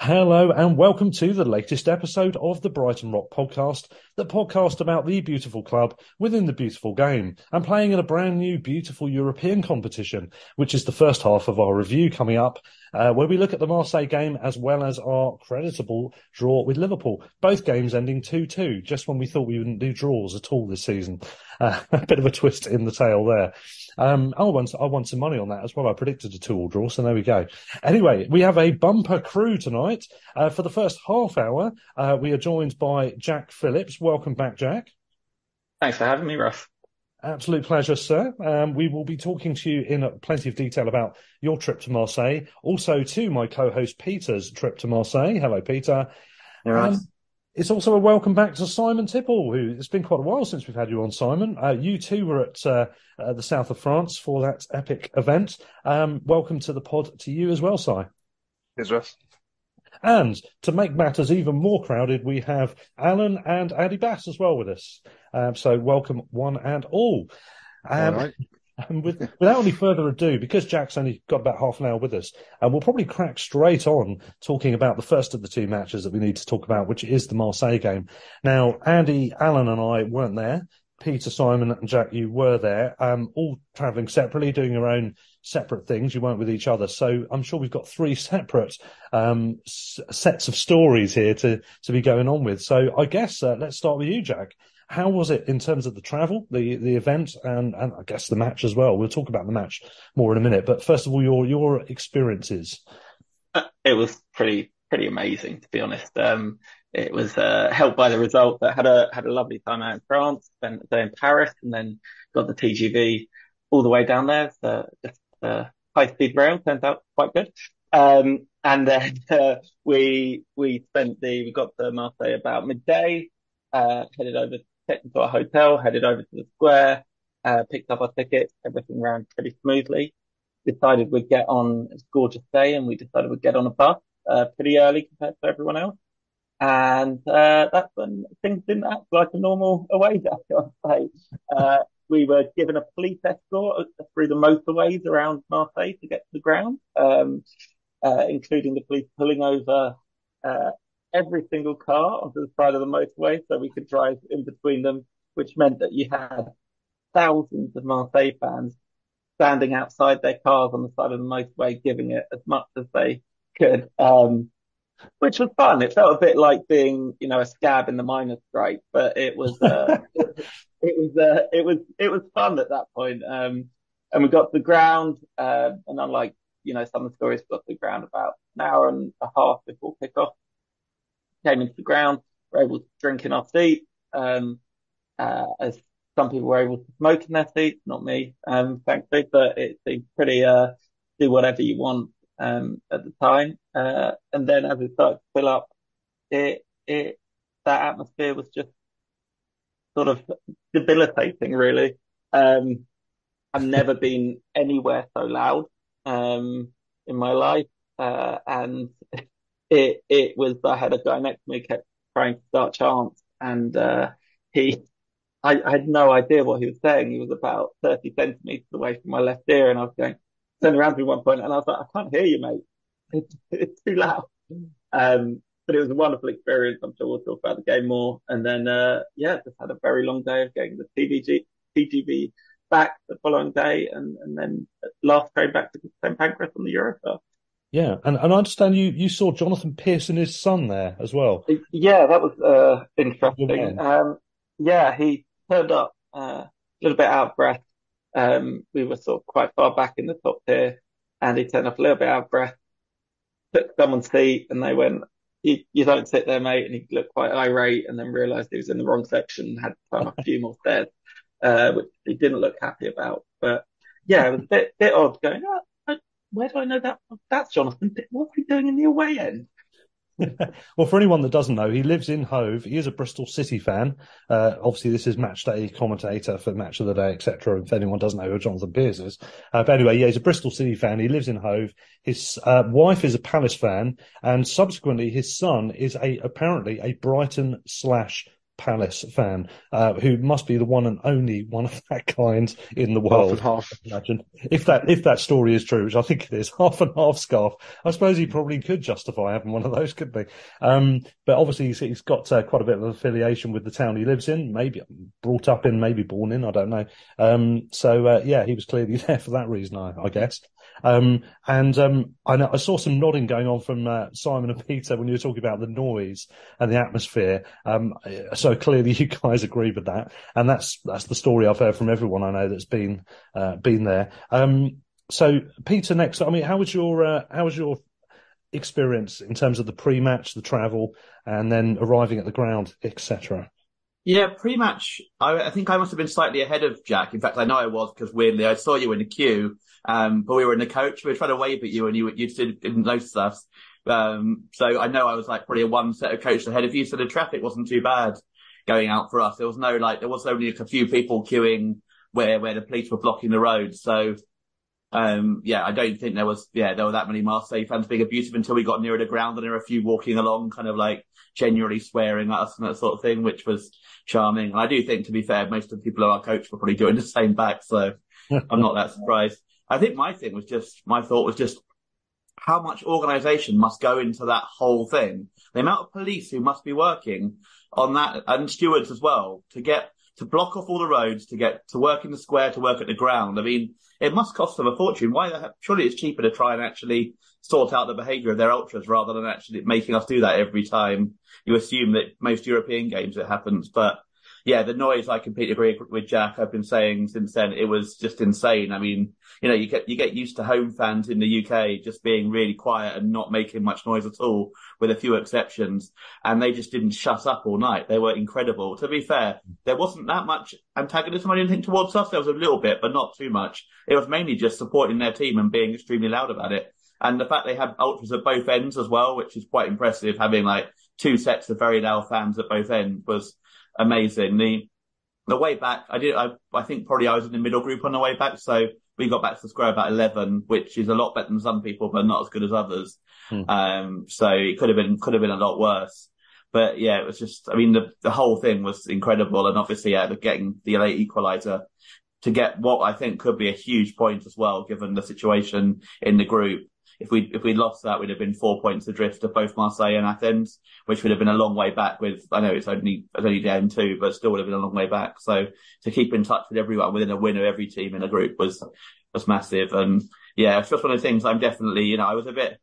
Hello and welcome to the latest episode of the Brighton Rock podcast, the podcast about the beautiful club within the beautiful game and playing in a brand new beautiful European competition, which is the first half of our review coming up, uh, where we look at the Marseille game as well as our creditable draw with Liverpool. Both games ending 2-2, just when we thought we wouldn't do draws at all this season. Uh, a bit of a twist in the tail there. Um, I want I won some money on that as well. I predicted a two-all draw, so there we go. Anyway, we have a bumper crew tonight. Uh, for the first half hour, uh, we are joined by Jack Phillips. Welcome back, Jack. Thanks for having me, Russ. Absolute pleasure, sir. Um, we will be talking to you in plenty of detail about your trip to Marseille. Also, to my co-host Peter's trip to Marseille. Hello, Peter. All right. Um, it's also a welcome back to Simon Tipple, who it's been quite a while since we've had you on, Simon. Uh, you too were at uh, uh, the south of France for that epic event. Um, welcome to the pod to you as well, Si. Yes, Russ. And to make matters even more crowded, we have Alan and Andy Bass as well with us. Um, so welcome one and all. Um, all right. And with, without any further ado, because Jack's only got about half an hour with us, and we'll probably crack straight on talking about the first of the two matches that we need to talk about, which is the Marseille game. Now, Andy, Alan, and I weren't there. Peter, Simon, and Jack, you were there, um, all travelling separately, doing your own separate things. You weren't with each other, so I'm sure we've got three separate um, s- sets of stories here to to be going on with. So I guess uh, let's start with you, Jack. How was it in terms of the travel, the the event, and and I guess the match as well? We'll talk about the match more in a minute, but first of all, your your experiences. It was pretty pretty amazing, to be honest. Um, it was uh, helped by the result, but had a had a lovely time out in France, spent a day in Paris, and then got the TGV all the way down there. So just uh, high speed rail turns out quite good. Um, and then uh, we we spent the we got to Marseille about midday, uh, headed over checked into our hotel, headed over to the square, uh, picked up our tickets, everything ran pretty smoothly. Decided we'd get on, it's a gorgeous day, and we decided we'd get on a bus, uh, pretty early compared to everyone else. And, uh, that's when things didn't act like a normal away day, I'd say. Uh, we were given a police escort through the motorways around Marseille to get to the ground, um, uh, including the police pulling over, uh, every single car onto the side of the motorway so we could drive in between them, which meant that you had thousands of Marseille fans standing outside their cars on the side of the motorway, giving it as much as they could, um, which was fun. It felt a bit like being, you know, a scab in the miners' strike, but it was, uh, it, it, was, uh, it was, it was fun at that point. Um, and we got to the ground, uh, and unlike, you know, some of the stories, we got to the ground about an hour and a half before kickoff came into the ground, were able to drink in our seats, um, uh, as some people were able to smoke in their seats, not me, um, thankfully, but it seemed pretty, uh, do whatever you want, um, at the time. Uh, and then as it started to fill up, it, it, that atmosphere was just sort of debilitating, really. Um, I've never been anywhere so loud, um, in my life. Uh, and it it was I had a guy next to me kept trying to start chants and uh, he, I, I, had no idea what he was saying. He was about 30 centimeters away from my left ear, and I was going, turned around to one point, and I was like, I can't hear you, mate. It's, it's too loud. Um, but it was a wonderful experience. I'm sure we'll talk about the game more. And then, uh, yeah, just had a very long day of getting the TVG, TGV back the following day, and, and then last train back to St Pancras on the Eurostar. Yeah, and, and I understand you, you saw Jonathan Pearce and his son there as well. Yeah, that was uh, interesting. Um, yeah, he turned up uh, a little bit out of breath. Um, we were sort of quite far back in the top tier, and he turned up a little bit out of breath. Took someone's seat, and they went, you, you don't sit there, mate. And he looked quite irate, and then realised he was in the wrong section and had to climb up a few more stairs, uh, which he didn't look happy about. But yeah, it was a bit bit odd going. Oh, where do I know that? That's Jonathan. What's he doing in the away end? well, for anyone that doesn't know, he lives in Hove. He is a Bristol City fan. Uh, obviously, this is match day commentator for Match of the Day, etc. If anyone doesn't know who Jonathan Pearce is, uh, but anyway, yeah, he's a Bristol City fan. He lives in Hove. His uh, wife is a Palace fan, and subsequently, his son is a apparently a Brighton slash Palace fan, uh, who must be the one and only one of that kind in the world. Half and half. Imagine if that if that story is true, which I think it is, half and half scarf. I suppose he probably could justify having one of those, could be. Um, but obviously he's, he's got uh, quite a bit of affiliation with the town he lives in. Maybe brought up in, maybe born in. I don't know. Um, so uh, yeah, he was clearly there for that reason, I, I guess. Um, and um, I, know, I, saw some nodding going on from uh, Simon and Peter when you were talking about the noise and the atmosphere. Um, so clearly, you guys agree with that, and that's that's the story I've heard from everyone I know that's been uh, been there. Um, so Peter, next, I mean, how was your uh, how was your experience in terms of the pre-match, the travel, and then arriving at the ground, etc. Yeah, pre-match, I, I, think I must have been slightly ahead of Jack. In fact, I know I was because weirdly I saw you in the queue, um, but we were in the coach. We were trying to wave at you and you, you didn't notice us. Um, so I know I was like probably a one set of coaches ahead of you. So the traffic wasn't too bad going out for us. There was no like, there was only a few people queuing where, where the police were blocking the road. So um, yeah, I don't think there was, yeah, there were that many Marseille fans being abusive until we got nearer the ground and there were a few walking along, kind of like genuinely swearing at us and that sort of thing, which was charming. And I do think, to be fair, most of the people who are coach were probably doing the same back. So I'm not that surprised. I think my thing was just, my thought was just how much organization must go into that whole thing. The amount of police who must be working on that and stewards as well to get to block off all the roads to get to work in the square, to work at the ground. I mean, it must cost them a fortune. Why? Surely it's cheaper to try and actually sort out the behaviour of their ultras rather than actually making us do that every time. You assume that most European games it happens, but yeah, the noise, I completely agree with Jack. I've been saying since then, it was just insane. I mean, you know, you get, you get used to home fans in the UK just being really quiet and not making much noise at all, with a few exceptions. And they just didn't shut up all night. They were incredible. To be fair, there wasn't that much antagonism, I didn't think, towards us. There was a little bit, but not too much. It was mainly just supporting their team and being extremely loud about it. And the fact they had ultras at both ends as well, which is quite impressive, having like two sets of very loud fans at both ends was amazing. The the way back, I did. I, I think probably I was in the middle group on the way back, so we got back to the square about eleven, which is a lot better than some people, but not as good as others. Hmm. Um, so it could have been could have been a lot worse. But yeah, it was just. I mean, the the whole thing was incredible, and obviously, yeah, getting the late equaliser to get what I think could be a huge point as well, given the situation in the group if we if we lost that, we'd have been four points adrift of both Marseille and Athens, which would have been a long way back. With I know it's only it's only down two, but still would have been a long way back. So to keep in touch with everyone within a win of every team in a group was was massive. And yeah, it's just one of the things. I'm definitely you know I was a bit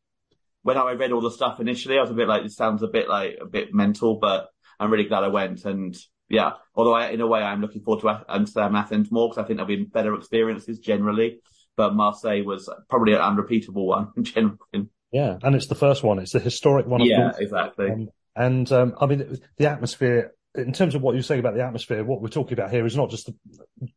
when I read all the stuff initially, I was a bit like this sounds a bit like a bit mental, but I'm really glad I went and yeah, although I, in a way I'm looking forward to Amsterdam, Athens more because I think there'll be better experiences generally but Marseille was probably an unrepeatable one in general. Yeah, and it's the first one. It's the historic one. Yeah, exactly. Um, and um, I mean, the atmosphere. In terms of what you're saying about the atmosphere, what we're talking about here is not just the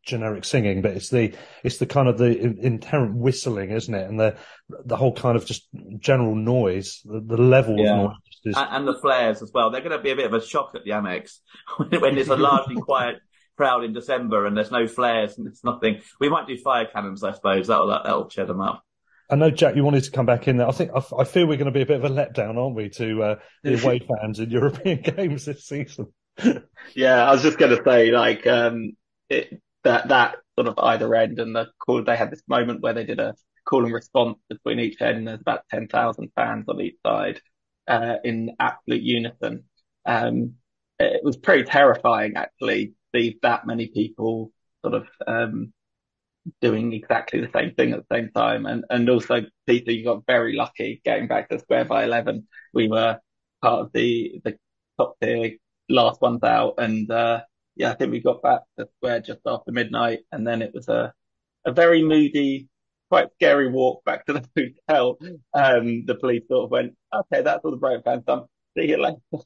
generic singing, but it's the it's the kind of the inherent whistling, isn't it? And the the whole kind of just general noise, the, the level yeah. of noise, is... and, and, the flares as well. They're going to be a bit of a shock at the Amex when it's a largely quiet crowd in December and there's no flares and there's nothing. We might do fire cannons, I suppose. That'll that'll cheer them up. I know, Jack, you wanted to come back in there. I think I, I feel we're going to be a bit of a letdown, aren't we, to uh, the away fans in European games this season? yeah, I was just going to say, like, um, it, that that sort of either end and the call. They had this moment where they did a call and response between each end. There's about ten thousand fans on each side uh, in absolute unison. Um, it was pretty terrifying, actually, see that many people sort of um, doing exactly the same thing at the same time. And and also, Peter, you got very lucky getting back to square by eleven. We were part of the the top tier last ones out, and uh, yeah, I think we got back to square just after midnight, and then it was a a very moody, quite scary walk back to the hotel. Um, the police sort of went, "Okay, that's all the Brighton fans done. See you later."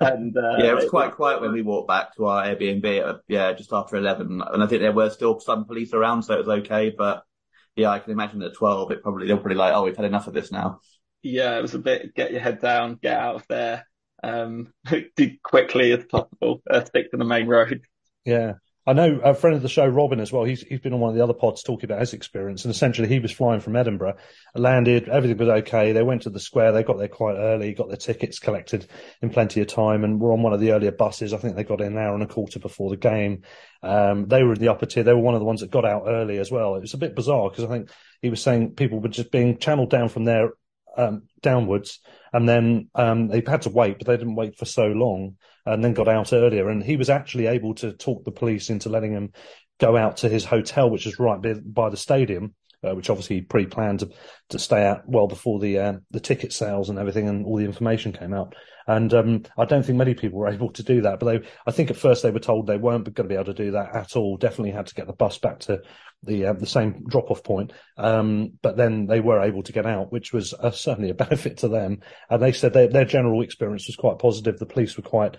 And uh, yeah, it was quite quiet when we walked back to our Airbnb. At, yeah, just after eleven, and I think there were still some police around, so it was okay. But yeah, I can imagine at twelve, it probably they're probably like, "Oh, we've had enough of this now." Yeah, it was a bit get your head down, get out of there, um, do quickly as possible, uh, stick to the main road. Yeah. I know a friend of the show, Robin, as well. He's he's been on one of the other pods talking about his experience, and essentially he was flying from Edinburgh, landed, everything was okay. They went to the square, they got there quite early, got their tickets collected in plenty of time, and were on one of the earlier buses. I think they got in an hour and a quarter before the game. Um, they were in the upper tier. They were one of the ones that got out early as well. It was a bit bizarre because I think he was saying people were just being channeled down from there um, downwards, and then um, they had to wait, but they didn't wait for so long, and then got out earlier. And he was actually able to talk the police into letting him go out to his hotel, which is right by, the stadium. Uh, which obviously he pre-planned to, to stay out well before the uh, the ticket sales and everything and all the information came out. And um, I don't think many people were able to do that. But they, I think at first they were told they weren't going to be able to do that at all. Definitely had to get the bus back to the uh, the same drop off point. Um, but then they were able to get out, which was uh, certainly a benefit to them. And they said they, their general experience was quite positive. The police were quite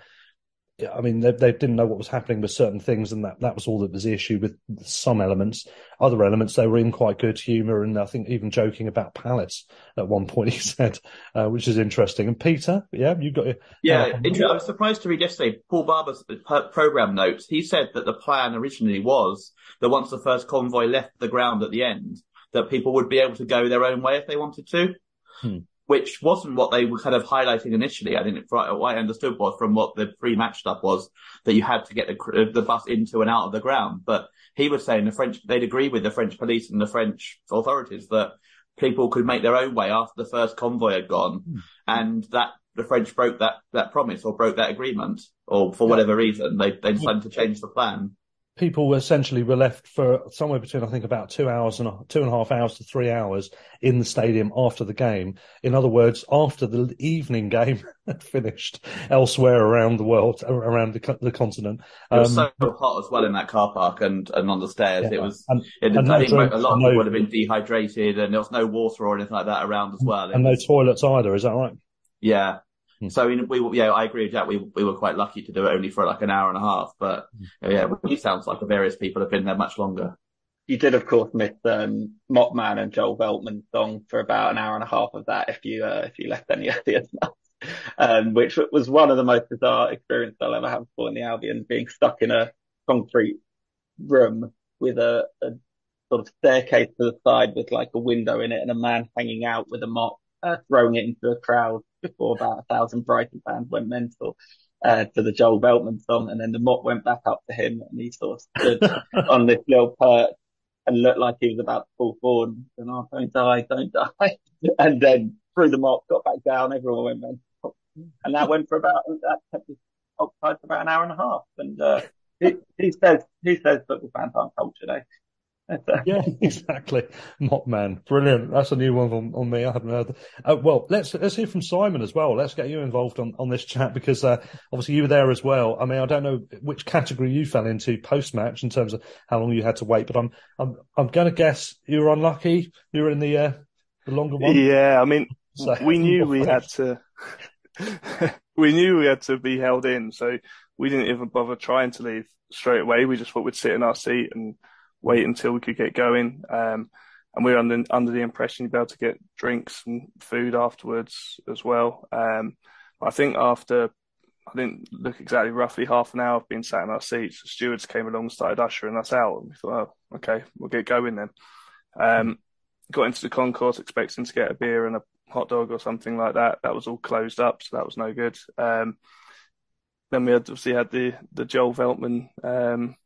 I mean, they, they, didn't know what was happening with certain things, and that, that was all that was the issue with some elements. Other elements, they were in quite good humour, and I think even joking about Palace at one point, he said, uh, which is interesting. And Peter, yeah, you got your. Yeah, uh, I was surprised to read yesterday Paul Barber's programme notes. He said that the plan originally was that once the first convoy left the ground at the end, that people would be able to go their own way if they wanted to. Hmm which wasn't what they were kind of highlighting initially. I think what I understood was from what the pre-match stuff was that you had to get the, the bus into and out of the ground. But he was saying the French, they'd agree with the French police and the French authorities that people could make their own way after the first convoy had gone. Mm. And that the French broke that, that promise or broke that agreement or for whatever reason, they, they decided to change the plan people essentially were left for somewhere between I think about two hours and two and a half hours to three hours in the stadium after the game. In other words, after the evening game had finished elsewhere around the world, around the, the continent. It was um, so hot as well in that car park and, and on the stairs. Yeah, it was. And, it, and I think a lot of people would have been dehydrated, and there was no water or anything like that around as well. and was, no toilets either. Is that right? Yeah. So we, yeah, I agree with Jack. We we were quite lucky to do it only for like an hour and a half, but hmm. yeah, it sounds like the various people have been there much longer. You did, of course, miss um, Mopman and Joel Veltman's song for about an hour and a half of that if you uh, if you left any earlier um, which was one of the most bizarre experiences I'll ever have before in the Albion, being stuck in a concrete room with a, a sort of staircase to the side with like a window in it and a man hanging out with a mop, uh, throwing it into a crowd before about a thousand Brighton fans went mental. Uh, to the Joel Veltman song, and then the mop went back up to him, and he sort of stood on this little perch and looked like he was about to fall forward. And oh, don't die, don't die. And then threw the mop, got back down, everyone went mental, and that went for about that kept us occupied for about an hour and a half. And uh, he, he says he says football fans aren't cultured, eh? yeah, exactly. Mop man, brilliant. That's a new one on, on me. I hadn't heard. Uh, well, let's let's hear from Simon as well. Let's get you involved on, on this chat because uh, obviously you were there as well. I mean, I don't know which category you fell into post match in terms of how long you had to wait, but I'm I'm I'm going to guess you were unlucky. You were in the uh, the longer one. Yeah, I mean, so, we knew we had to. we knew we had to be held in, so we didn't even bother trying to leave straight away. We just thought we'd sit in our seat and wait until we could get going. Um, and we were under, under the impression you'd be able to get drinks and food afterwards as well. Um, I think after, I didn't look exactly, roughly half an hour of being sat in our seats, the stewards came along and started ushering us out. And we thought, oh, okay, we'll get going then. Um, got into the concourse expecting to get a beer and a hot dog or something like that. That was all closed up, so that was no good. Um, then we obviously had the the Joel Veltman um,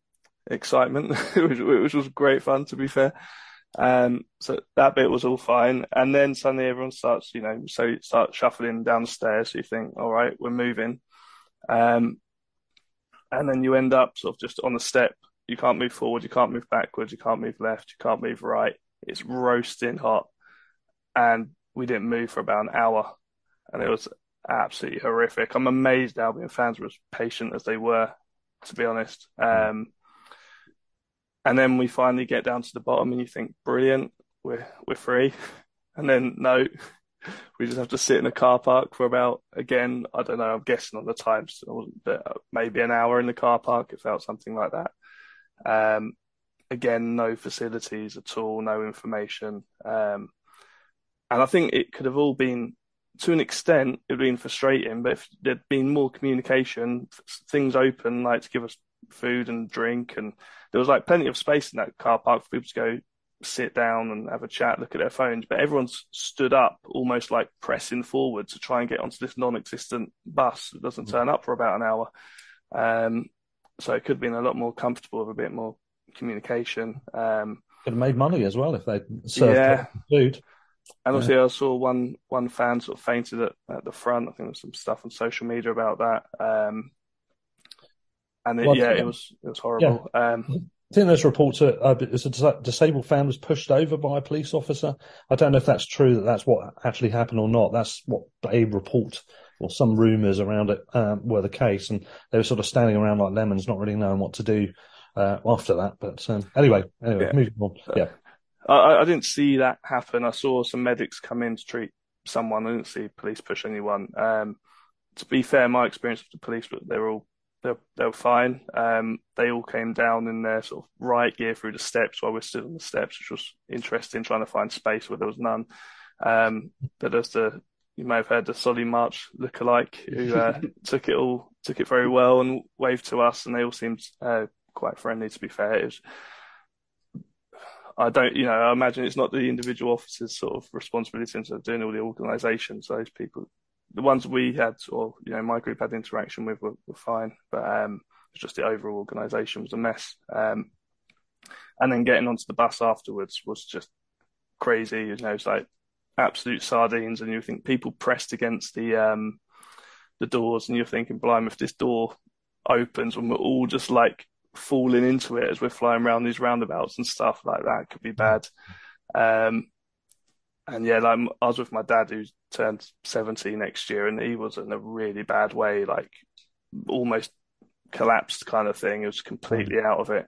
excitement, which, which, was great fun to be fair. Um, so that bit was all fine, and then suddenly everyone starts, you know, so you start shuffling downstairs. So you think, all right, we're moving, um, and then you end up sort of just on the step. You can't move forward, you can't move backwards, you can't move left, you can't move right. It's roasting hot, and we didn't move for about an hour, and it was absolutely horrific. I'm amazed Albion fans were as patient as they were, to be honest. Um, and then we finally get down to the bottom, and you think, brilliant, we're we're free. And then no, we just have to sit in a car park for about again, I don't know, I'm guessing on the times, but maybe an hour in the car park. It felt something like that. Um, again, no facilities at all, no information. Um, and I think it could have all been to an extent, it would have been frustrating, but if there'd been more communication, things open, like to give us food and drink, and there was like plenty of space in that car park for people to go sit down and have a chat, look at their phones. But everyone's stood up, almost like pressing forward to try and get onto this non-existent bus that doesn't turn up for about an hour. Um, so it could have been a lot more comfortable with a bit more communication. Um, could have made money as well if they served yeah. food. And obviously, yeah. I saw one one fan sort of fainted at, at the front. I think there's some stuff on social media about that. Um, and it, well, yeah, it was it was horrible. Yeah. Um, I think there's reports that uh, a disabled fan was pushed over by a police officer. I don't know if that's true that that's what actually happened or not. That's what a report or some rumours around it um, were the case, and they were sort of standing around like lemons, not really knowing what to do uh, after that. But um, anyway, anyway, yeah. moving on. Yeah. I, I didn't see that happen. I saw some medics come in to treat someone. I didn't see police push anyone. Um, to be fair, my experience with the police, they were all they were, they were fine. Um, they all came down in their sort of riot gear through the steps while we stood on the steps, which was interesting, trying to find space where there was none. Um, but as the you may have heard the Solly March lookalike who uh, took it all took it very well and waved to us, and they all seemed uh, quite friendly. To be fair, it was I don't, you know, I imagine it's not the individual officers' sort of responsibility in terms of doing all the organisation. So those people, the ones we had, or you know, my group had interaction with were, were fine, but um, it's just the overall organisation was a mess. Um, and then getting onto the bus afterwards was just crazy. You know, it's like absolute sardines, and you think people pressed against the um, the doors, and you're thinking, "Blimey, if this door opens and we're all just like falling into it as we're flying around these roundabouts and stuff like that could be bad. Um, and yeah, like I was with my dad who turned 70 next year and he was in a really bad way, like almost collapsed kind of thing. He was completely out of it.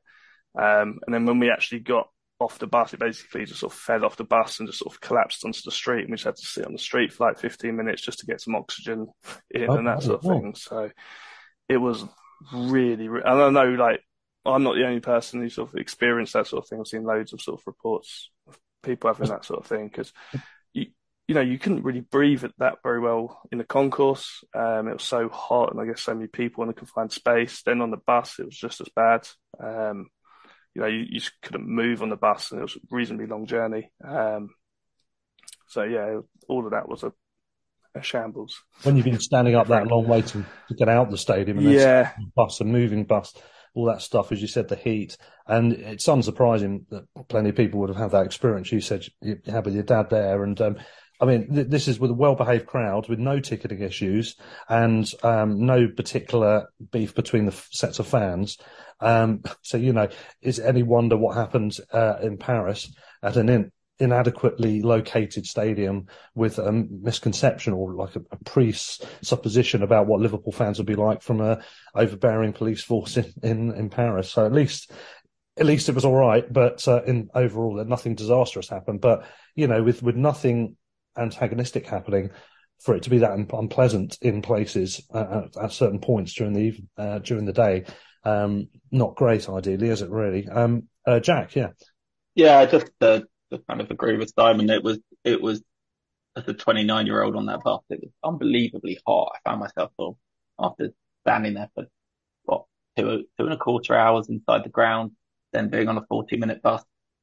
Um, and then when we actually got off the bus, it basically just sort of fell off the bus and just sort of collapsed onto the street. And we just had to sit on the street for like 15 minutes just to get some oxygen in oh, and that sort of thing. So it was really, and I know like I'm not the only person who sort of experienced that sort of thing. I've seen loads of sort of reports of people having that sort of thing because you, you know, you couldn't really breathe at that very well in the concourse. Um, it was so hot and I guess so many people in a confined space. Then on the bus, it was just as bad. Um, you know, you, you just couldn't move on the bus and it was a reasonably long journey. Um, so yeah, all of that was a, a shambles. When you've been standing up that long way to, get out the stadium and yeah. bus, a moving bus, all that stuff, as you said, the heat. And it's unsurprising that plenty of people would have had that experience. You said you had with your dad there. And um, I mean, th- this is with a well behaved crowd with no ticketing issues and um, no particular beef between the f- sets of fans. Um, so, you know, is any wonder what happened uh, in Paris at an in- inadequately located stadium with a misconception or like a, a presupposition about what Liverpool fans would be like from a overbearing police force in, in, in Paris. So at least, at least it was all right, but uh, in overall, nothing disastrous happened. But you know, with with nothing antagonistic happening, for it to be that un- unpleasant in places uh, at, at, certain points during the uh, during the day, um, not great. Ideally, is it really? Um, uh, Jack, yeah, yeah, just uh, kind of agree with Simon. It was, it was, as a 29 year old on that bus, it was unbelievably hot. I found myself of, after standing there for what, two, two and a quarter hours inside the ground, then being on a 40 minute bus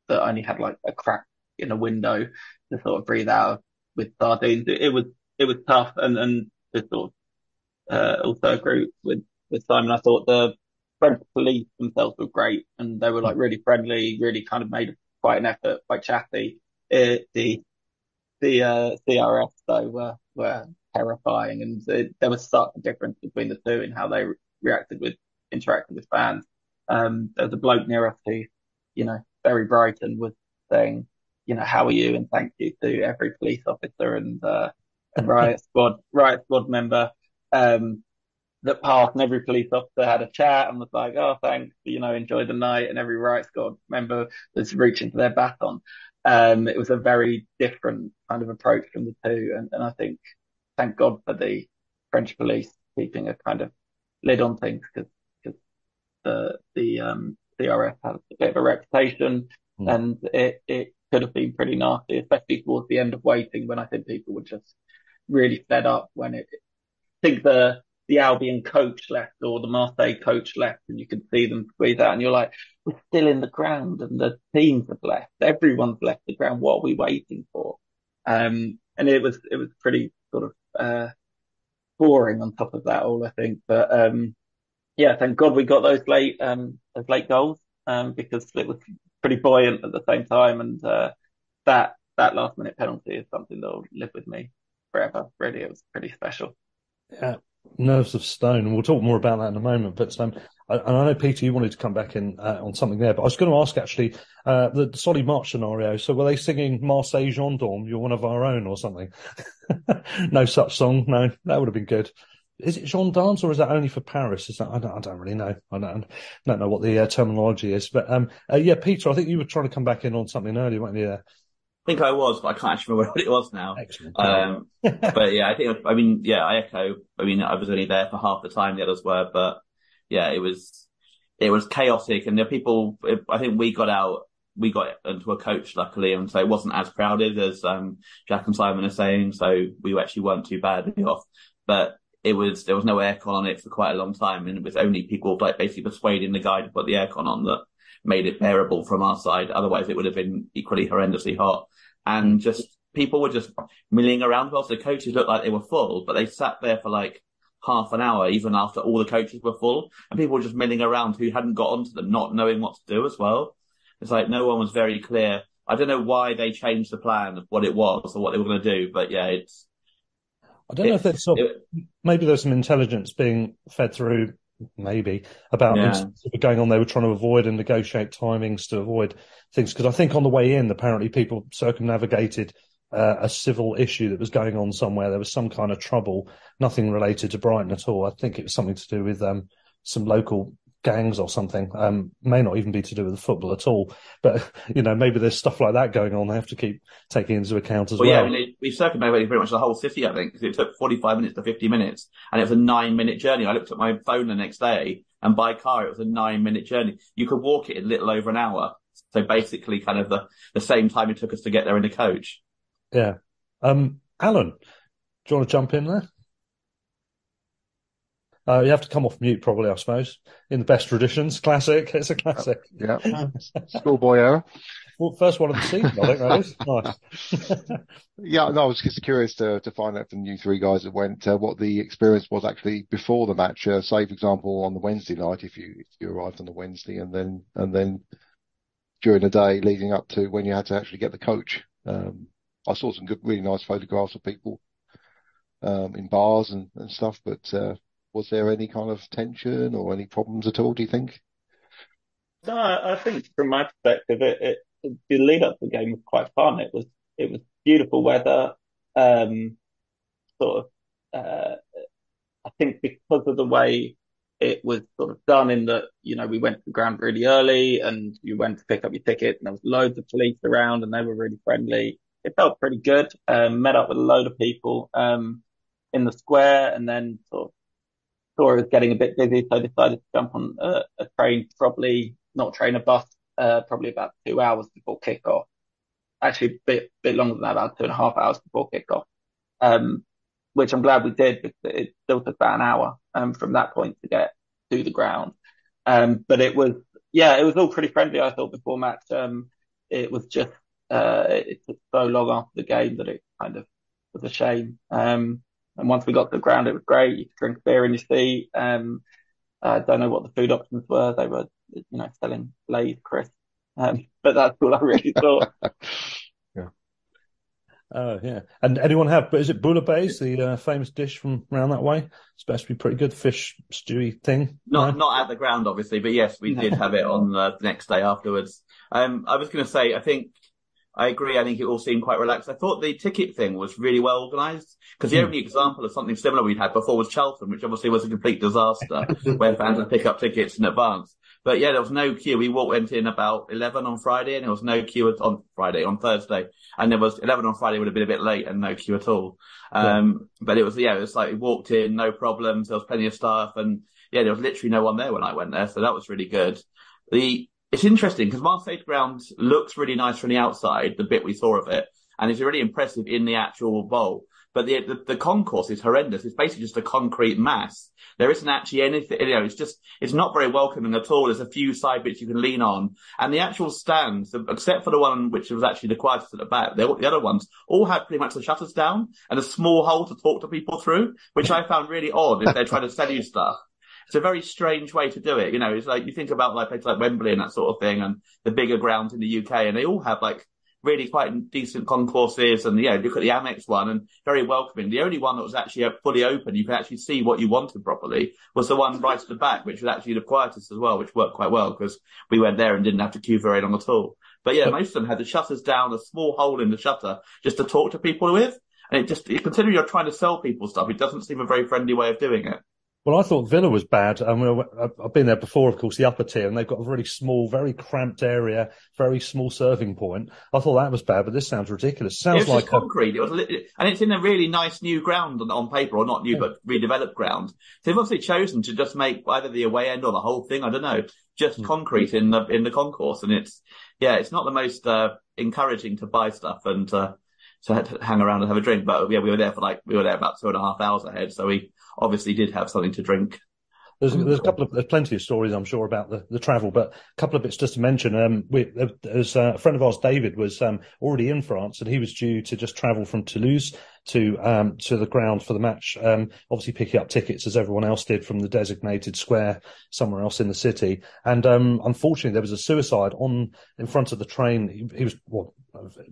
that only had like a crack in a window to sort of breathe out with sardines. It, it was, it was tough and, and to sort of, uh, also agree with time, and I thought the French police themselves were great, and they were like really friendly, really kind of made quite an effort, quite chatty. It, the the uh, CRS though were were terrifying, and it, there was such a difference between the two in how they re- reacted with interacting with fans. Um, there was a bloke near us who, you know, very bright and was saying, you know, how are you and thank you to every police officer and uh, and riot squad riot squad member. Um, that passed and every police officer had a chat and was like, oh, thanks, you know, enjoy the night. And every rights squad member was reaching for their baton. Um, it was a very different kind of approach from the two. And, and I think, thank God for the French police keeping a kind of lid on things because, because the, the, um, CRS has a bit of a reputation mm. and it, it could have been pretty nasty, especially towards the end of waiting when I think people were just really fed up when it, I think the, the Albion coach left or the Marseille coach left and you can see them squeeze out and you're like, we're still in the ground and the teams have left. Everyone's left the ground. What are we waiting for? Um, and it was, it was pretty sort of, uh, boring on top of that all, I think. But, um, yeah, thank God we got those late, um, those late goals, um, because it was pretty buoyant at the same time. And, uh, that, that last minute penalty is something that will live with me forever. Really, it was pretty special. Yeah, nerves of stone, and we'll talk more about that in a moment. But um, I, and I know Peter, you wanted to come back in uh, on something there, but I was going to ask actually uh, the Solly March scenario. So were they singing Marseille Gendarme? You're one of our own, or something? no such song. No, that would have been good. Is it gendarmes or is that only for Paris? Is that I don't, I don't really know. I don't, don't know what the uh, terminology is. But um, uh, yeah, Peter, I think you were trying to come back in on something earlier, weren't you? I think I was, but I can't actually remember what it was now. Um, but yeah, I think, I mean, yeah, I echo. I mean, I was only there for half the time the others were, but yeah, it was, it was chaotic and the people, I think we got out, we got into a coach luckily and so it wasn't as crowded as, um, Jack and Simon are saying. So we actually weren't too badly off, but it was, there was no aircon on it for quite a long time and it was only people like basically persuading the guy to put the aircon on that made it bearable from our side. Otherwise it would have been equally horrendously hot and just people were just milling around. Well, the coaches looked like they were full, but they sat there for like half an hour, even after all the coaches were full, and people were just milling around who hadn't got onto them, not knowing what to do as well. It's like no one was very clear. I don't know why they changed the plan of what it was or what they were going to do, but yeah, it's. I don't know if there's some, it, maybe there's some intelligence being fed through maybe about yeah. going on they were trying to avoid and negotiate timings to avoid things. Because i think on the way in apparently people circumnavigated uh, a civil issue that was going on somewhere. There was some kind of trouble nothing related to brighton at all. I think it was something to do with um, some local gangs or something. Um, may not even be to do with the football at all, but you know maybe there's stuff like that going on. They have to keep taking into account as well. well. Yeah, I mean, we circumnavigated pretty much the whole city. I think because it took 45 minutes to 50 minutes, and it was a nine minute journey. I looked at my phone the next day, and by car it was a nine minute journey. You could walk it in a little over an hour. So basically, kind of the the same time it took us to get there in a coach. Yeah. Um, Alan, do you want to jump in there? Uh, you have to come off mute, probably, I suppose. In the best traditions, classic. It's a classic. Yeah, schoolboy error. Well, first one of the season, I think that is. Nice. yeah, no, I was just curious to to find out from you three guys that went uh, what the experience was actually before the match. Uh, say, for example, on the Wednesday night, if you if you arrived on the Wednesday, and then and then during the day leading up to when you had to actually get the coach. Um, I saw some good, really nice photographs of people um, in bars and, and stuff, but uh, was there any kind of tension or any problems at all? Do you think? No, I think from my perspective, it, it the lead up to the game was quite fun. It was it was beautiful weather. Um, sort of, uh, I think because of the way it was sort of done in that, you know, we went to the ground really early and you went to pick up your ticket and there was loads of police around and they were really friendly. It felt pretty good. Um, met up with a load of people, um, in the square and then sort of saw it was getting a bit busy, so I decided to jump on a, a train, probably not train, a bus, uh, probably about two hours before kickoff. Actually, a bit, bit longer than that, about two and a half hours before kickoff. Um, which I'm glad we did because it still took about an hour, um, from that point to get to the ground. Um, but it was, yeah, it was all pretty friendly, I thought, before match. Um, it was just, uh, it took so long after the game that it kind of was a shame. Um, and once we got to the ground, it was great. You could drink beer in your seat. Um, I don't know what the food options were. They were, you know, selling Lay's crisps. Um, but that's all I really thought. yeah. Oh yeah, and anyone have? But is it bouillabaisse, the uh, famous dish from around that way? It's supposed to be pretty good fish stewy thing. Not no? not at the ground, obviously, but yes, we did have it on uh, the next day afterwards. Um, I was going to say, I think I agree. I think it all seemed quite relaxed. I thought the ticket thing was really well organised because the mm. only example of something similar we'd had before was Cheltenham, which obviously was a complete disaster where fans would pick up tickets in advance. But yeah, there was no queue. We walked, went in about 11 on Friday and there was no queue on Friday, on Thursday. And there was 11 on Friday would have been a bit late and no queue at all. Um, yeah. but it was, yeah, it was like we walked in, no problems. There was plenty of staff and yeah, there was literally no one there when I went there. So that was really good. The, it's interesting because Marseille ground looks really nice from the outside, the bit we saw of it, and it's really impressive in the actual bowl. But the, the, the concourse is horrendous. It's basically just a concrete mass. There isn't actually anything, you know, it's just, it's not very welcoming at all. There's a few side bits you can lean on. And the actual stands, except for the one which was actually the quietest at the back, the, the other ones all had pretty much the shutters down and a small hole to talk to people through, which I found really odd if they're trying to sell you stuff it's a very strange way to do it. You know, it's like you think about like places like Wembley and that sort of thing, and the bigger grounds in the UK, and they all have like really quite decent concourses. And yeah, look at the Amex one, and very welcoming. The only one that was actually fully open, you could actually see what you wanted properly, was the one right at the back, which was actually the quietest as well, which worked quite well because we went there and didn't have to queue very long at all. But yeah, most of them had the shutters down, a small hole in the shutter just to talk to people with. And it just, considering you're trying to sell people stuff, it doesn't seem a very friendly way of doing it. Well, I thought Villa was bad. I mean, I've been there before, of course, the upper tier, and they've got a really small, very cramped area, very small serving point. I thought that was bad, but this sounds ridiculous. Sounds it like concrete. It was, and it's in a really nice new ground on, on paper, or not new, yeah. but redeveloped ground. So they've obviously chosen to just make either the away end or the whole thing. I don't know, just mm. concrete in the in the concourse, and it's yeah, it's not the most uh, encouraging to buy stuff and. Uh, to hang around and have a drink. But yeah, we were there for like, we were there about two and a half hours ahead. So we obviously did have something to drink. There's, there's a couple of there's plenty of stories I'm sure about the, the travel, but a couple of bits just to mention. Um, we, there's uh, a friend of ours, David, was um, already in France, and he was due to just travel from Toulouse to um, to the ground for the match. Um, obviously, picking up tickets as everyone else did from the designated square somewhere else in the city. And um, unfortunately, there was a suicide on in front of the train. He, he was well,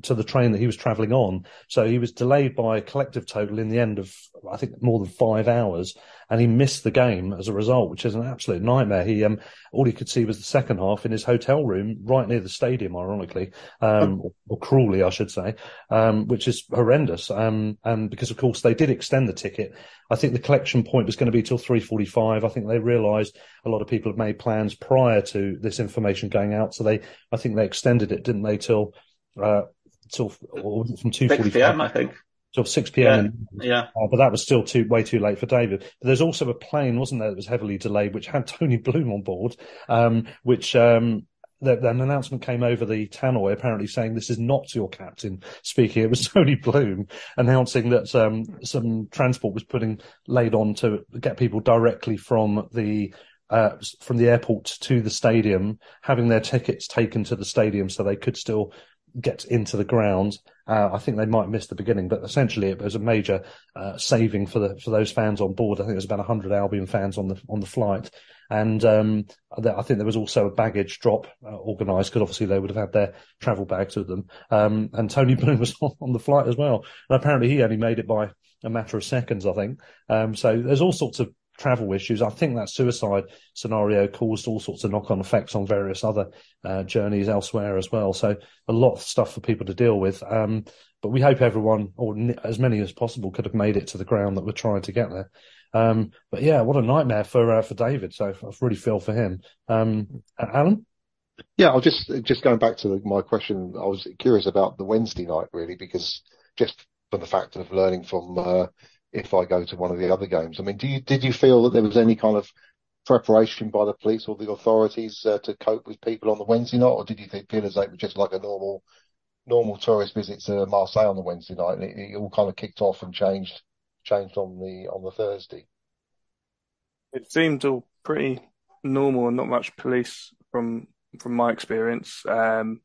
to the train that he was travelling on. So he was delayed by a collective total in the end of, I think, more than five hours, and he missed the game as a result, which is an absolute nightmare. He, um, all he could see was the second half in his hotel room, right near the stadium, ironically, um, or, or, cruelly, I should say, um, which is horrendous. Um, and because of course they did extend the ticket. I think the collection point was going to be till 3:45. I think they realised a lot of people had made plans prior to this information going out, so they, I think they extended it, didn't they, till uh, till from two forty five. I think. Till 6 p.m. Yeah. yeah. Uh, but that was still too way too late for David. But there's also a plane, wasn't there, that was heavily delayed, which had Tony Bloom on board, um, which um, the, an announcement came over the tannoy apparently saying this is not your captain speaking. It was Tony Bloom announcing that um, some transport was putting laid on to get people directly from the uh, from the airport to the stadium, having their tickets taken to the stadium so they could still get into the ground. Uh, I think they might miss the beginning, but essentially it was a major uh, saving for the for those fans on board. I think there was about 100 Albion fans on the on the flight, and um, I think there was also a baggage drop uh, organised because obviously they would have had their travel bags with them. Um, and Tony Bloom was on the flight as well, and apparently he only made it by a matter of seconds, I think. Um, so there's all sorts of travel issues. I think that suicide scenario caused all sorts of knock on effects on various other uh, journeys elsewhere as well. So a lot of stuff for people to deal with. Um, but we hope everyone, or as many as possible, could have made it to the ground that we're trying to get there. Um, but yeah, what a nightmare for uh, for David. So I really feel for him. Um, Alan. Yeah, I'll just just going back to the, my question. I was curious about the Wednesday night really because just for the fact of learning from uh, if I go to one of the other games. I mean, do you, did you feel that there was any kind of preparation by the police or the authorities uh, to cope with people on the Wednesday night, or did you think, feel as though it was just like a normal normal tourist visit to Marseille on the Wednesday night, and it, it all kind of kicked off and changed changed on the on the Thursday? It seemed all pretty normal and not much police from from my experience. Um,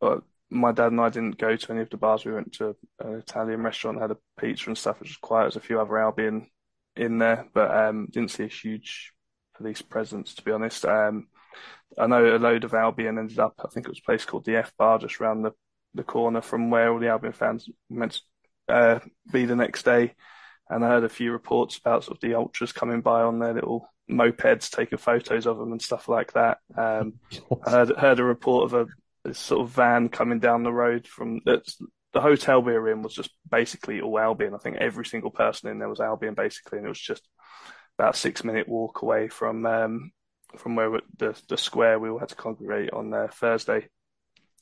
but my dad and I didn't go to any of the bars. We went to an Italian restaurant, had a pizza and stuff, which was quiet. There's a few other Albion in there, but um, didn't see a huge police presence, to be honest. Um, I know a load of Albion ended up, I think it was a place called the F Bar just around the, the corner from where all the Albion fans meant to uh, be the next day. And I heard a few reports about sort of the ultras coming by on their little mopeds, taking photos of them and stuff like that. Um, I heard, heard a report of a, a, sort of van coming down the road from that's the hotel we were in was just basically all Albion. I think every single person in there was Albion basically, and it was just about a six minute walk away from um, from where the the square we all had to congregate on uh, Thursday.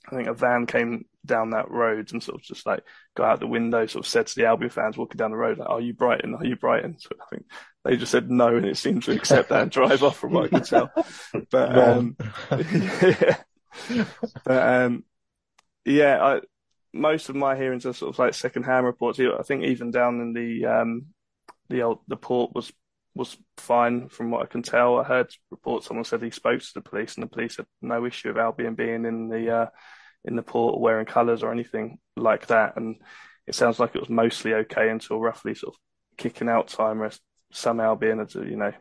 I think a van came down that road and sort of just like got out the window, sort of said to the Albion fans walking down the road, like, "Are you Brighton? Are you Brighton?" So I think they just said no, and it seemed to accept that and drive off from what I could tell. But um, yeah. But um, yeah, I, most of my hearings are sort of like second-hand reports. I think even down in the um, the old the port was was fine from what I can tell. I heard reports someone said he spoke to the police and the police had no issue with Albion being in the uh, in the port or wearing colours or anything like that. And it sounds like it was mostly okay until roughly sort of kicking out time where some Albion had you know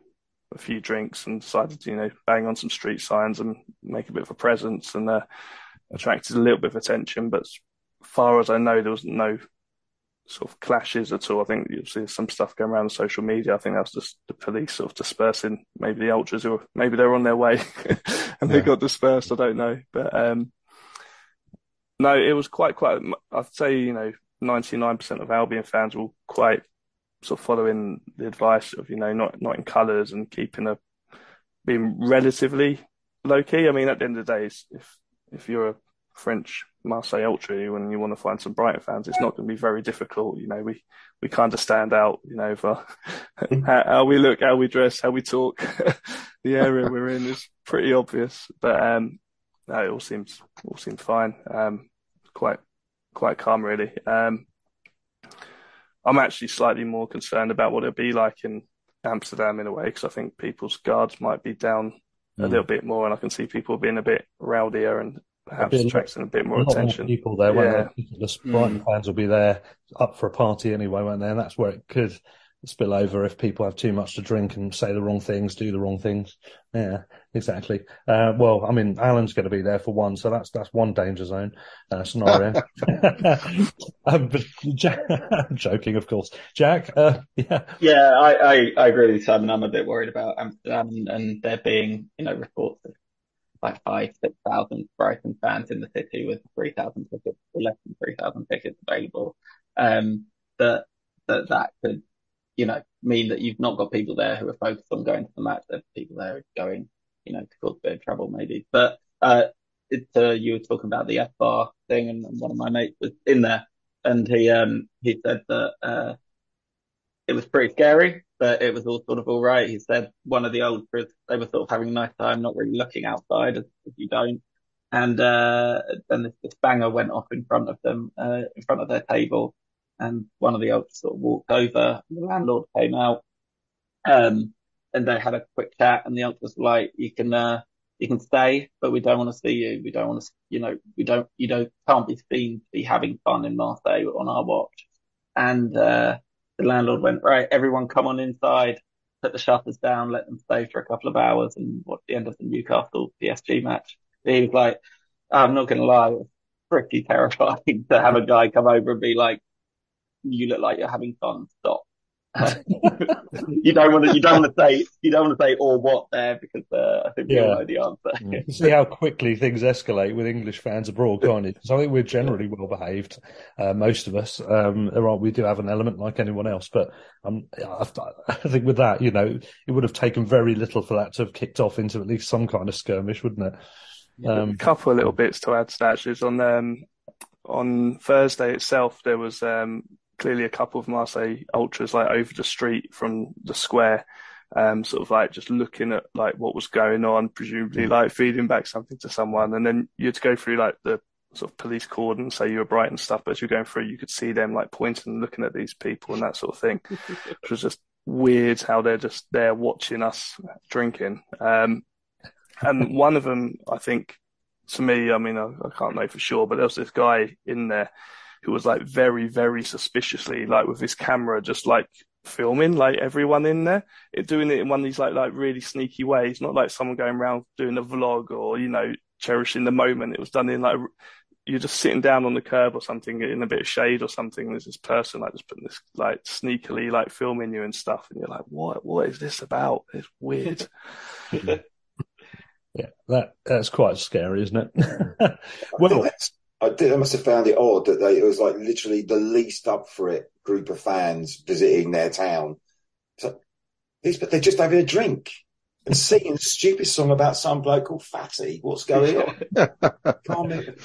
a few drinks and decided to you know bang on some street signs and make a bit of a presence and uh, attracted a little bit of attention. But as far as I know, there was no sort of clashes at all. I think you'll see some stuff going around on social media. I think that was just the police sort of dispersing maybe the ultras who were, maybe they're on their way and they got dispersed. I don't know, but um, no, it was quite quite. I'd say you know, ninety nine percent of Albion fans were quite sort of following the advice of you know not not in colours and keeping a being relatively low key. I mean, at the end of the day, if if you're a French Marseille Ultra and you want to find some Brighton fans, it's not going to be very difficult. You know, we, we kind of stand out, you know, for how, how, we look, how we dress, how we talk. the area we're in is pretty obvious, but, um, no, it all seems, all seems fine. Um, quite, quite calm really. Um, I'm actually slightly more concerned about what it'll be like in Amsterdam in a way, because I think people's guards might be down mm. a little bit more and I can see people being a bit rowdier and perhaps attracting a bit more attention. More people there, yeah. The Brighton mm. fans will be there up for a party anyway, won't they? And that's where it could spill over if people have too much to drink and say the wrong things, do the wrong things. Yeah, exactly. Uh, well, I mean, Alan's going to be there for one, so that's that's one danger zone uh, scenario. um, but Jack, I'm joking, of course. Jack, uh, yeah, yeah, I, I, I agree with Simon. I'm a bit worried about Amsterdam and, and there being, you know, reports of like five, six thousand Brighton fans in the city with three thousand tickets or less than three thousand tickets available. Um, that that that could, you know, mean that you've not got people there who are focused on going to the match. There's people there going, you know, to cause a bit of trouble maybe. But uh, uh, you were talking about the F bar thing, and, one of my mates was in there, and he um he said that uh it was pretty scary but it was all sort of all right. He said one of the ultras, they were sort of having a nice time, not really looking outside as, as you don't. And, uh, then this, this, banger went off in front of them, uh, in front of their table. And one of the ultras sort of walked over and the landlord came out. Um, and they had a quick chat and the ultras were like, you can, uh, you can stay, but we don't want to see you. We don't want to, you know, we don't, you don't, can't be seen to be having fun in Marseille on our watch. And, uh, the landlord went, right, everyone come on inside, put the shutters down, let them stay for a couple of hours and watch the end of the Newcastle PSG match. He was like, I'm not going to lie, it was pretty terrifying to have a guy come over and be like, you look like you're having fun, stop. you don't want to. You don't want to say. You don't want to say or what there because uh, I think we yeah. all know the answer. you see how quickly things escalate with English fans abroad, can't you? Because I think we're generally well behaved, uh, most of us. Um, are, we do have an element like anyone else, but um, I, I think with that, you know, it would have taken very little for that to have kicked off into at least some kind of skirmish, wouldn't it? Um, a couple of little bits to add to that. Actually, on um, on Thursday itself, there was um, clearly a couple of Marseille ultras like over the street from the square, um, sort of like just looking at like what was going on, presumably mm. like feeding back something to someone, and then you had to go through like the sort of police cordon, say you were bright and stuff, but as you're going through, you could see them like pointing and looking at these people and that sort of thing, which was just weird how they're just there watching us drinking. Um, and one of them, I think, to me, I mean, I, I can't know for sure, but there was this guy in there who was like very, very suspiciously, like with his camera, just like filming like everyone in there, it, doing it in one of these like like really sneaky ways, not like someone going around doing a vlog or you know cherishing the moment. It was done in like you're just sitting down on the curb or something in a bit of shade or something. There's this person like just putting this like sneakily like filming you and stuff, and you're like, what What is this about? It's weird. yeah, that that's quite scary, isn't it? well. I, did, I must have found it odd that they, it was like literally the least up for it group of fans visiting their town. So, these, but they're just having a drink and singing a stupid song about some bloke called Fati. What's going on? can't,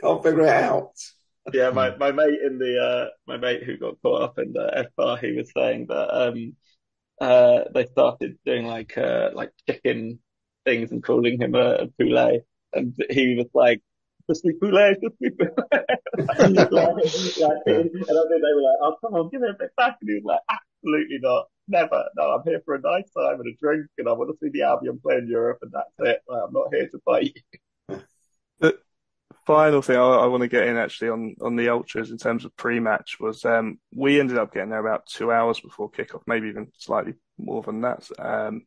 can't figure it out. yeah, my, my mate in the uh, my mate who got caught up in the F bar, he was saying that um, uh, they started doing like uh, like chicken things and calling him a, a poulet, and he was like, just me poulet, just me poulet. like, like, and I think they were like, oh, come on, give it a bit back. And he was like, absolutely not. Never. No, I'm here for a nice time and a drink and I want to see the Albion play in Europe and that's it. Like, I'm not here to fight The final thing I, I, want to get in actually on, on the Ultras in terms of pre-match was um, we ended up getting there about two hours before kickoff, maybe even slightly more than that. Um,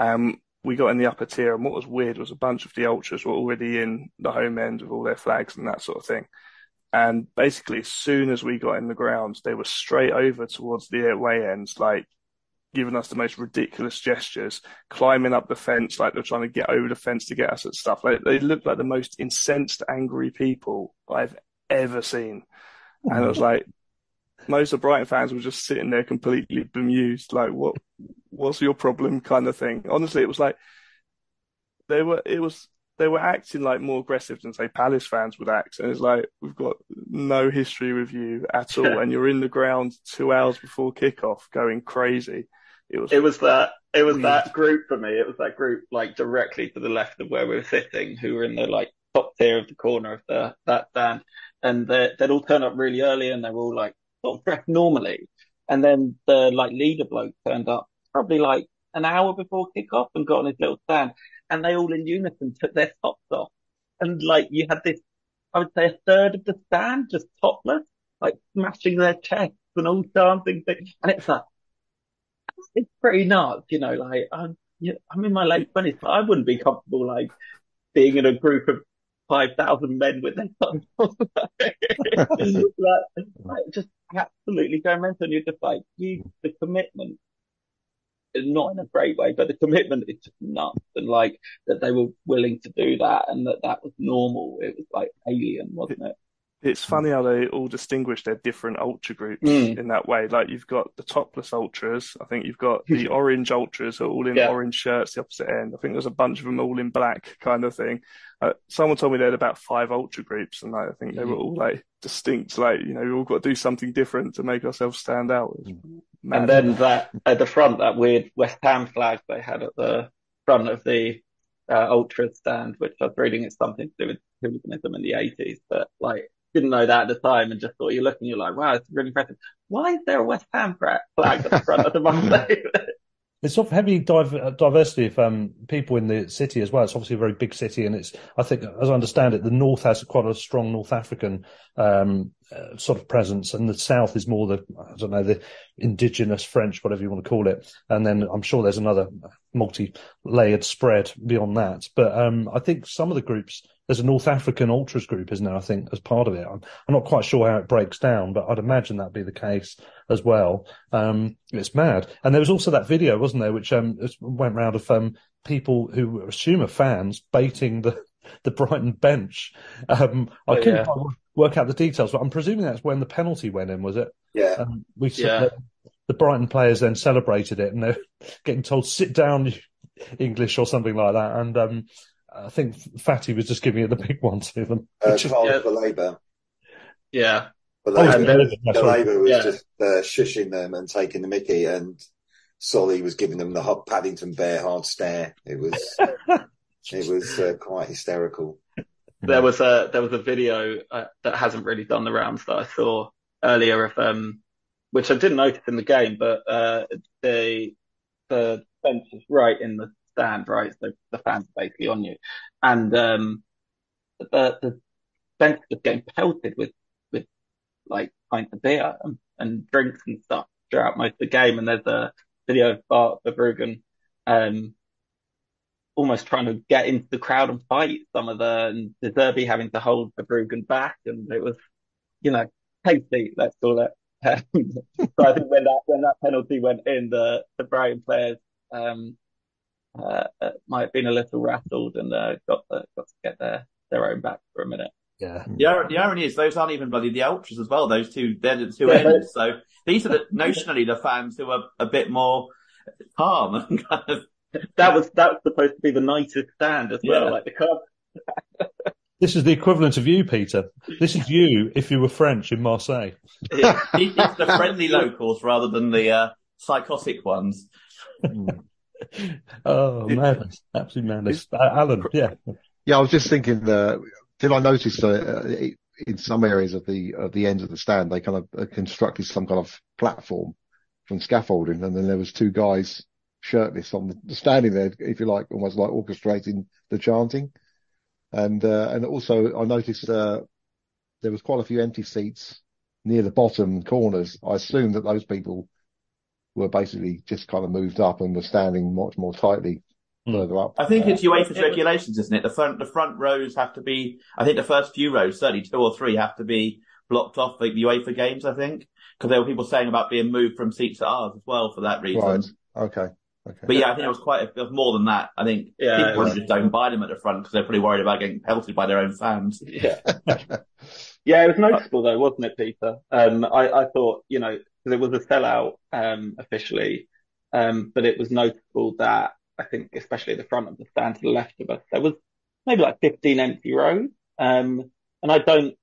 um, we got in the upper tier, and what was weird was a bunch of the ultras were already in the home end with all their flags and that sort of thing. And basically, as soon as we got in the grounds, they were straight over towards the away ends, like giving us the most ridiculous gestures, climbing up the fence like they're trying to get over the fence to get us at stuff. Like, they looked like the most incensed, angry people I've ever seen. And it was like, most of Brighton fans were just sitting there completely bemused, like, what, what's your problem kind of thing. Honestly, it was like, they were, it was, they were acting like more aggressive than say Palace fans would act. And it's like, we've got no history with you at all. and you're in the ground two hours before kickoff going crazy. It was, it was that, it was weird. that group for me. It was that group like directly to the left of where we were sitting who were in the like top tier of the corner of the, that stand. And they'd all turn up really early and they were all like sort of dressed normally. And then the like leader bloke turned up probably like an hour before kickoff and got on his little stand. And they all in unison took their tops off. And like you had this, I would say a third of the stand just topless, like smashing their chests and all dancing things. And it's like, it's pretty nuts, you know, like I'm, you know, I'm in my late twenties, but I wouldn't be comfortable like being in a group of 5,000 men with their thumbs like, like, just absolutely going mental. And you're just like, you, the commitment, not in a great way, but the commitment is just nuts. And like that they were willing to do that and that that was normal. It was like alien, wasn't it? It's funny how they all distinguish their different ultra groups mm. in that way. Like you've got the topless ultras. I think you've got the orange ultras are all in yeah. orange shirts, the opposite end. I think there's a bunch of them all in black kind of thing. Uh, someone told me they had about five ultra groups and like, I think they were all like distinct. Like, you know, we all got to do something different to make ourselves stand out. And then that at the front, that weird West Ham flag they had at the front of the uh, ultra stand, which I was reading it's something to do with hooliganism in the 80s, but like didn't know that at the time and just thought you're looking, you're like, wow, it's really impressive. Why is there a West Ham flag at the front of the Monday? It's sort of heavy div- diversity of um, people in the city as well. It's obviously a very big city, and it's I think, as I understand it, the north has quite a strong North African um, uh, sort of presence, and the south is more the I don't know the indigenous French, whatever you want to call it. And then I'm sure there's another multi-layered spread beyond that. But um, I think some of the groups there's a North African ultras group, isn't there? I think as part of it. I'm, I'm not quite sure how it breaks down, but I'd imagine that'd be the case as well. Um, it's mad. And there was also that video, wasn't there, which um, went round of um, people who assume are fans baiting the the Brighton bench. Um, I oh, couldn't yeah. Work out the details, but I'm presuming that's when the penalty went in, was it? Yeah. Um, we yeah. The, the, Brighton players then celebrated it, and they're getting told sit down, English or something like that. And um, I think Fati was just giving it the big one to them. Uh, yeah. for Labour. Yeah. But oh, the Labour was yeah. just uh, shushing them and taking the mickey, and Solly was giving them the hot Paddington Bear hard stare. It was it was uh, quite hysterical. There was a there was a video uh, that hasn't really done the rounds that I saw earlier of um, which I didn't notice in the game, but uh, the the bench is right in the stand, right? So the fans are basically on you. And, um, the, the bench was getting pelted with, with like pints of beer and, and drinks and stuff. throughout most of the game. And there's a video of Bart Verbruggen, um, almost trying to get into the crowd and fight some of the, and De Zerbi having to hold Verbruggen back. And it was, you know, tasty, let's call it. so I think when that, when that penalty went in, the, the Brighton players, um, uh, uh, might have been a little rattled and uh, got the, got to get their their own back for a minute. Yeah. The, the irony is those aren't even bloody the ultras as well. Those two, they're the two yeah, ends. So these are the, notionally the fans who are a bit more calm and kind of. That was that was supposed to be the nicest stand as well, yeah. like the club. This is the equivalent of you, Peter. This is you if you were French in Marseille. it's the friendly locals rather than the uh, psychotic ones. oh, madness. Absolute madness. Uh, Alan, yeah. Yeah, I was just thinking, uh, did I notice that uh, in some areas of the, of the ends of the stand, they kind of uh, constructed some kind of platform from scaffolding and then there was two guys shirtless on the, standing there, if you like, almost like orchestrating the chanting. And, uh, and also I noticed, uh, there was quite a few empty seats near the bottom corners. I assume that those people were basically just kind of moved up and were standing much more tightly hmm. further up. I think it's UEFA's regulations, isn't it? The front the front rows have to be. I think the first few rows, certainly two or three, have to be blocked off for the UEFA games. I think because there were people saying about being moved from seats to ours as well for that reason. Right. Okay. Okay. But yeah, I think it was quite it was more than that. I think yeah, people just don't buy them at the front because they're pretty worried about getting pelted by their own fans. Yeah. yeah, it was noticeable though, wasn't it, Peter? Um, I, I thought, you know, because it was a sellout um, officially, um, but it was notable that I think, especially at the front of the stand to the left of us, there was maybe like 15 empty rows, um, and I don't,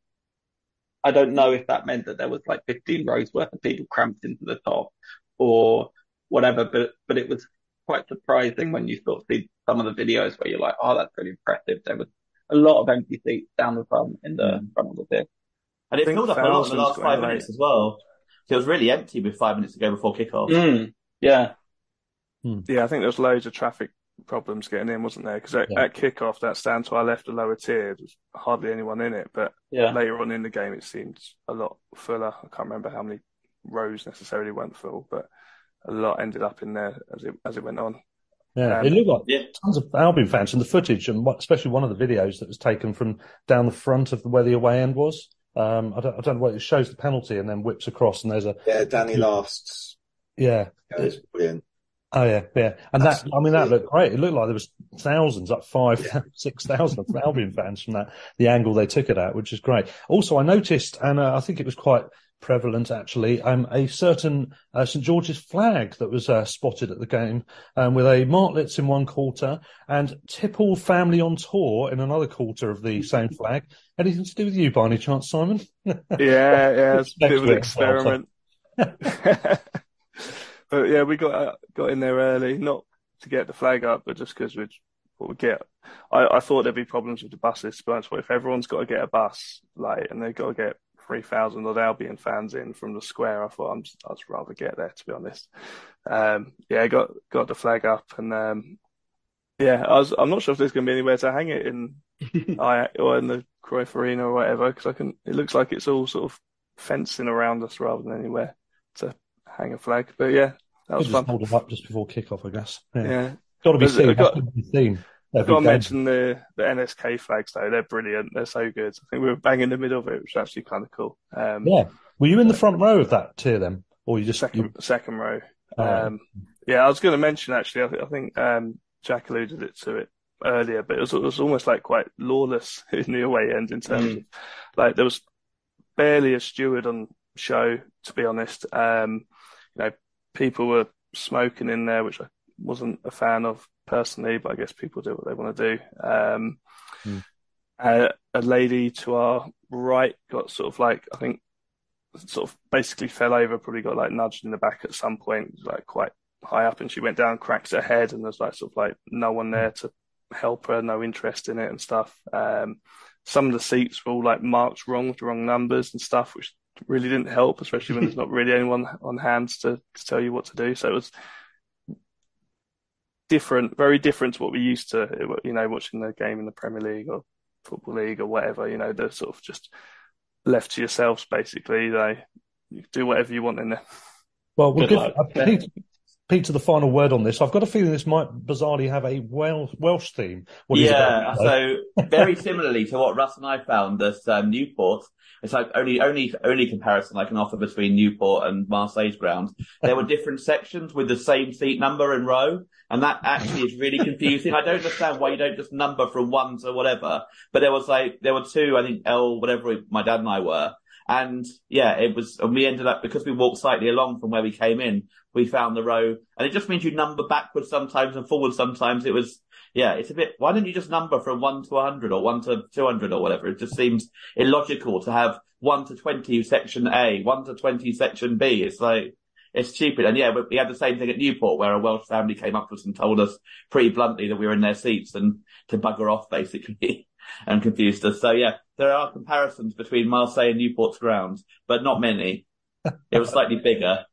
I don't know if that meant that there was like 15 rows worth of people cramped into the top or whatever, but but it was quite surprising when you sort of see some of the videos where you're like, oh, that's really impressive. There was a lot of empty seats down the front in the mm. front of the pitch. And it filled up a lot in the last five minutes as well. So it was really empty with five minutes to go before kickoff. Mm, yeah. Hmm. Yeah, I think there was loads of traffic problems getting in, wasn't there? Because at, yeah. at kickoff, that stand to our left, the lower tier, there's hardly anyone in it. But yeah. later on in the game, it seemed a lot fuller. I can't remember how many rows necessarily went full, but a lot ended up in there as it as it went on. Yeah, um, it looked like yeah. tons of Albion fans and the footage, and especially one of the videos that was taken from down the front of where the away end was. Um, I don't, I don't know what it shows the penalty and then whips across and there's a yeah Danny lasts yeah it's brilliant oh yeah yeah and That's, that I mean that looked great it looked like there was thousands like five yeah. six thousand Albion fans from that the angle they took it at which is great also I noticed and uh, I think it was quite prevalent actually. Um, a certain uh, St George's flag that was uh, spotted at the game um, with a Martlets in one quarter and Tipple family on tour in another quarter of the same flag. Anything to do with you by any chance, Simon? yeah, yeah, it's a bit of an experiment. but yeah, we got uh, got in there early, not to get the flag up, but just because we'd what we get. I, I thought there'd be problems with the buses, but if everyone's got to get a bus, late and they've got to get 3,000 odd Albion fans in from the square. I thought I'm, I'd rather get there, to be honest. Um, yeah, got, got the flag up and, um, yeah, I was, I'm not sure if there's going to be anywhere to hang it in, I, or in the Cruyff Arena or whatever, because I can, it looks like it's all sort of fencing around us rather than anywhere to hang a flag. But yeah, that was fun. Hold it up just before kickoff, I guess. Yeah. yeah. Got to be seen. Got, to be seen. I've got to mention the, the NSK flags though. They're brilliant. They're so good. I think we were bang in the middle of it, which was actually kind of cool. Um, yeah. Were you in the front row of that tier then? Or you just second, you... second row? Um, yeah, I was going to mention actually, I, th- I think, um, Jack alluded it to it earlier, but it was, it was almost like quite lawless in the away end in terms mm. of like there was barely a steward on show, to be honest. Um, you know, people were smoking in there, which I wasn't a fan of personally, but I guess people do what they want to do. Um, mm. uh, a lady to our right got sort of like, I think, sort of basically fell over, probably got like nudged in the back at some point, like quite high up, and she went down, cracked her head, and there's like sort of like no one there to help her, no interest in it and stuff. Um, some of the seats were all like marked wrong with the wrong numbers and stuff, which really didn't help, especially when there's not really anyone on hand to, to tell you what to do. So it was different, very different to what we used to, you know, watching the game in the Premier League or Football League or whatever. You know, they're sort of just left to yourselves basically. They you do whatever you want in there. Well, we'll give Peter, Peter the final word on this. I've got a feeling this might bizarrely have a Welsh, Welsh theme. Yeah, so very similarly to what Russ and I found at um, Newport, it's like only only only comparison I can offer between Newport and Marseille's ground. There were different sections with the same seat number and row, and that actually is really confusing. I don't understand why you don't just number from one to whatever. But there was like there were two, I think L whatever my dad and I were. And yeah, it was, and we ended up, because we walked slightly along from where we came in, we found the row, and it just means you number backwards sometimes and forwards sometimes. It was, yeah, it's a bit, why don't you just number from 1 to 100 or 1 to 200 or whatever? It just seems illogical to have 1 to 20 section A, 1 to 20 section B. It's like, it's stupid. And yeah, we had the same thing at Newport where a Welsh family came up to us and told us pretty bluntly that we were in their seats and to bugger off basically and confused us. So yeah, there are comparisons between Marseille and Newport's grounds, but not many. It was slightly bigger.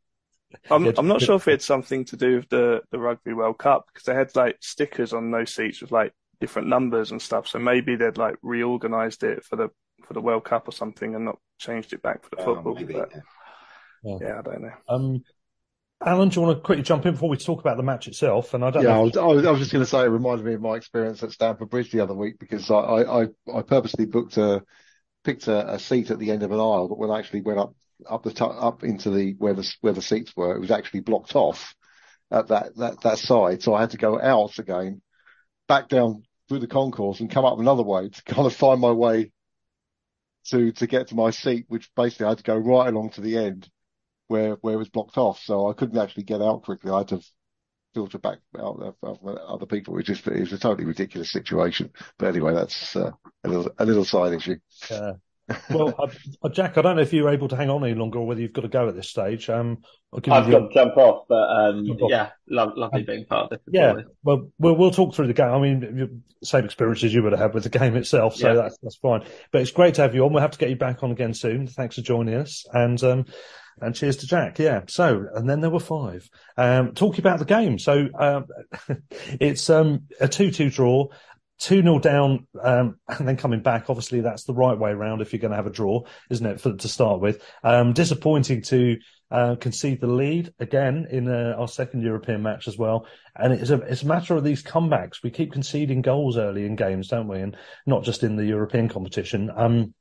I'm, I'm not sure if it's something to do with the, the Rugby World Cup because they had like stickers on those seats with like different numbers and stuff. So maybe they'd like reorganized it for the for the World Cup or something and not changed it back for the oh, football. Maybe, but, yeah. yeah. I don't know. Um, Alan, do you want to quickly jump in before we talk about the match itself? And I don't. Yeah, I was, I was, just going to say it reminded me of my experience at Stamford Bridge the other week because I I, I purposely booked a picked a, a, seat at the end of an aisle, but when I actually went up up the t- up into the where the where the seats were, it was actually blocked off at that that that side. So I had to go out again, back down through the concourse, and come up another way to kind of find my way to to get to my seat, which basically I had to go right along to the end where where it was blocked off. So I couldn't actually get out quickly. I had to filter back out of, other people. It just it was a totally ridiculous situation. But anyway, that's uh, a little a little side issue. Yeah. Well, uh, uh, Jack, I don't know if you're able to hang on any longer or whether you've got to go at this stage. Um, I've got to jump off, but um, jump off. yeah, lo- lovely um, being part of this. Yeah, well, well, we'll talk through the game. I mean, same experiences you would have had with the game itself, so yeah. that's that's fine. But it's great to have you on. We'll have to get you back on again soon. Thanks for joining us, and um, and cheers to Jack. Yeah. So, and then there were five. Um, talking about the game. So, um, it's, um, a 2-2 draw. 2 0 down, um, and then coming back. Obviously, that's the right way around if you're going to have a draw, isn't it, for, to start with? Um, disappointing to uh, concede the lead again in uh, our second European match as well. And it's a, it's a matter of these comebacks. We keep conceding goals early in games, don't we? And not just in the European competition. Um,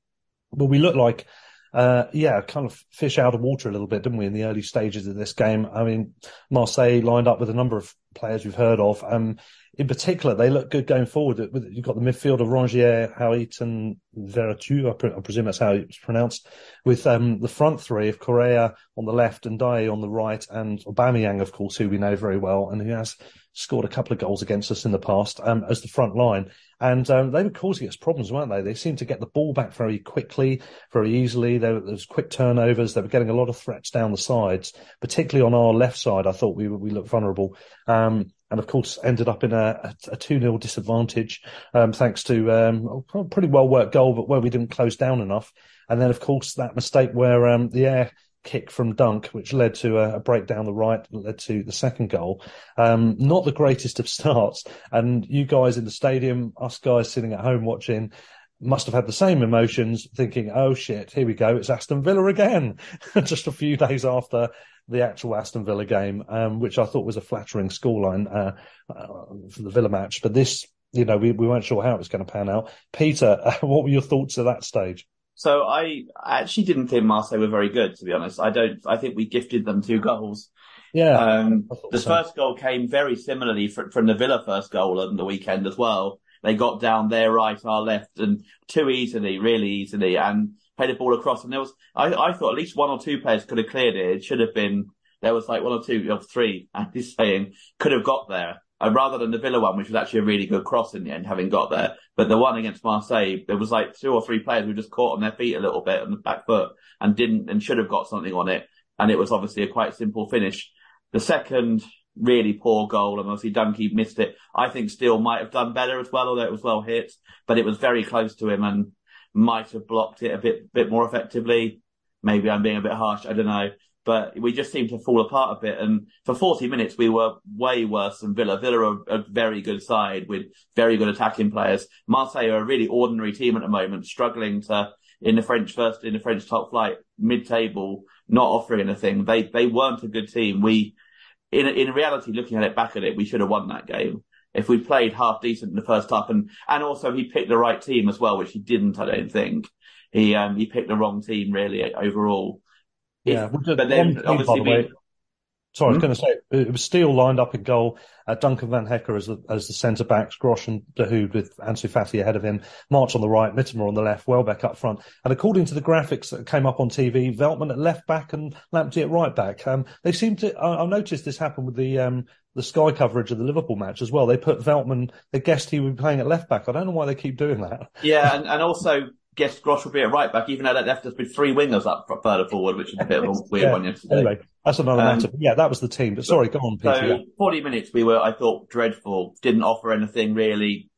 but we look like uh, yeah, kind of fish out of water a little bit, didn't we, in the early stages of this game? I mean, Marseille lined up with a number of players we've heard of. Um, in particular, they look good going forward. You've got the midfield of Rongier, Harit, and Veretout. I, pre- I, presume that's how it's pronounced. With um, the front three of Correa on the left and Ndiaye on the right, and Aubameyang, of course, who we know very well, and who has scored a couple of goals against us in the past um, as the front line. And um, they were causing us problems, weren't they? They seemed to get the ball back very quickly, very easily. There, there was quick turnovers. They were getting a lot of threats down the sides, particularly on our left side. I thought we we looked vulnerable. Um, and of course ended up in a, a 2 0 disadvantage, um, thanks to um, a pretty well worked goal, but where we didn't close down enough. And then, of course, that mistake where um, the air kick from Dunk, which led to a, a break down the right, led to the second goal. Um, not the greatest of starts. And you guys in the stadium, us guys sitting at home watching, must have had the same emotions, thinking, "Oh shit, here we go, it's Aston Villa again." Just a few days after the actual Aston Villa game, um, which I thought was a flattering scoreline uh, uh, for the Villa match. But this, you know, we, we weren't sure how it was going to pan out. Peter, uh, what were your thoughts at that stage? So I actually didn't think Marseille were very good, to be honest. I don't. I think we gifted them two goals. Yeah. Um, the so. first goal came very similarly from, from the Villa first goal on the weekend as well. They got down their right, our left, and too easily, really easily, and played the ball across. And there was, I, I thought at least one or two players could have cleared it. It should have been, there was like one or two of three, Andy's saying, could have got there. And rather than the Villa one, which was actually a really good cross in the end, having got there. But the one against Marseille, there was like two or three players who just caught on their feet a little bit on the back foot and didn't, and should have got something on it. And it was obviously a quite simple finish. The second, really poor goal, and obviously Dunkey missed it. I think Steele might have done better as well, although it was well hit, but it was very close to him and might have blocked it a bit, bit more effectively. Maybe I'm being a bit harsh. I don't know. But we just seemed to fall apart a bit. And for 40 minutes, we were way worse than Villa. Villa are a very good side with very good attacking players. Marseille are a really ordinary team at the moment, struggling to, in the French first, in the French top flight, mid-table, not offering anything. They they weren't a good team. We, in in reality, looking at it back at it, we should have won that game if we played half decent in the first half, and and also he picked the right team as well, which he didn't. I don't think he um he picked the wrong team really overall. Yeah, if, but then obviously we, Sorry, mm-hmm. I was hmm? going to say it was Steele lined up in goal, uh, Duncan Van Hecke as the, as the centre backs, Gross and Dahoud with Ansu Fati ahead of him, March on the right, Mitoma on the left, Welbeck up front. And according to the graphics that came up on TV, Veltman at left back and Lamptey at right back. Um, they seem to. I, I noticed this happened with the um, the Sky coverage of the Liverpool match as well. They put Veltman. They guessed he would be playing at left back. I don't know why they keep doing that. Yeah, and, and also guess Gross would be at right back, even though that left us with three wingers up further forward, which is a bit of a weird yeah. one yesterday. Anyway, that's another um, matter. Yeah, that was the team. But sorry, go on, Peter. So, yeah. 40 minutes we were, I thought, dreadful. Didn't offer anything really.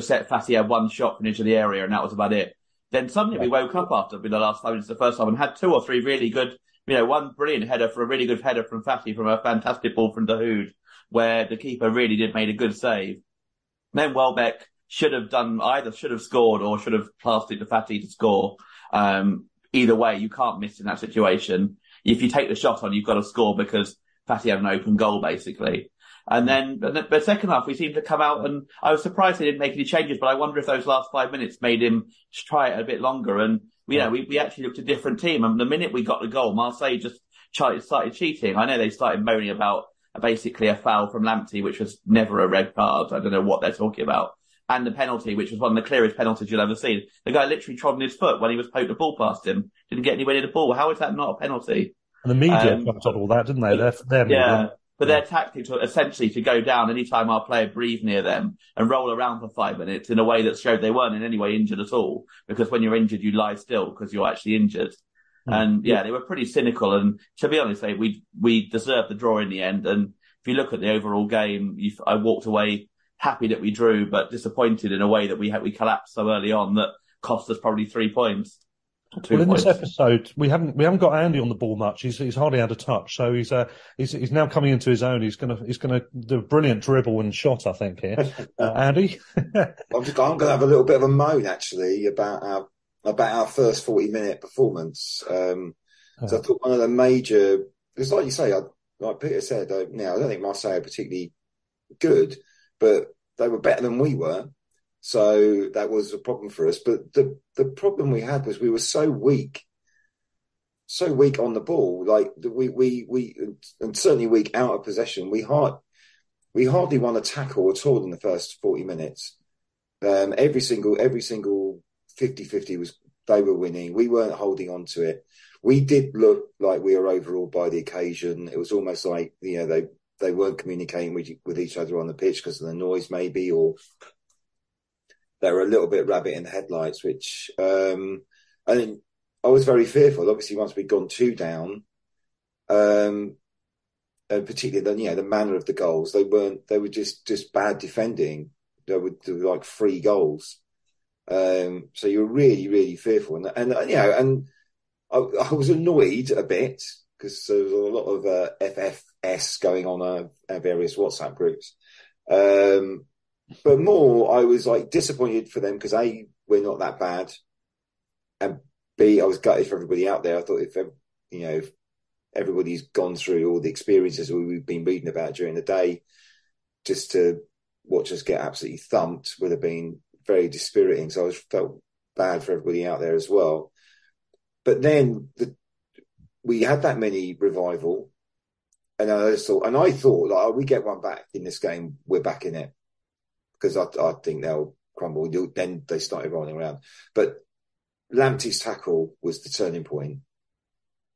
Set Fati had one shot from into the area, and that was about it. Then suddenly yeah. we woke up after the last five minutes, the first time, and had two or three really good, you know, one brilliant header for a really good header from Fati from a fantastic ball from Dahoud, where the keeper really did made a good save. Then Welbeck should have done either should have scored or should have passed it to Fati to score. Um, either way, you can't miss in that situation. If you take the shot on, you've got to score because Fati had an open goal basically. And then, but the second half, we seemed to come out and I was surprised they didn't make any changes, but I wonder if those last five minutes made him try it a bit longer. And, you know, we, we actually looked a different team. And the minute we got the goal, Marseille just started cheating. I know they started moaning about basically a foul from Lamptey, which was never a red card. I don't know what they're talking about and the penalty, which was one of the clearest penalties you'll ever see. The guy literally trod on his foot when he was poked the ball past him. Didn't get anywhere near the ball. How is that not a penalty? And the media um, all that, didn't they? They're, they're yeah. But their tactics were essentially to go down anytime our player breathed near them and roll around for five minutes in a way that showed they weren't in any way injured at all. Because when you're injured, you lie still because you're actually injured. Mm. And yeah, they were pretty cynical. And to be honest, we, we deserved the draw in the end. And if you look at the overall game, I walked away happy that we drew, but disappointed in a way that we had, we collapsed so early on that cost us probably three points. Well, in this episode, we haven't we haven't got Andy on the ball much. He's he's hardly had a touch, so he's uh he's he's now coming into his own. He's gonna he's gonna do a brilliant dribble and shot, I think. Here, uh, Andy. I'm just I'm gonna have a little bit of a moan actually about our about our first forty minute performance. Um, so I thought one of the major because, like you say, I, like Peter said, I, you know, I don't think Marseille are particularly good, but they were better than we were. So that was a problem for us. But the, the problem we had was we were so weak, so weak on the ball. Like we, we, we, and certainly weak out of possession. We hard, we hardly won a tackle at all in the first 40 minutes. Um, every single, every single 50 50 was, they were winning. We weren't holding on to it. We did look like we were overall by the occasion. It was almost like, you know, they, they weren't communicating with, with each other on the pitch because of the noise, maybe, or they were a little bit rabbit in the headlights, which um, I I was very fearful. Obviously, once we'd gone two down, um, and particularly the you know the manner of the goals, they weren't. They were just just bad defending. They were, they were like three goals. Um, so you were really really fearful, and and you know, and I, I was annoyed a bit because there was a lot of uh, FFS going on uh, various WhatsApp groups. Um, but more, I was like disappointed for them because A, we're not that bad, and B, I was gutted for everybody out there. I thought if you know if everybody's gone through all the experiences we've been reading about during the day, just to watch us get absolutely thumped would have been very dispiriting. So I felt bad for everybody out there as well. But then the we had that many revival, and I just thought, and I thought, like, oh, we get one back in this game, we're back in it because I, I think they'll crumble. Then they started rolling around, but Lamptey's tackle was the turning point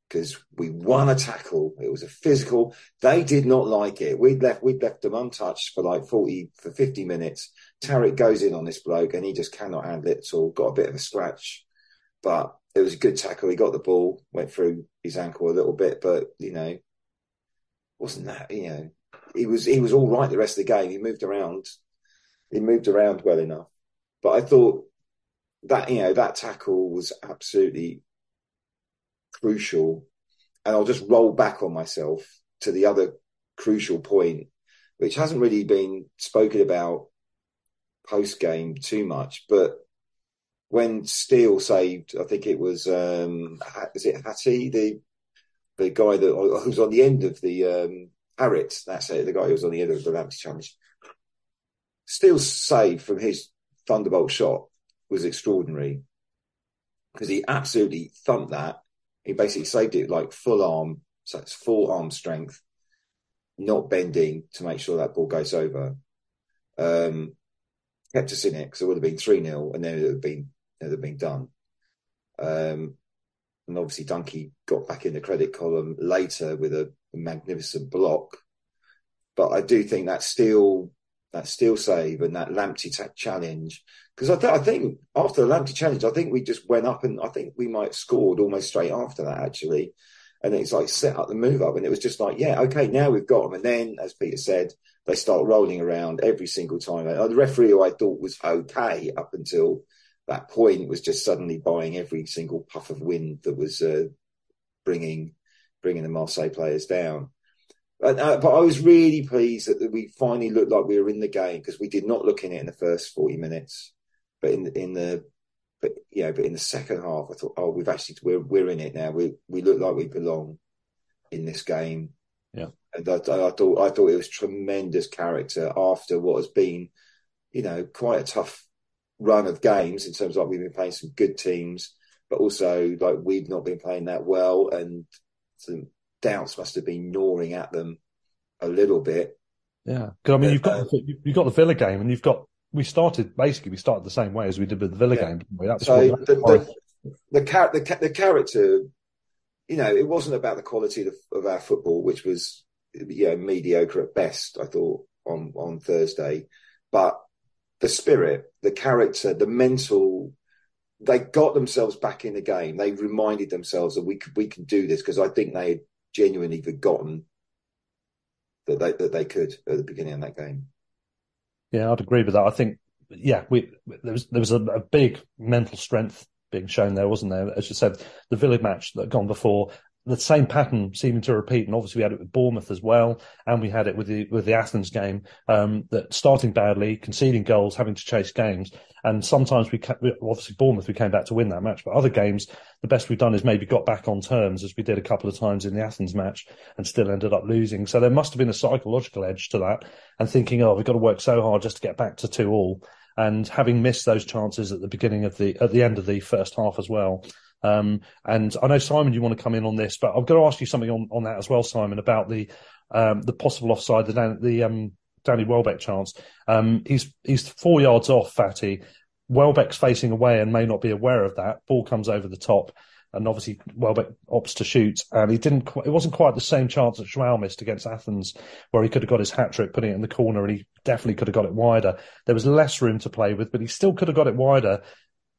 because we won a tackle. It was a physical. They did not like it. We'd left we'd left them untouched for like forty for fifty minutes. Tariq goes in on this bloke and he just cannot handle it at all. Got a bit of a scratch, but it was a good tackle. He got the ball, went through his ankle a little bit, but you know, wasn't that you know, he was he was all right the rest of the game. He moved around, he moved around well enough. But I thought that you know that tackle was absolutely crucial, and I'll just roll back on myself to the other crucial point, which hasn't really been spoken about post game too much, but when Steele saved, I think it was um, is it Hattie? The the guy that who's on the end of the um, that's it, the guy who was on the end of the Lamptey challenge, Steele save from his thunderbolt shot was extraordinary because he absolutely thumped that. He basically saved it like full arm, so it's full arm strength, not bending to make sure that ball goes over. Um, kept us in it because it would have been 3 0 and then it would have been, it would have been done. Um, and obviously, Dunkey got back in the credit column later with a, magnificent block. But I do think that Steele that Steele save and that Lamptey challenge. Because I, th- I, think after the Lamptey challenge, I think we just went up and I think we might scored almost straight after that, actually. And it's like set up the move up. And it was just like, yeah, okay, now we've got them. And then, as Peter said, they start rolling around every single time. And the referee, who I thought was okay up until that point, was just suddenly buying every single puff of wind that was uh, bringing bringing the Marseille players down. But, uh, but I was really pleased that we finally looked like we were in the game because we did not look in it in the first forty minutes, but in in the but you know, but in the second half, I thought, oh, we've actually we're we're in it now. We we look like we belong in this game. Yeah, and I, I thought I thought it was tremendous character after what has been, you know, quite a tough run of games in terms of like we've been playing some good teams, but also like we've not been playing that well, and some doubts must have been gnawing at them a little bit. Yeah, because I mean, you've got uh, you've got the Villa game, and you've got we started basically we started the same way as we did with the Villa yeah. game. That's so the, the, the, char- the, the character, you know, it wasn't about the quality of, of our football, which was you know mediocre at best. I thought on on Thursday, but the spirit, the character, the mental they got themselves back in the game. They reminded themselves that we could we can do this because I think they genuinely forgotten that they that they could at the beginning of that game. Yeah, I'd agree with that. I think yeah, we there was there was a, a big mental strength being shown there, wasn't there? As you said, the Villa match that gone before, the same pattern seeming to repeat, and obviously we had it with Bournemouth as well, and we had it with the with the Athens game. Um, that starting badly, conceding goals, having to chase games, and sometimes we obviously Bournemouth we came back to win that match, but other games the best we've done is maybe got back on terms as we did a couple of times in the Athens match, and still ended up losing. So there must have been a psychological edge to that, and thinking, oh, we've got to work so hard just to get back to two all, and having missed those chances at the beginning of the at the end of the first half as well. Um, and I know Simon, you want to come in on this, but I'm going to ask you something on, on that as well, Simon, about the um, the possible offside, the the um, Danny Welbeck chance. Um, he's he's four yards off Fati. Welbeck's facing away and may not be aware of that. Ball comes over the top, and obviously Welbeck opts to shoot, and he didn't. It wasn't quite the same chance that Joao missed against Athens, where he could have got his hat trick, putting it in the corner, and he definitely could have got it wider. There was less room to play with, but he still could have got it wider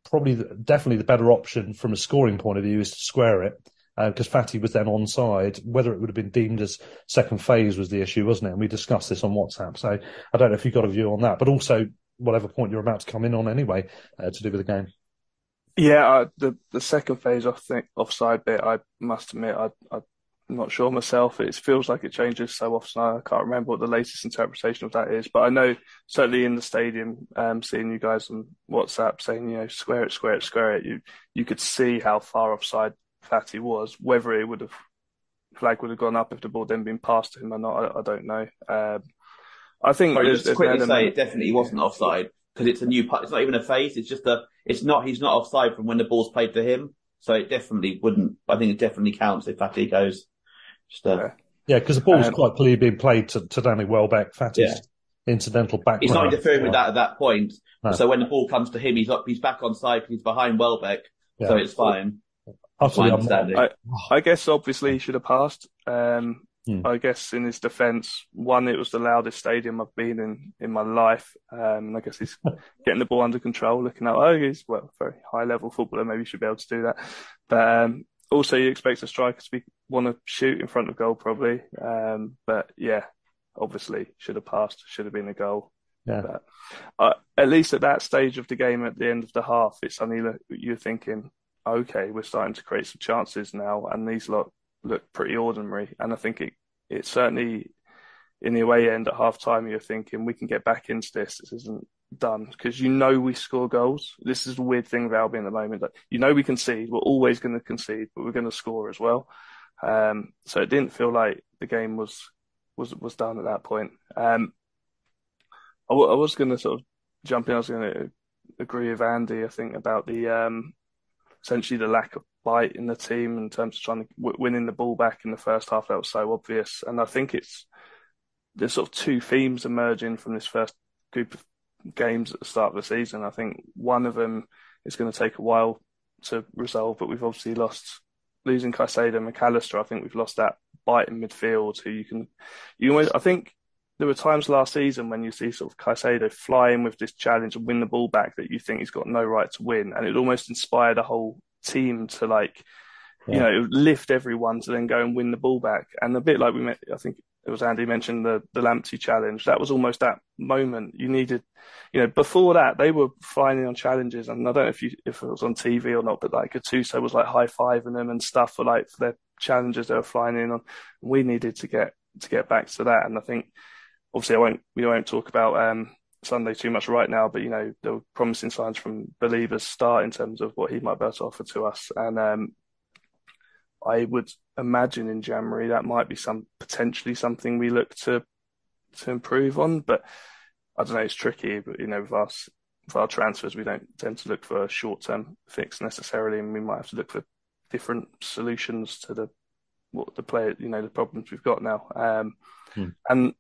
probably the, definitely the better option from a scoring point of view is to square it because uh, Fati was then onside. Whether it would have been deemed as second phase was the issue, wasn't it? And we discussed this on WhatsApp. So I don't know if you've got a view on that, but also whatever point you're about to come in on anyway uh, to do with the game. Yeah, uh, the the second phase, I think offside bit. I must admit, I I I'm not sure myself. It feels like it changes so often. I can't remember what the latest interpretation of that is, but I know certainly in the stadium, um, seeing you guys on WhatsApp saying, you know, square it, square it, square it. You you could see how far offside Fati was. Whether it would have flag would have gone up if the ball then been passed to him or not, I, I don't know. Um, I think Sorry, just quickly say it definitely wasn't offside because it's a new. part. It's not even a phase. It's just a. It's not. He's not offside from when the ball's played to him. So it definitely wouldn't. I think it definitely counts if Fati goes stuff. Yeah, because the ball was um, quite clearly being played to, to Danny Welbeck. Fati's yeah. incidental background. He's not interfering with that at that point. No. So when the ball comes to him, he's up, he's back on side. He's behind Welbeck, yeah. so it's fine. Absolutely, I, I, guess obviously he should have passed. Um, hmm. I guess in his defence, one, it was the loudest stadium I've been in in my life. Um, I guess he's getting the ball under control, looking at oh, he's well, very high level footballer. Maybe he should be able to do that. But um, also, you expect a striker to be want to shoot in front of goal probably. Um, but yeah, obviously should have passed, should have been a goal. Yeah. But, uh, at least at that stage of the game, at the end of the half, it's suddenly you're thinking, okay, we're starting to create some chances now, and these look look pretty ordinary. And I think it it certainly in the away end at half time, you're thinking we can get back into this. This isn't done because you know we score goals. This is the weird thing with Albion at the moment that you know we concede. We're always going to concede, but we're going to score as well. Um, so it didn't feel like the game was was was done at that point. Um, I, w- I was going to sort of jump in. I was going to agree with Andy. I think about the um, essentially the lack of bite in the team in terms of trying to w- winning the ball back in the first half. That was so obvious, and I think it's there's sort of two themes emerging from this first group of games at the start of the season. I think one of them is going to take a while to resolve, but we've obviously lost losing Caicedo and McAllister. I think we've lost that bite in midfield. Who you can, you almost, I think there were times last season when you see sort of Caicedo flying with this challenge and win the ball back that you think he's got no right to win, and it almost inspired a whole team to like, yeah. you know, lift everyone to then go and win the ball back. And a bit like we met, I think it was Andy mentioned the the Lamptey challenge. That was almost that moment you needed. You know, before that they were finding on challenges, and I don't know if you if it was on TV or not, but like Gattuso was like high fiving them and stuff for like for their challenges they were flying in on. We needed to get to get back to that, and I think obviously I won't we won't talk about um, Sunday too much right now, but you know there were promising signs from Baleba's start in terms of what he might be able to offer to us, and um, I would imagine in January that might be some potentially something we look to to improve on. But I don't know, it's tricky. But you know, with us for our transfers, we don't tend to look for a short term fix necessarily, and we might have to look for different solutions to the what the player, you know, the problems we've got now. Um, hmm. And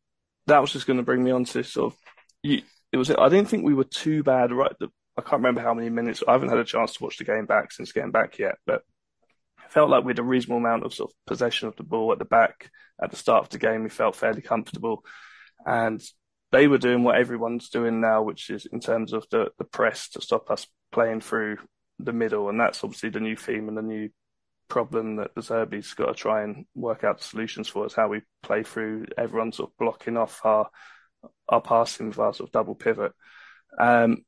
that was just going to bring me on to sort of, you, it was. I didn't think we were too bad. Right, the, I can't remember how many minutes. I haven't had a chance to watch the game back since getting back yet, but felt like we had a reasonable amount of sort of possession of the ball at the back at the start of the game. We felt fairly comfortable, and they were doing what everyone's doing now, which is in terms of the the press to stop us playing through the middle, and that's obviously the new theme and the new problem that De Zerbi's got to try and work out solutions for us. How we play through everyone sort of blocking off our our passing with our sort of double pivot. Um,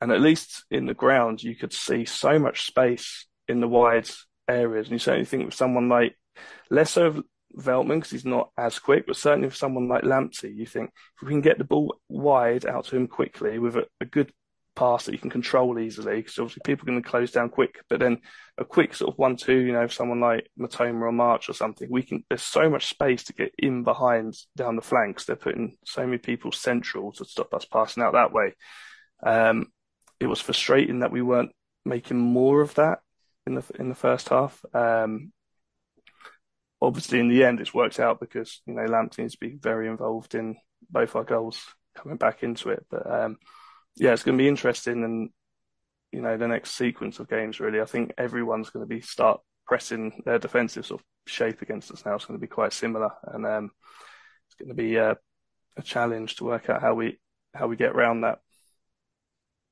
and at least in the ground, you could see so much space in the wide areas. And you certainly think with someone like less of Veltman because he's not as quick, but certainly with someone like Lamptey, you think if we can get the ball wide out to him quickly with a, a good pass that you can control easily, because obviously people are going to close down quick, but then a quick sort of one-two, you know, someone like Mitoma or March or something, we can. There's so much space to get in behind down the flanks. They're putting so many people central to stop us passing out that way. Um, it was frustrating that we weren't making more of that in the in the first half. Um, obviously, in the end, it's worked out because you know Lamptey needs to be very involved in both our goals coming back into it. But um, yeah, it's going to be interesting, and you know the next sequence of games. Really, I think everyone's going to be start pressing their defensive sort of shape against us now. It's going to be quite similar, and um, it's going to be uh, a challenge to work out how we how we get around that.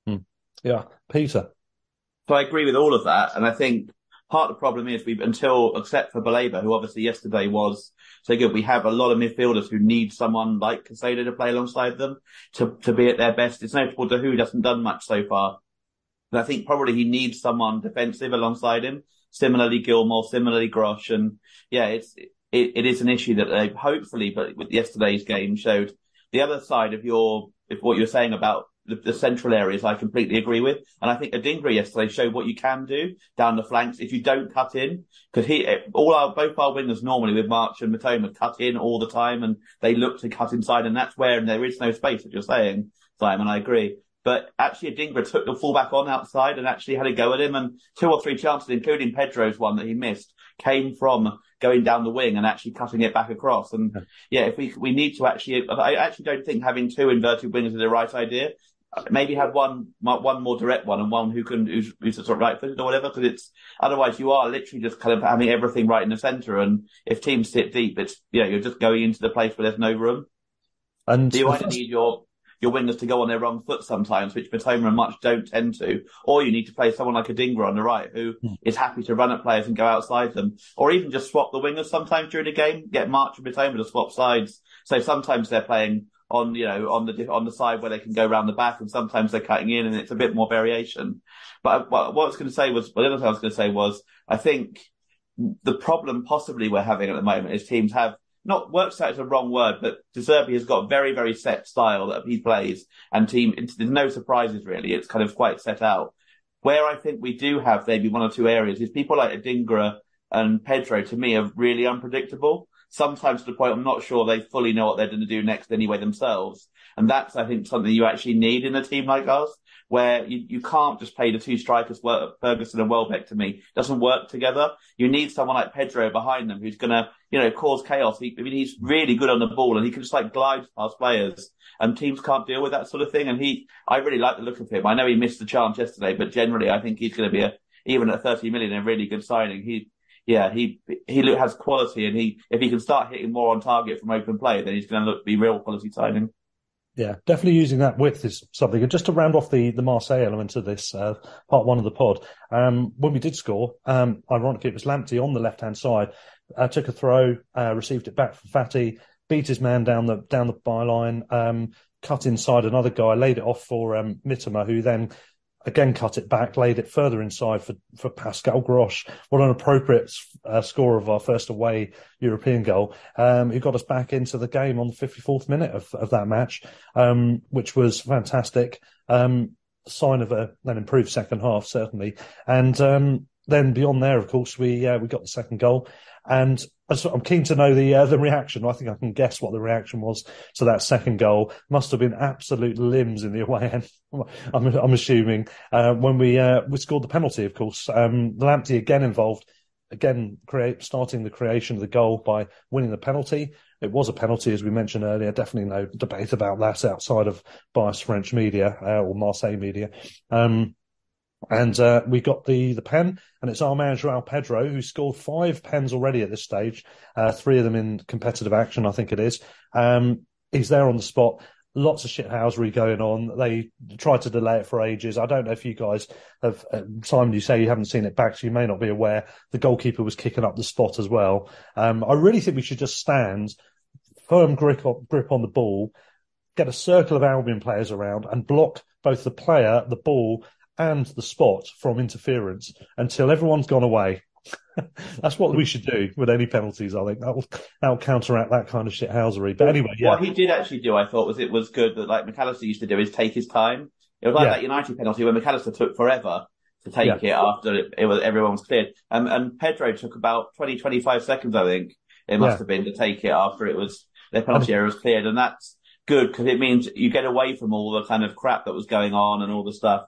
Hmm. Yeah, Peter. So I agree with all of that, and I think part of the problem is we until except for Baleba, who obviously yesterday was so good, we have a lot of midfielders who need someone like Caicedo to play alongside them to to be at their best. It's notable to who hasn't done much so far. And I think probably he needs someone defensive alongside him. Similarly, Gilmour, similarly Gross, and yeah, it's it, it is an issue that they hopefully, but with yesterday's game showed the other side of your if what you're saying about the, the, central areas I completely agree with. And I think Adingra yesterday showed what you can do down the flanks if you don't cut in. Because he, all our, both our wingers normally with March and Mitoma cut in all the time and they look to cut inside and that's where there is no space, as you're saying, Simon, I agree. But actually Adingra took the fullback on outside and actually had a go at him and two or three chances, including Pedro's one that he missed, came from going down the wing and actually cutting it back across. And yeah, if we we need to actually, I actually don't think having two inverted wingers is the right idea maybe have one one more direct one and one who can who's, who's sort of right footed or whatever because it's otherwise you are literally just kind of having everything right in the centre and if teams sit deep it's you know you're just going into the place where there's no room and so you either need your your wingers to go on their wrong foot sometimes, which Mitoma and March don't tend to, or you need to play someone like Adingra on the right who mm. is happy to run at players and go outside them, or even just swap the wingers sometimes during a game, get March and Mitoma to swap sides. So sometimes they're playing on you know on the on the side where they can go around the back, and sometimes they're cutting in, and it's a bit more variation. But uh, what, what I was going to say was, well, the other thing I was going to say was, I think the problem possibly we're having at the moment is teams have not works out is a wrong word, but De Zerbi has got a very, very set style that he plays and team, there's no surprises really. It's kind of quite set out. Where I think we do have maybe one or two areas is people like Adingra and Pedro to me are really unpredictable. Sometimes to the point I'm not sure they fully know what they're going to do next anyway themselves. And that's, I think, something you actually need in a team like ours, where you, you can't just play the two strikers, Ferguson and Welbeck to me. It doesn't work together. You need someone like Pedro behind them who's going to, you know, cause chaos. He, I mean, he's really good on the ball and he can just like glide past players and teams can't deal with that sort of thing. And he, I really like the look of him. I know he missed the chance yesterday, but generally I think he's going to be a, even at 30 million, a really good signing. He, yeah, he he has quality, and he if he can start hitting more on target from open play, then he's going to look be real quality signing. Yeah, definitely using that width is something. And just to round off the, the Marseille element of this, uh, part one of the pod, um, when we did score, um, ironically, it was Lamptey on the left hand side, uh, took a throw, uh, received it back from Fati, beat his man down the, down the byline, um, cut inside another guy, laid it off for, um, Mitoma, who then again cut it back, laid it further inside for, for Pascal Gross. What an appropriate uh, score of our first away European goal. Um, got us back into the game on the 54th minute of, of that match, um, which was fantastic. Um, sign of a, an improved second half, certainly. And, um, then beyond there, of course, we, uh, we got the second goal and I'm keen to know the uh, the reaction. I think I can guess what the reaction was to that second goal. Must have been absolute limbs in the away end. I'm, I'm assuming uh, when we uh, we scored the penalty, of course. Um, Lamptey again involved, again create starting the creation of the goal by winning the penalty. It was a penalty, as we mentioned earlier. Definitely no debate about that outside of biased French media uh, or Marseille media. Um, and uh, we got the the pen, and it's our man Joao Pedro who scored five pens already at this stage, uh, three of them in competitive action, I think it is. Um, he's there on the spot. Lots of shithousery going on. They tried to delay it for ages. I don't know if you guys have, uh, Simon, you say you haven't seen it back, so you may not be aware. The goalkeeper was kicking up the spot as well. Um, I really think we should just stand, firm grip grip on the ball, get a circle of Albion players around and block both the player, the ball, and the spot from interference until everyone's gone away. That's what we should do with any penalties. I think that will that will counteract that kind of shithousery. But anyway, yeah. What he did actually do, I thought, was it was good that like McAllister used to do is take his time. It was like yeah. that United penalty when McAllister took forever to take yeah. it after it, it, was everyone was cleared. Um, and Pedro took about 20, 25 seconds, I think it must have been to take it after it was the penalty area was cleared, and that's good because it means you get away from all the kind of crap that was going on and all the stuff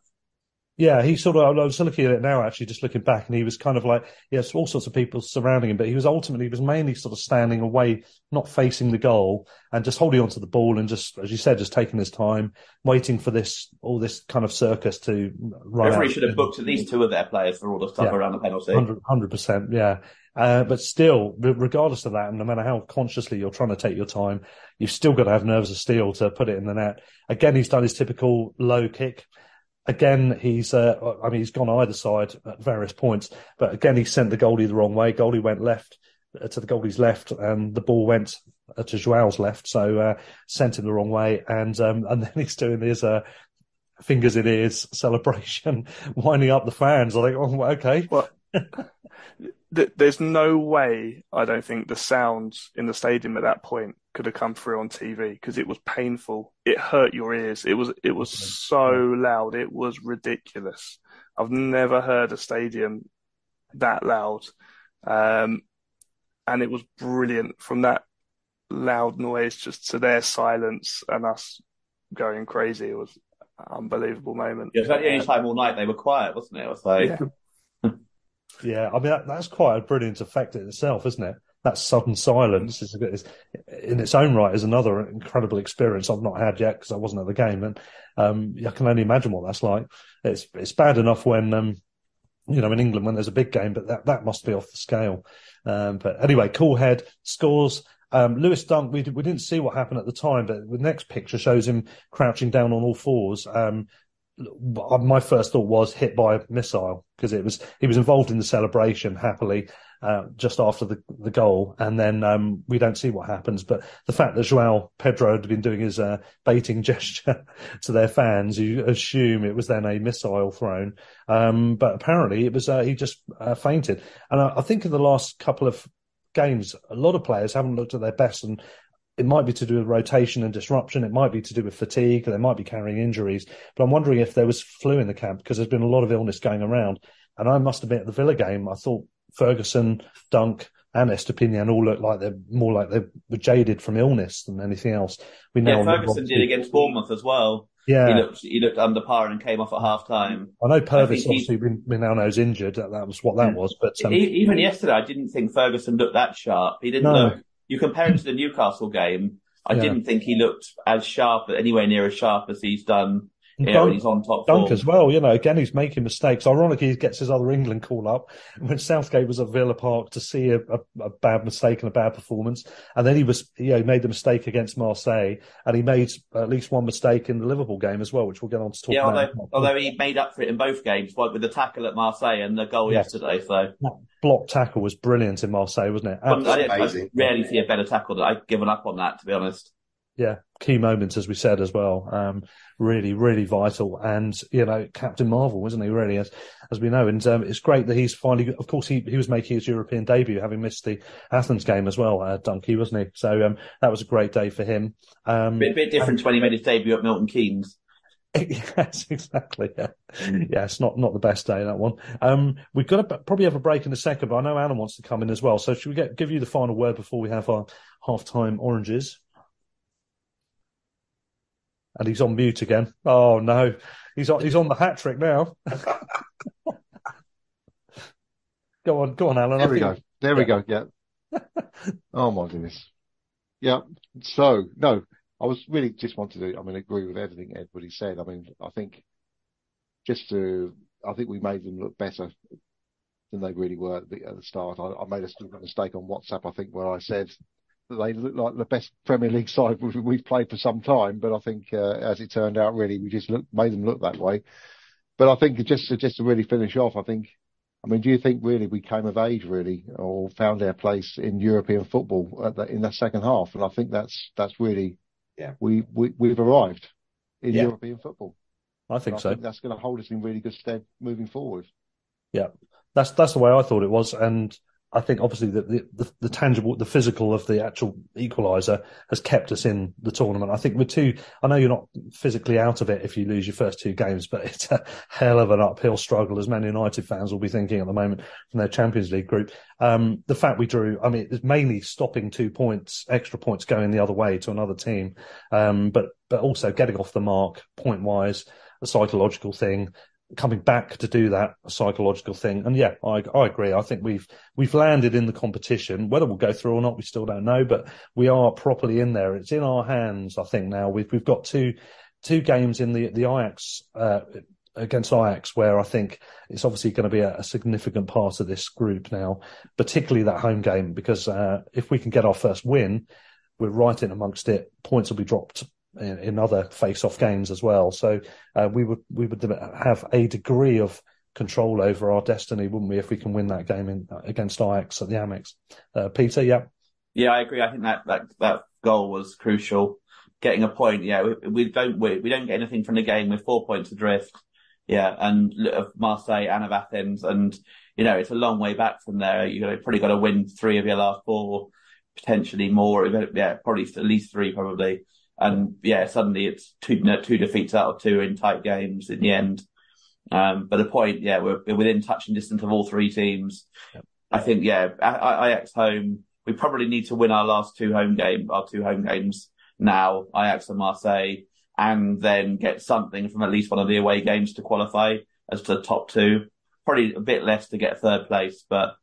yeah, he sort of, I was looking at it now, actually, just looking back, and he was kind of like, yes, all sorts of people surrounding him, but he was ultimately, he was mainly sort of standing away, not facing the goal, and just holding onto the ball and just, as you said, just taking his time, waiting for this, all this kind of circus to run Referee should have booked at least two of their players for all the stuff yeah, around the penalty. 100 percent, yeah. Uh, but still, regardless of that, and no matter how consciously you're trying to take your time, you've still got to have nerves of steel to put it in the net. Again, he's done his typical low kick Again, he's, uh, I mean, he's gone either side at various points, but again, he sent the goalie the wrong way. Goalie went left uh, to the goalie's left, and the ball went uh, to Joao's left, so uh, sent him the wrong way. And um, and then he's doing his uh, fingers in ears celebration, winding up the fans. I think, oh, okay. Well, th- there's no way I don't think the sounds in the stadium at that point could have come through on TV because it was painful. It hurt your ears. It was it was so loud. It was ridiculous. I've never heard a stadium that loud, um, and it was brilliant from that loud noise just to their silence and us going crazy. It was an unbelievable moment. Yeah, it was the only time all night they were quiet, wasn't it? It was like. Yeah. Yeah, I mean that, that's quite a brilliant effect in itself, isn't it? That sudden silence is, is, in its own right is another incredible experience I've not had yet because I wasn't at the game, and um, I can only imagine what that's like. It's it's bad enough when um, you know in England when there's a big game, but that that must be off the scale. Um, but anyway, cool head scores. Um, Lewis Dunk, we, we didn't see what happened at the time, but the next picture shows him crouching down on all fours, um, my first thought was hit by a missile because it was he was involved in the celebration happily uh, just after the the goal, and then um, we don't see what happens. But the fact that Joao Pedro had been doing his uh, baiting gesture to their fans, you assume it was then a missile thrown. Um, but apparently, it was uh, he just uh, fainted. And I, I think in the last couple of games, a lot of players haven't looked at their best and it might be to do with rotation and disruption. It might be to do with fatigue. They might be carrying injuries. But I'm wondering if there was flu in the camp because there's been a lot of illness going around. And I must admit, at the Villa game, I thought Ferguson, Dunk, and Estupiñán all looked like they're more like they were jaded from illness than anything else. We know yeah, Ferguson did against Bournemouth as well. Yeah, he looked he looked under par and came off at half time. I know Pervis I obviously we, we now know is injured. That, that was what that hmm. was. But um, even yesterday, I didn't think Ferguson looked that sharp. He didn't no. look. You compare him to the Newcastle game. I yeah. didn't think he looked as sharp, anywhere near as sharp as he's done you know, he's on top Dunk form. as well, you know, again, he's making mistakes. Ironically, he gets his other England call up when Southgate was at Villa Park to see a, a, a, bad mistake and a bad performance. And then he was, you know, he made the mistake against Marseille and he made at least one mistake in the Liverpool game as well, which we'll get on to talk yeah, about. Although, although he made up for it in both games, like with the tackle at Marseille and the goal yes. yesterday. So that block tackle was brilliant in Marseille, wasn't it? I, I rarely see a better tackle that I've given up on that, to be honest yeah, key moments as we said as well. Um, really, really vital, and you know, Captain Marvel, isn't he? Really, as as we know, and um, it's great that he's finally. Of course, he he was making his European debut, having missed the Athens game as well, uh, Dunkey, wasn't he? So um, that was a great day for him. Um, bit, bit different and, when he made his debut at Milton Keynes. Yes, exactly. Yeah, yeah. It's not not the best day that one. Um, we've got to probably have a break in a second, but I know Alan wants to come in as well. So should we get give you the final word before we have our half time oranges? And he's on mute again. Oh no, he's on he's on the hat trick now. go on, go on, Alan. There I we think... go. There yeah. we go. Yeah. oh my goodness. Yeah. So no, I was really just wanted to. I mean, agree with everything everybody said. I mean, I think just to, I think we made them look better than they really were at the, at the start. I, I made a mistake on WhatsApp. I think where I said they look like the best Premier League side we've played for some time. But I think, uh, as it turned out, really, we just look, made them look that way. But I think just to, just to really finish off, I think, I mean, do you think really we came of age really, or found our place in European football the, in the second half? And I think that's that's really, yeah, we, we we've arrived in yeah. European football. I think I so. Think that's going to hold us in really good stead moving forward. Yeah, that's that's the way I thought it was, and I think obviously the, the, the, tangible, the physical of the actual equaliser has kept us in the tournament. I think we're too, I know you're not physically out of it if you lose your first two games, but it's a hell of an uphill struggle as Man United fans will be thinking at the moment from their Champions League group. Um, the fact we drew, I mean, it's mainly stopping two points, extra points going the other way to another team. Um, but, but also getting off the mark point wise, a psychological thing coming back to do that psychological thing. And yeah, I, I agree. I think we've we've landed in the competition. Whether we'll go through or not, we still don't know. But we are properly in there. It's in our hands. I think now we've we've got two two games in the the Ajax. Uh, against Ajax, where I think it's obviously going to be a, a, significant part of this group now, particularly that home game, because uh, if we can get our first win, we're right in amongst it. Points will be dropped in, in other face-off games as well. So uh, we would we would have a degree of control over our destiny, wouldn't we, if we can win that game in, against Ajax at the Amex? Uh, Peter, yeah, yeah, I agree. I think that that that goal was crucial. Getting a point, yeah, we, we don't we, we don't get anything from the game We're four points adrift. Yeah, and of Marseille and of Athens, and you know it's a long way back from there. You've probably got to win three of your last four, potentially more. Yeah, probably at least three, probably. And yeah, suddenly it's two two defeats out of two in tight games in the end. Um, but the point, yeah, we're, we're, within touching distance of all three teams. Yep. I think, yeah, Ajax home, we probably need to win our last two home game, our two home games now, Ajax and Marseille, and then get something from at least one of the away games to qualify as to the top two. Probably a bit less to get third place, but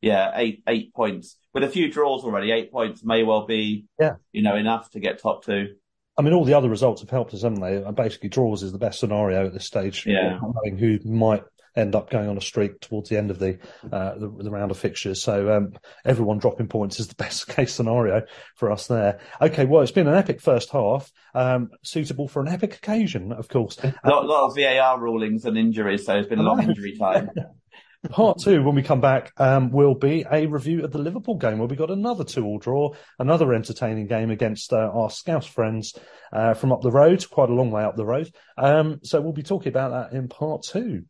yeah, eight eight points with a few draws already. Eight points may well be, yeah, you know, enough to get top two. I mean, all the other results have helped us, haven't they? Basically, draws is the best scenario at this stage. Yeah. Knowing who might end up going on a streak towards the end of the uh, the, the, round of fixtures. So um, everyone dropping points is the best case scenario for us there. Okay, well, it's been an epic first half, um, suitable for an epic occasion, of course. A lot, lot, of VAR rulings and injuries, so it's been a long injury time. Part two, when we come back, um, will be a review of the Liverpool game where we got another two-all draw, another entertaining game against uh, our Scouse friends uh, from up the road, quite a long way up the road. Um, so we'll be talking about that in part two.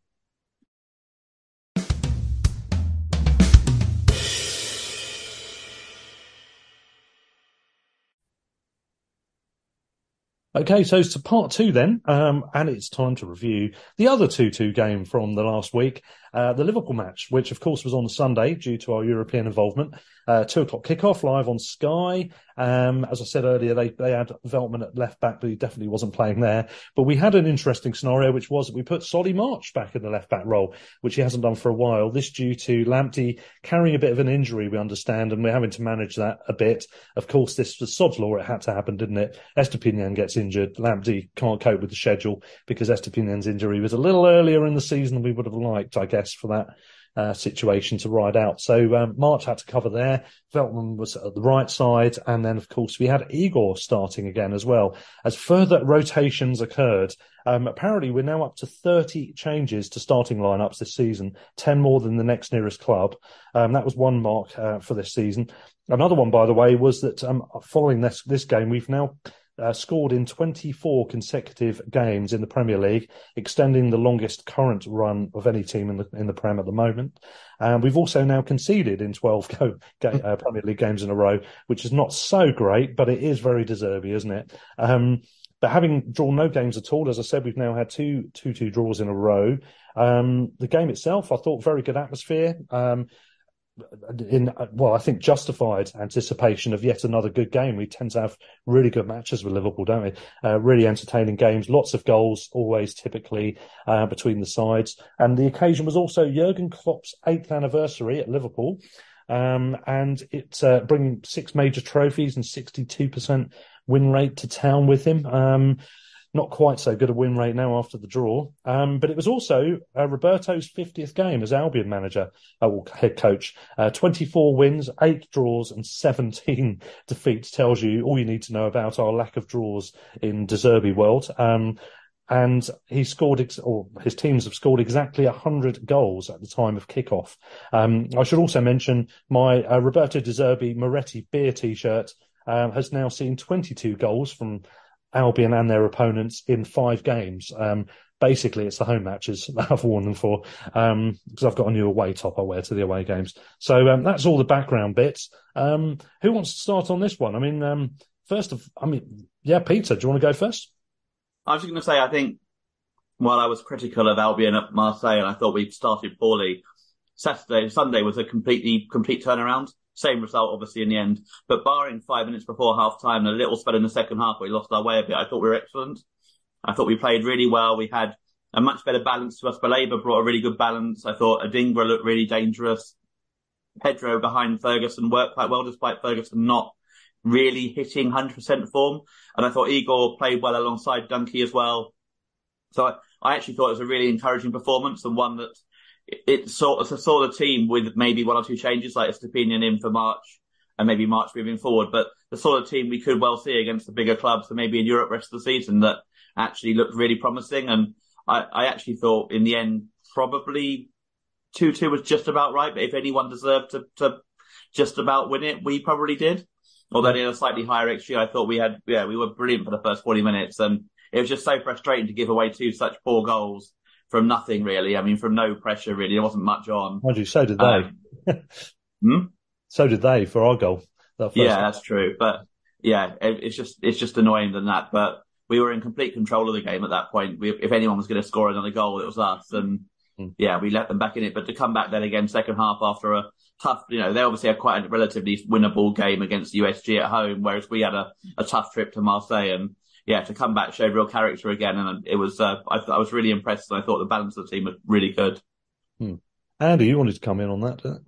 Okay, so it's to part two then, um, and it's time to review the other 2-2 game from the last week. Uh, the Liverpool match, which of course was on Sunday due to our European involvement, uh, two o'clock kickoff live on Sky. Um, as I said earlier, they, they had Veltman at left back, but he definitely wasn't playing there. But we had an interesting scenario, which was that we put Solly March back in the left back role, which he hasn't done for a while. This due to Lamptey carrying a bit of an injury, we understand, and we're having to manage that a bit. Of course, this was sod's law. It had to happen, didn't it? Estupiñán gets injured. Lamptey can't cope with the schedule because Estupiñán's injury was a little earlier in the season than we would have liked, I guess, for that uh, situation to ride out. So um, March had to cover there. Veltman was at the right side, and then of course we had Igor starting again as well. As further rotations occurred, um, apparently we're now up to 30 changes to starting lineups this season, 10 more than the next nearest club. Um, that was one mark uh, for this season. Another one, by the way, was that um, following this this game, we've now uh, scored in 24 consecutive games in the Premier League, extending the longest current run of any team in the in the Prem at the moment. And we've also now conceded in 12 go, uh, Premier League games in a row, which is not so great, but it is very deserving, isn't it? Um, but having drawn no games at all, as I said, we've now had two two two draws in a row. Um, the game itself, I thought, very good atmosphere. Um, in well, I think justified anticipation of yet another good game. We tend to have really good matches with Liverpool, don't we? Uh, really entertaining games, lots of goals, always typically uh, between the sides. And the occasion was also Jurgen Klopp's eighth anniversary at Liverpool. Um, and it's uh, bringing six major trophies and 62% win rate to town with him. Um, not quite so good a win rate now after the draw. Um, but it was also uh, Roberto's 50th game as Albion manager, uh, or head coach. Uh, 24 wins, eight draws, and 17 defeats tells you all you need to know about our lack of draws in De Zerbi world. Um, and he scored, ex- or his teams have scored exactly 100 goals at the time of kickoff. Um, I should also mention my uh, Roberto De Zerbi Moretti beer t-shirt um, has now seen 22 goals from Albion and their opponents in five games. Um, basically, it's the home matches that I've worn them for because um, I've got a new away top I wear to the away games. So um, that's all the background bits. Um, who wants to start on this one? I mean, um, first of, I mean, yeah, Peter, do you want to go first? I was going to say, I think while I was critical of Albion at Marseille and I thought we started poorly, Saturday, Sunday was a completely complete turnaround. Same result, obviously, in the end. But barring five minutes before half time and a little spell in the second half where we lost our way a bit, I thought we were excellent. I thought we played really well. We had a much better balance to us. Baleba brought a really good balance. I thought Adingra looked really dangerous. Pedro behind Ferguson worked quite well despite Ferguson not really hitting 100% form. And I thought Igor played well alongside Dunkey as well. So I, I actually thought it was a really encouraging performance and one that it sort of saw the team with maybe one or two changes, like Estupiñán in for March and maybe March moving forward. But the sort of team we could well see against the bigger clubs and maybe in Europe rest of the season that actually looked really promising. And I, I actually thought in the end, probably 2-2 was just about right. But if anyone deserved to, to just about win it, we probably did. Although in a slightly higher XG, I thought we had, yeah, we were brilliant for the first 40 minutes. And it was just so frustrating to give away two such poor goals from nothing really. I mean, from no pressure really. There wasn't much on. Mind you, so did they. Um, hmm? So did they for our goal. That yeah, one. that's true. But yeah, it, it's just it's just annoying than that. But we were in complete control of the game at that point. We, if anyone was going to score another goal, it was us. And mm. yeah, we let them back in it. But to come back then again, second half after a tough, you know, they obviously had quite a relatively winnable game against USG at home, whereas we had a, a tough trip to Marseille and yeah, to come back show real character again, and it was uh, I, I, was really impressed, and I thought the balance of the team was really good. Hmm. Andy, you wanted to come in on that?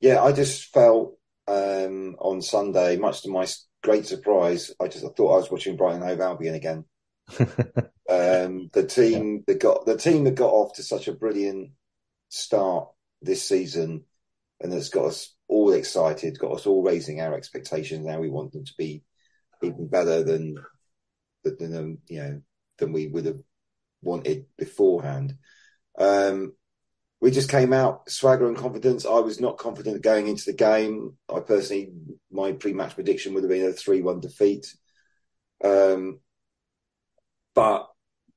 Yeah, I just felt um, on Sunday, much to my great surprise, I just I thought I was watching Brighton Hove Albion again. um, the team yeah. that got the team that got off to such a brilliant start this season, and that's got us all excited, got us all raising our expectations. Now we want them to be even better than than um, you know than we would have wanted beforehand. Um, we just came out swagger and confidence. I was not confident going into the game. I personally, my pre-match prediction would have been a three-one defeat. Um, but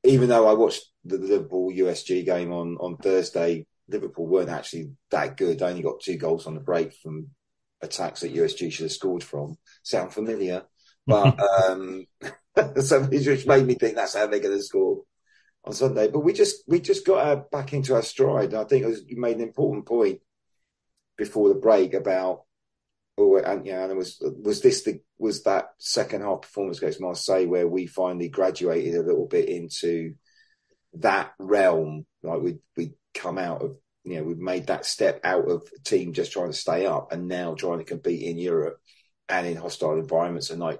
even though I watched the Liverpool USG game on on Thursday, Liverpool weren't actually that good. They only got two goals on the break from attacks that USG should have scored from. Sound familiar? But um, so which made me think that's how they're going to score. on Sunday. But we just we just got back into our stride. And I think was, you made an important point before the break about oh, and yeah, and was was this the was that second half performance against Marseille where we finally graduated a little bit into that realm? Like we we come out of you know we've made that step out of a team just trying to stay up and now trying to compete in Europe and in hostile environments. And like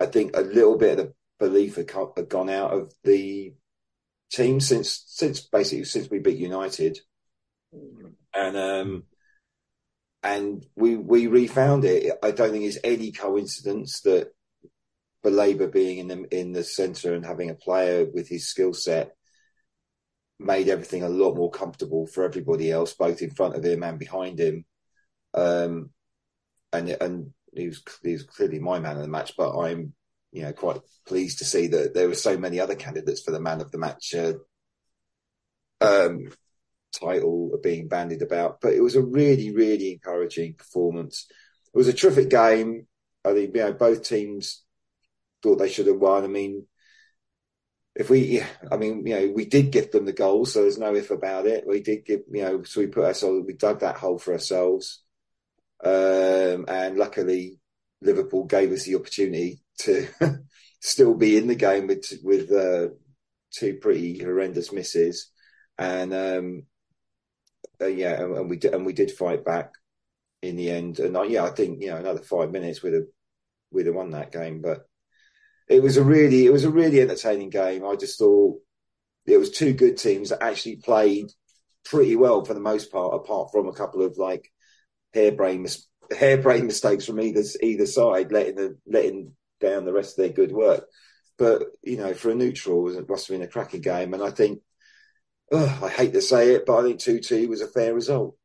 I think a little bit of the belief had, gone out of the team since since basically since we beat United, and um, and we we refound it. I don't think it's any coincidence that Baleba being in the in the centre and having a player with his skill set made everything a lot more comfortable for everybody else, both in front of him and behind him. Um, and and he was he was clearly my man of the match, but I'm you know quite pleased to see that there were so many other candidates for the man of the match uh, um, title being bandied about. But it was a really really encouraging performance. It was a terrific game. I think you know both teams thought they should have won. I mean. If we, I mean, you know, we did give them the goal, so there's no if about it. We did give, you know, so we put ourselves, we dug that hole for ourselves. Um, and luckily, Liverpool gave us the opportunity to still be in the game with with uh, two pretty horrendous misses, and um, uh, yeah, and, and, we did, and we did fight back in the end. And uh, yeah, I think you know another five minutes we'd have we'd have won that game. But it was a really it was a really entertaining game. I just thought it was two good teams that actually played pretty well for the most part, apart from a couple of like harebrained harebrained mistakes from either either side, letting the letting down the rest of their good work. But you know, for a neutral, it must have been a cracking game, and I think oh, I hate to say it, but I think two two was a fair result.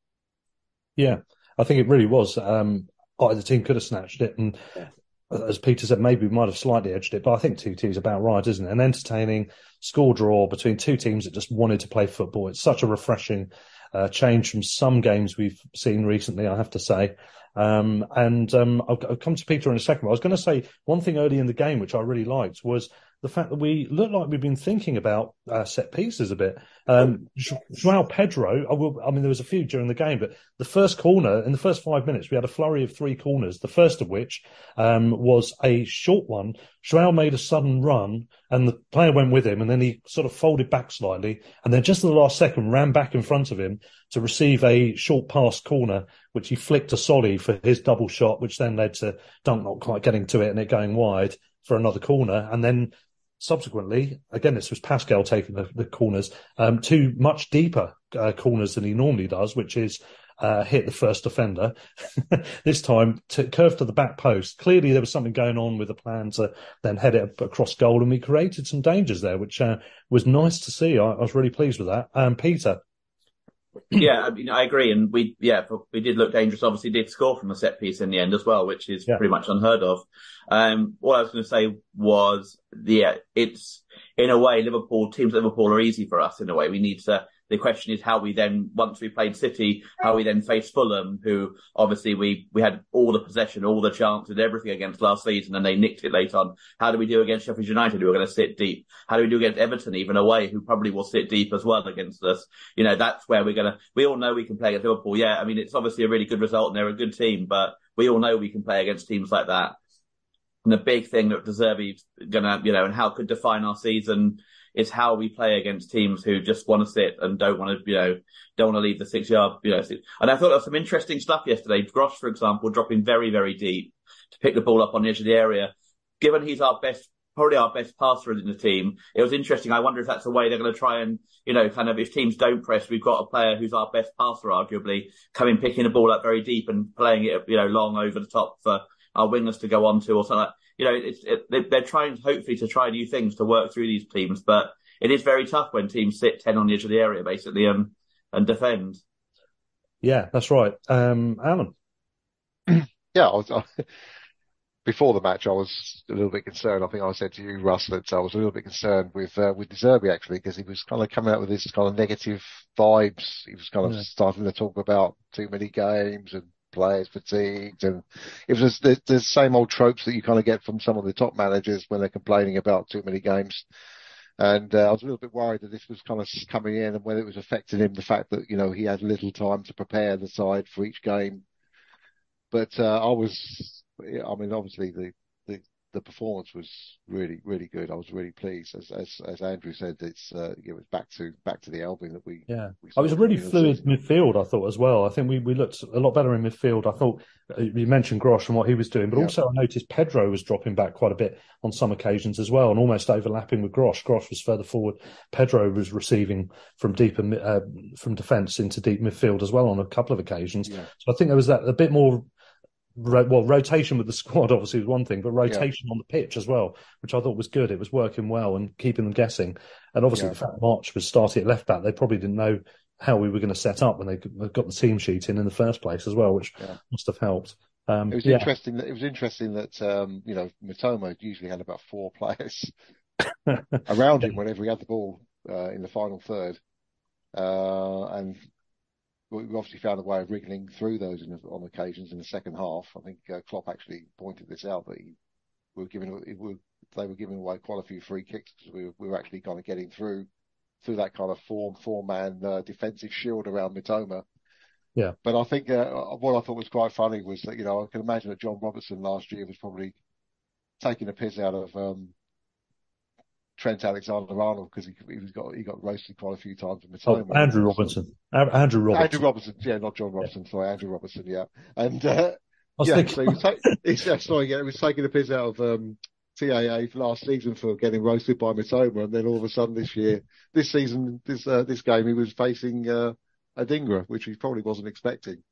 Yeah, I think it really was. Um, either team could have snatched it, and yeah. as Peter said, maybe we might have slightly edged it, but I think two two is about right, isn't it? An entertaining score draw between two teams that just wanted to play football. It's such a refreshing uh, change from some games we've seen recently, I have to say. Um, and um, I'll, I'll, come to Peter in a second. I was going to say one thing early in the game, which I really liked, was the fact that we look like we've been thinking about uh, set pieces a bit. Um, Joao Pedro, I, will, I, mean, there was a few during the game, but the first corner, in the first five minutes, we had a flurry of three corners, the first of which um, was a short one. Joao made a sudden run, and the player went with him, and then he sort of folded back slightly, and then just in the last second ran back in front of him to receive a short pass corner, which he flicked to Solly for his double shot, which then led to Dunk not quite getting to it and it going wide for another corner. And then subsequently, again, this was Pascal taking the, the corners, um, two much deeper uh, corners than he normally does, which is uh, hit the first defender. this time, to curve to the back post. Clearly, there was something going on with the plan to then head it across goal, and we created some dangers there, which uh, was nice to see. I, I, was really pleased with that. Um, Peter. Yeah, I mean, I agree, and we yeah we did look dangerous. Obviously, did score from a set piece in the end as well, which is yeah. pretty much unheard of. Um, what I was going to say was, yeah, it's in a way Liverpool teams. Liverpool are easy for us in a way. We need to the question is how we then, once we played City, how we then face Fulham, who obviously we, we had all the possession, all the chances, everything against last season, and they nicked it late on. How do we do against Sheffield United, who are going to sit deep? How do we do against Everton, even away, who probably will sit deep as well against us? You know, that's where we're going to, we all know we can play against Liverpool. Yeah, I mean, it's obviously a really good result and they're a good team, but we all know we can play against teams like that. And the big thing that De Zerbi's gonna, you know, and how could define our season is how we play against teams who just want to sit and don't want to, you know, don't want to leave the six yard, you know. And I thought there was some interesting stuff yesterday. Gross, for example, dropping very, very deep to pick the ball up on the edge of the area. Given he's our best, probably our best passer in the team, it was interesting. I wonder if that's a way they're going to try and, you know, kind of if teams don't press, we've got a player who's our best passer, arguably, coming picking the ball up very deep and playing it, you know, long over the top for our wingers to go on to or something like you know, it's, it, they're trying hopefully to try new things to work through these teams, but it is very tough when teams sit 10 on the edge of the area basically and, and defend. Yeah, that's right. Um, Alan. yeah, I was, I, before the match, I was a little bit concerned. I think I said to you, Russ, that I was a little bit concerned with uh, with De Zerbi actually because he was kind of coming out with this kind of negative vibes. He was kind of yeah. starting to talk about too many games and players fatigued, and it was the, the same old tropes that you kind of get from some of the top managers when they're complaining about too many games. And uh, I was a little bit worried that this was kind of coming in and whether it was affecting him, the fact that, you know, he had little time to prepare the side for each game. But uh, I was, I mean, obviously the, the, performance was really, really good. I was really pleased. As as, as Andrew said, it's uh, it was back to back to the Albion that we. Yeah, we I was a really fluid midfield. I thought as well. I think we, we looked a lot better in midfield. I thought uh, you mentioned Gross and what he was doing, but yeah. also I noticed Pedro was dropping back quite a bit on some occasions as well, and almost overlapping with Gross. Gross was further forward. Pedro was receiving from deeper uh, from defence into deep midfield as well on a couple of occasions. Yeah. So I think there was that a bit more well, rotation with the squad obviously was one thing, but rotation yeah. on the pitch as well, which I thought was good. It was working well and keeping them guessing. And obviously, yeah. the fact March was starting at left back, they probably didn't know how we were going to set up when they got the team sheet in in the first place as well, which yeah. must have helped. Um, it was interesting. That, it was interesting that um, you know Mitoma usually had about four players around him whenever he had the ball uh, in the final third, uh, and we obviously found a way of wriggling through those in, on occasions in the second half. I think uh, Klopp actually pointed this out that he, we were giving we they were giving away quite a few free kicks because we, we were actually kind of getting through through that kind of form four man uh, defensive shield around Mitoma. Yeah, but I think uh, what I thought was quite funny was that you know I can imagine that John Robertson last year was probably taking a piss out of um, Trent Alexander-Arnold because he, he got he got roasted quite a few times in the time. Oh, Andrew Robinson. Andrew Robinson. Andrew Robertson. Yeah, not John Robinson. Yeah. Sorry, Andrew Robinson. Yeah, and uh, yeah, thinking... so he was, ta- yeah, sorry, yeah, he was taking a piss out of um, TAA last season for getting roasted by Mitoma, and then all of a sudden this year, this season, this uh, this game, he was facing uh, Adingra, which he probably wasn't expecting.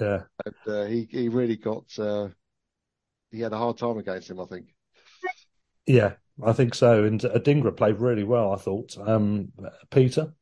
Yeah, and uh, he he really got uh, he had a hard time against him, I think. Yeah, I think so. And Adingra played really well, I thought. Um, Peter?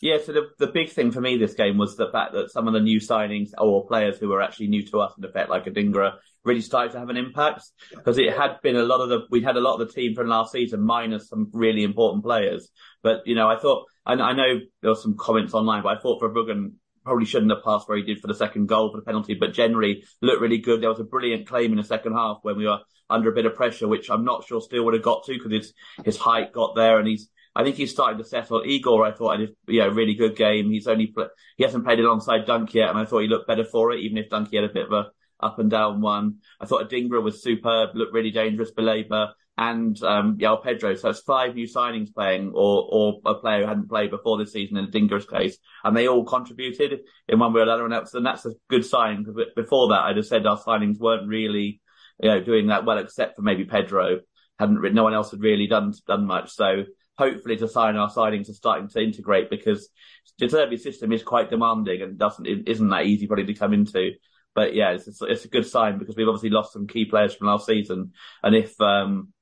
Yeah, so the, the big thing for me this game was the fact that some of the new signings or players who were actually new to us in effect, like Adingra, really started to have an impact because it had been a lot of the, we had a lot of the team from last season minus some really important players. But, you know, I thought, I, I know there were some comments online, but I thought for Verbruggen probably shouldn't have passed where he did for the second goal for the penalty, but generally looked really good. There was a brilliant claim in the second half when we were under a bit of pressure, which I'm not sure Steele would have got to because his, his height got there and he's, I think he's starting to settle. Igor, I thought had a yeah, really good game. He's only, he hasn't played alongside Dunk yet and I thought he looked better for it, even if Dunk had a bit of a up and down one. I thought Adingra was superb, looked really dangerous, Baleba and um, Pedro. So it's five new signings playing, or or a player who hadn't played before this season in Dinger's case, and they all contributed in one way or another. And that's and that's a good sign. Before that, I'd have said our signings weren't really, you know, doing that well, except for maybe Pedro. Hadn't no one else had really done done much. So hopefully, to sign our signings are starting to integrate because De Zerbi system is quite demanding and doesn't isn't that easy probably to come into. But yeah, it's, it's a good sign because we've obviously lost some key players from last season, and if um,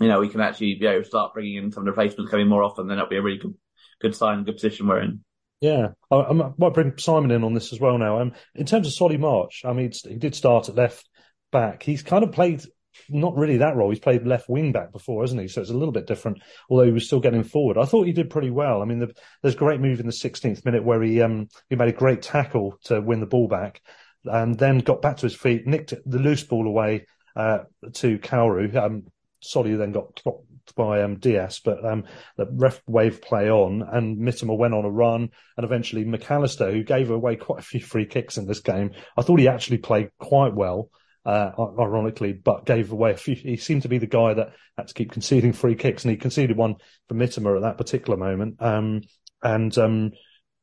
you know, we can actually, you know, start bringing in some replacements coming more often, then that'll be a really good, good sign, good position we're in. Yeah, I, I might bring Simon in on this as well now. Um, in terms of Solly March, I mean, he did start at left back. He's kind of played not really that role. He's played left wing back before, hasn't he? So it's a little bit different, although he was still getting forward. I thought he did pretty well. I mean, the, there's a great move in the 16th minute where he um, he made a great tackle to win the ball back, and then got back to his feet, nicked the loose ball away uh, to Kaoru. Um, Solly then got clocked by um, Díaz, but um, the ref wave play on, and Mitoma went on a run, and eventually McAllister, who gave away quite a few free kicks in this game, I thought he actually played quite well. Uh, ironically, but gave away a few. He seemed to be the guy that had to keep conceding free kicks, and he conceded one for Mitoma at that particular moment. Um, and um,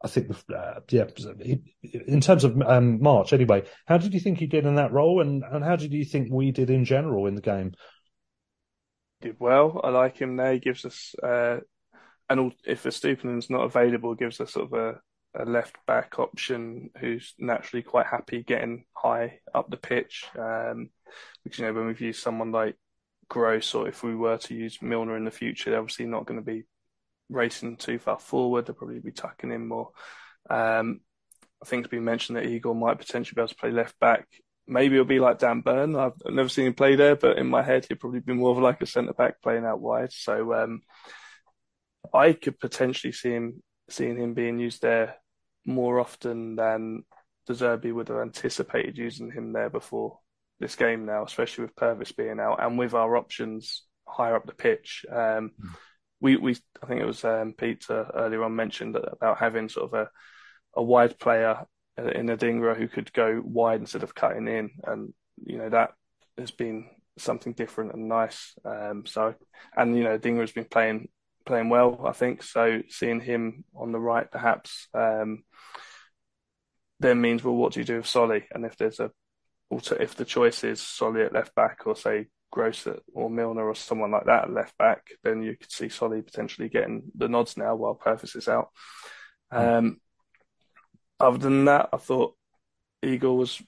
I think, uh, yeah, in terms of um, March, anyway, how did you think he did in that role, and, and how did you think we did in general in the game? Did well. I like him there. He gives us, uh, and if Estupiñán's not available, gives us sort of a, a, left back option who's naturally quite happy getting high up the pitch. Um, because, you know, when we've used someone like Gross or if we were to use Milner in the future, they're obviously not going to be racing too far forward. They'll probably be tucking in more. Um, I think it's been mentioned that Igor might potentially be able to play left back maybe it'll be like Dan Burn. I've never seen him play there, but in my head, he'd probably be more of like a centre back playing out wide. So um, I could potentially see him seeing him being used there more often than De Zerbi would have anticipated using him there before this game now, especially with Pervis being out and with our options higher up the pitch. Um, mm. we we I think it was um, Peter earlier on mentioned about having sort of a a wide player in Adingra who could go wide instead of cutting in, and you know that has been something different and nice. Um, so, and you know, Adingra has been playing playing well, I think. So, seeing him on the right, perhaps, um, then means well, what do you do with Solly? And if there's a if the choice is Solly at left back or say Gross or Milner or someone like that at left back, then you could see Solly potentially getting the nods now while Pervis is out. Mm. Um, other than that, I thought Igor was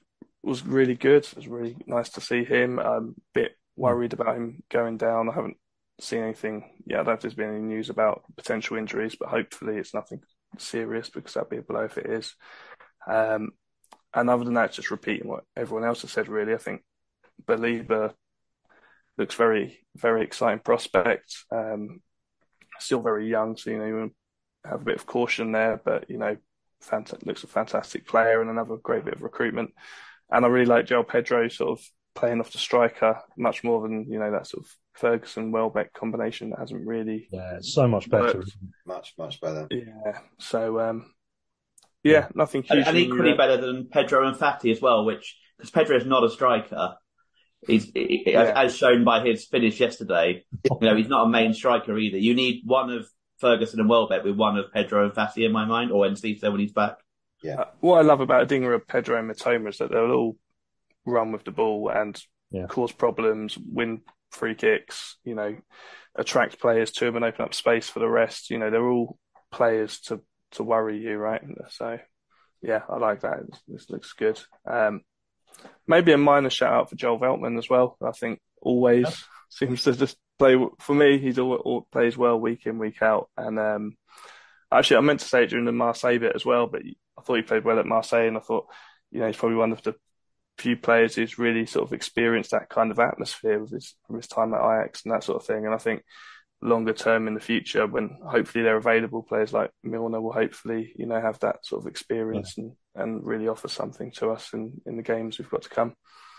was really good. It was really nice to see him. I'm a bit worried about him going down. I haven't seen anything yet. I don't know if there's been any news about potential injuries, but hopefully it's nothing serious because that'd be a blow if it is. Um, and other than that, just repeating what everyone else has said, really. I think Baleba looks very, very exciting prospect. Um, still very young, so you know, you have a bit of caution there, but you know, fant- looks a fantastic player and another great bit of recruitment. And I really like João Pedro sort of playing off the striker much more than you know that sort of Ferguson Welbeck combination that hasn't really yeah so much better worked. much much better yeah so um yeah, nothing huge and, and equally uh, better than Pedro and Fati as well which because Pedro is not a striker he's he, yeah. as shown by his finish yesterday you know he's not a main striker either you need one of Ferguson and Welbeck with one of Pedro and Fati in my mind or Enciso when he's back yeah. Uh, what I love about Adingra, Pedro, and Mitoma is that they'll all run with the ball and yeah. cause problems, win free kicks, you know, attract players to them and open up space for the rest. You know, they're all players to, to worry you, right? So, yeah, I like that. This looks good. Um, maybe a minor shout out for Joel Veltman as well. I think always yeah. seems to just play for me. He's all, all, plays well week in, week out. And, um, actually, I meant to say it during the Marseille bit as well, but I thought he played well at Marseille, and I thought, you know, he's probably one of the few players who's really sort of experienced that kind of atmosphere with his from his time at Ajax and that sort of thing. And I think longer term in the future, when hopefully they're available, players like Milner will hopefully, you know, have that sort of experience yeah. and, and really offer something to us in, in the games we've got to come.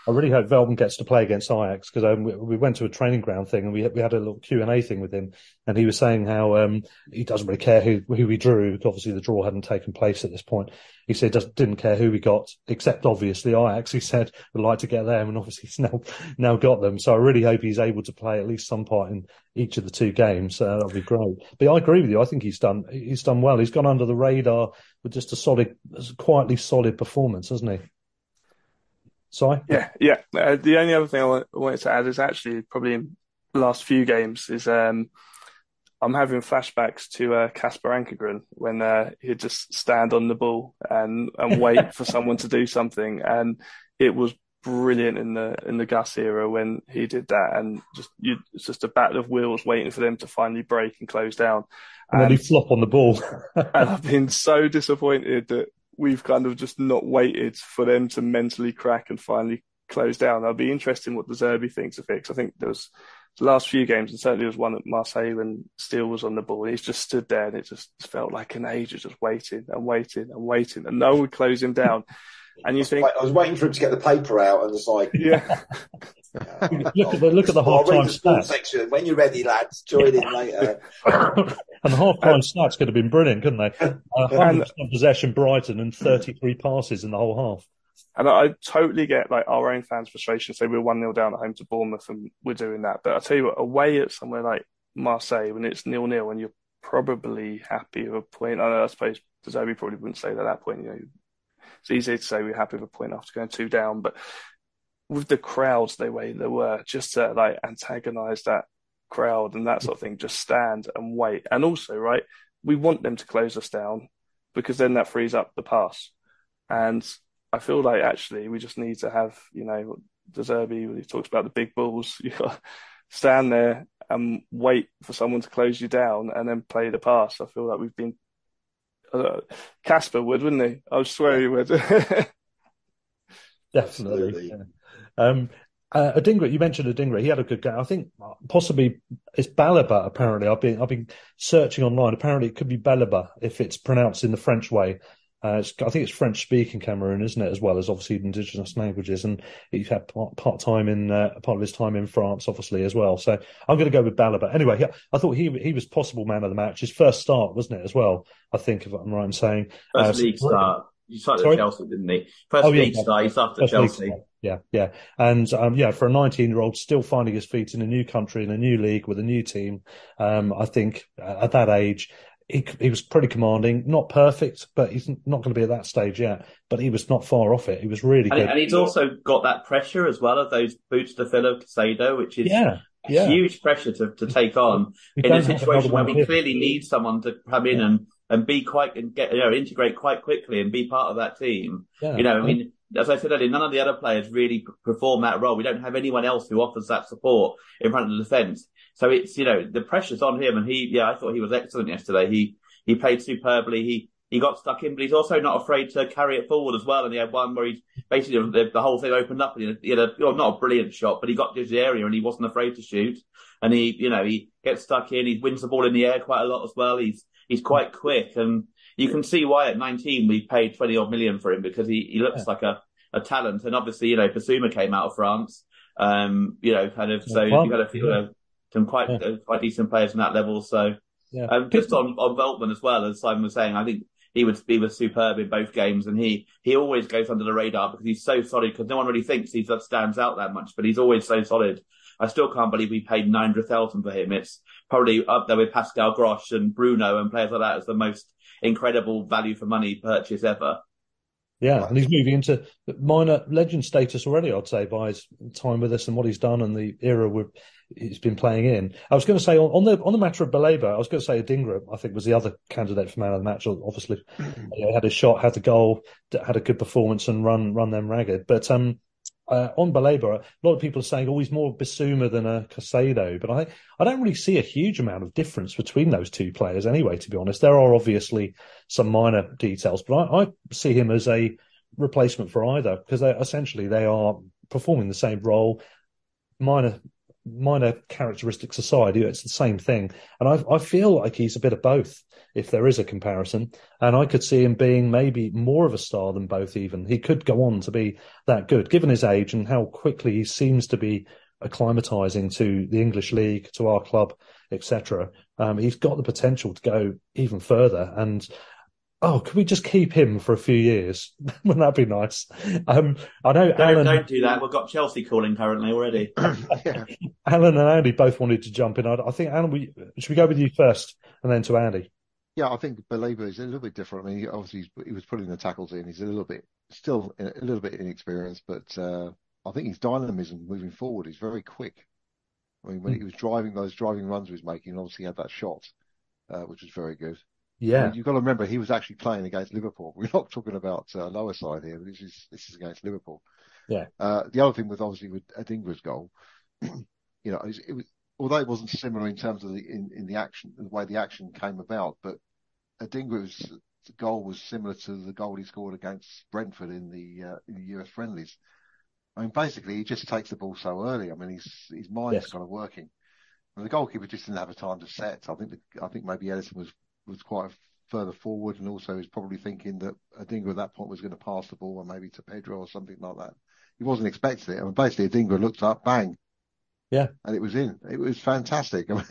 I really hope Veltman gets to play against Ajax because um, we, we, went to a training ground thing and we we had a little Q and A thing with him, and he was saying how um, he doesn't really care who who we drew. Because obviously, the draw hadn't taken place at this point. He said just didn't care who we got, except obviously Ajax. He said would like to get them, and obviously he's now now got them. So I really hope he's able to play at least some part in each of the two games. Uh, that'll be great. But I agree with you. I think he's done he's done well. He's gone under the radar with just a solid, quietly solid performance, hasn't he? Sorry. Yeah, yeah. Uh, the only other thing I wanted to add is actually probably in the last few games is um, I'm having flashbacks to Casper uh, Ankergren when uh, he'd just stand on the ball and and wait for someone to do something, and it was brilliant in the in the Gus era when he did that, and just you, it's just a battle of wheels waiting for them to finally break and close down. And, and then he flop on the ball. and I've been so disappointed that we've kind of just not waited for them to mentally crack and finally close down. I'll be interested in what De Zerbi thinks of it because I think there was the last few games, and certainly there was one at Marseille when Steele was on the ball. He's just stood there, and it just felt like an age of just waiting and waiting and waiting, and no one would close him down. And you think I was waiting for him to get the paper out, and it's like, yeah. look at the look at the half time stats. Section. When you're ready, lads, join in later. and the half time stats could have been brilliant, couldn't they? Uh, 100% possession, Brighton, and 33 passes in the whole half. And I, I totally get like our own fans' frustration. Say we're one 0 down at home to Bournemouth, and we're doing that. But I tell you what, away at somewhere like Marseille when it's nil nil, and you're probably happy with a point. I, know, I suppose De Zerbi probably wouldn't say that at that point. You know, it's easy to say we're happy with a point after going two down, but with the crowds the way they were, just to like antagonize that crowd and that sort of thing, just stand and wait. And also, right, we want them to close us down because then that frees up the pass. And I feel like actually we just need to have, you know, De Zerbi, when he talks about the big balls, you got stand there and wait for someone to close you down and then play the pass. I feel like we've been uh, Casper would, wouldn't he? I'll swear he would. Definitely. Yeah. Um, uh, Adingra, you mentioned Adingra. He had a good game. I think possibly it's Balaba. Apparently, I've been I've been searching online. Apparently, it could be Balaba if it's pronounced in the French way. Uh, I think it's French speaking Cameroon, isn't it, as well as obviously indigenous languages. And he's had part, part time in uh, part of his time in France, obviously as well. So I'm going to go with Balaba. Anyway, yeah, I thought he he was possible man of the match. His first start, wasn't it, as well? I think if I'm right in saying first uh, league start. You started Sorry? at Chelsea, didn't he? First oh, league yeah, start. He started at Chelsea. Yeah, yeah, and um, yeah, for a 19 year old still finding his feet in a new country in a new league with a new team, um, I think at that age he, he was pretty commanding, not perfect, but he's not going to be at that stage yet. But he was not far off it. He was really and, good, and he's also got that pressure as well of those boots to fill of Caicedo, which is yeah, yeah. huge pressure to, to take on we in a situation where we here. clearly need someone to come in yeah. and and be quite and get you know integrate quite quickly and be part of that team. Yeah. You know, I mean as I said earlier, none of the other players really perform that role. We don't have anyone else who offers that support in front of the defence. So it's, you know, the pressure's on him and he, yeah, I thought he was excellent yesterday. He, he played superbly. He, he got stuck in, but he's also not afraid to carry it forward as well. And he had one where he basically the, the whole thing opened up and he had a, well, not a brilliant shot, but he got to the area and he wasn't afraid to shoot. And he, you know, he gets stuck in. He wins the ball in the air quite a lot as well. He's, he's quite quick and you can see why at 19 we paid 20 odd million for him because he, he looks yeah. like a, a talent. And obviously, you know, Bissouma came out of France. Um, you know, kind of, so well, you got a few, yeah. Some quite, yeah. uh, quite decent players in that level. So, yeah. um, just on, on Veltman as well, as Simon was saying, I think he was, he was superb in both games and he, he always goes under the radar because he's so solid because no one really thinks he stands out that much, but he's always so solid. I still can't believe we paid 900,000 for him. It's probably up there with Pascal Gross and Bruno and players like that as the most incredible value for money purchase ever. Yeah, and he's moving into minor legend status already, I'd say, by his time with us and what he's done and the era he's been playing in. I was going to say on, on, the on the matter of Baleba, I was going to say Adingra, I think was the other candidate for man of the match. Obviously, he had a shot, had a goal, had a good performance, and run run them ragged. But um, uh, on Baleba, a lot of people are saying, oh, he's more Bissouma than a Caicedo, but I, I don't really see a huge amount of difference between those two players anyway, to be honest. There are obviously some minor details, but I, I see him as a replacement for either because they, essentially they are performing the same role. Minor minor characteristics aside, it's the same thing. And I, I feel like he's a bit of both, if there is a comparison. And I could see him being maybe more of a star than both, even. He could go on to be that good, given his age and how quickly he seems to be acclimatizing to the English league, to our club, etc. Um, he's got the potential to go even further. And oh, could we just keep him for a few years? Wouldn't that be nice? Um, I know don't, Alan. Don't do that. We've got Chelsea calling currently already. Alan and Andy both wanted to jump in. I, I think Alan, we, should we go with you first and then to Andy? Yeah, I think Baleba is a little bit different. I mean, obviously he was putting the tackles in. He's a little bit still a little bit inexperienced, but uh, I think his dynamism moving forward is very quick. I mean, when mm. he was driving those driving runs he was making, obviously he had that shot, uh, which was very good. Yeah, I mean, you've got to remember he was actually playing against Liverpool. We're not talking about uh, lower side here. This is this is against Liverpool. Yeah. Uh, the other thing with obviously with Adingra's goal, you know, it was, it was, although it wasn't similar in terms of the in, in the action the way the action came about, but Adingra's goal was similar to the goal he scored against Brentford in the uh, in the US friendlies. I mean, basically, he just takes the ball so early. I mean, his his mind's yes. kind of working. And the goalkeeper just didn't have a time to set. I think the, I think maybe Ederson was was quite further forward and also is probably thinking that Adingra at that point was going to pass the ball or maybe to Pedro or something like that. He wasn't expecting it. I mean, basically Adingra looked up, bang. Yeah. And it was in. It was fantastic. yeah.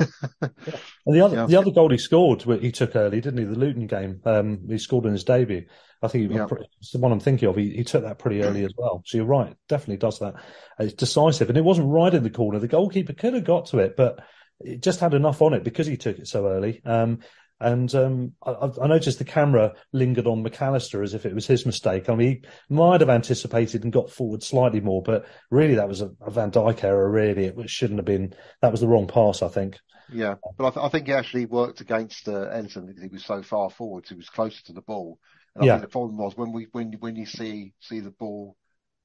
And the other, yeah. the other goal he scored, he took early, didn't he? The Luton game. Um, he scored in his debut. I think yeah. it's the one I'm thinking of. He, he took that pretty early as well. So you're right. Definitely does that. It's decisive. And it wasn't right in the corner. The goalkeeper could have got to it, but it just had enough on it because he took it so early. Um, and um, I, I, noticed the camera lingered on McAllister as if it was his mistake. I mean, he might have anticipated and got forward slightly more, but really that was a, a Van Dijk error. Really, it shouldn't have been. That was the wrong pass, I think. Yeah, but I, th- I think he actually worked against uh, because he was so far forward. He was closer to the ball. And I yeah. think the problem was when we when when you see see the ball,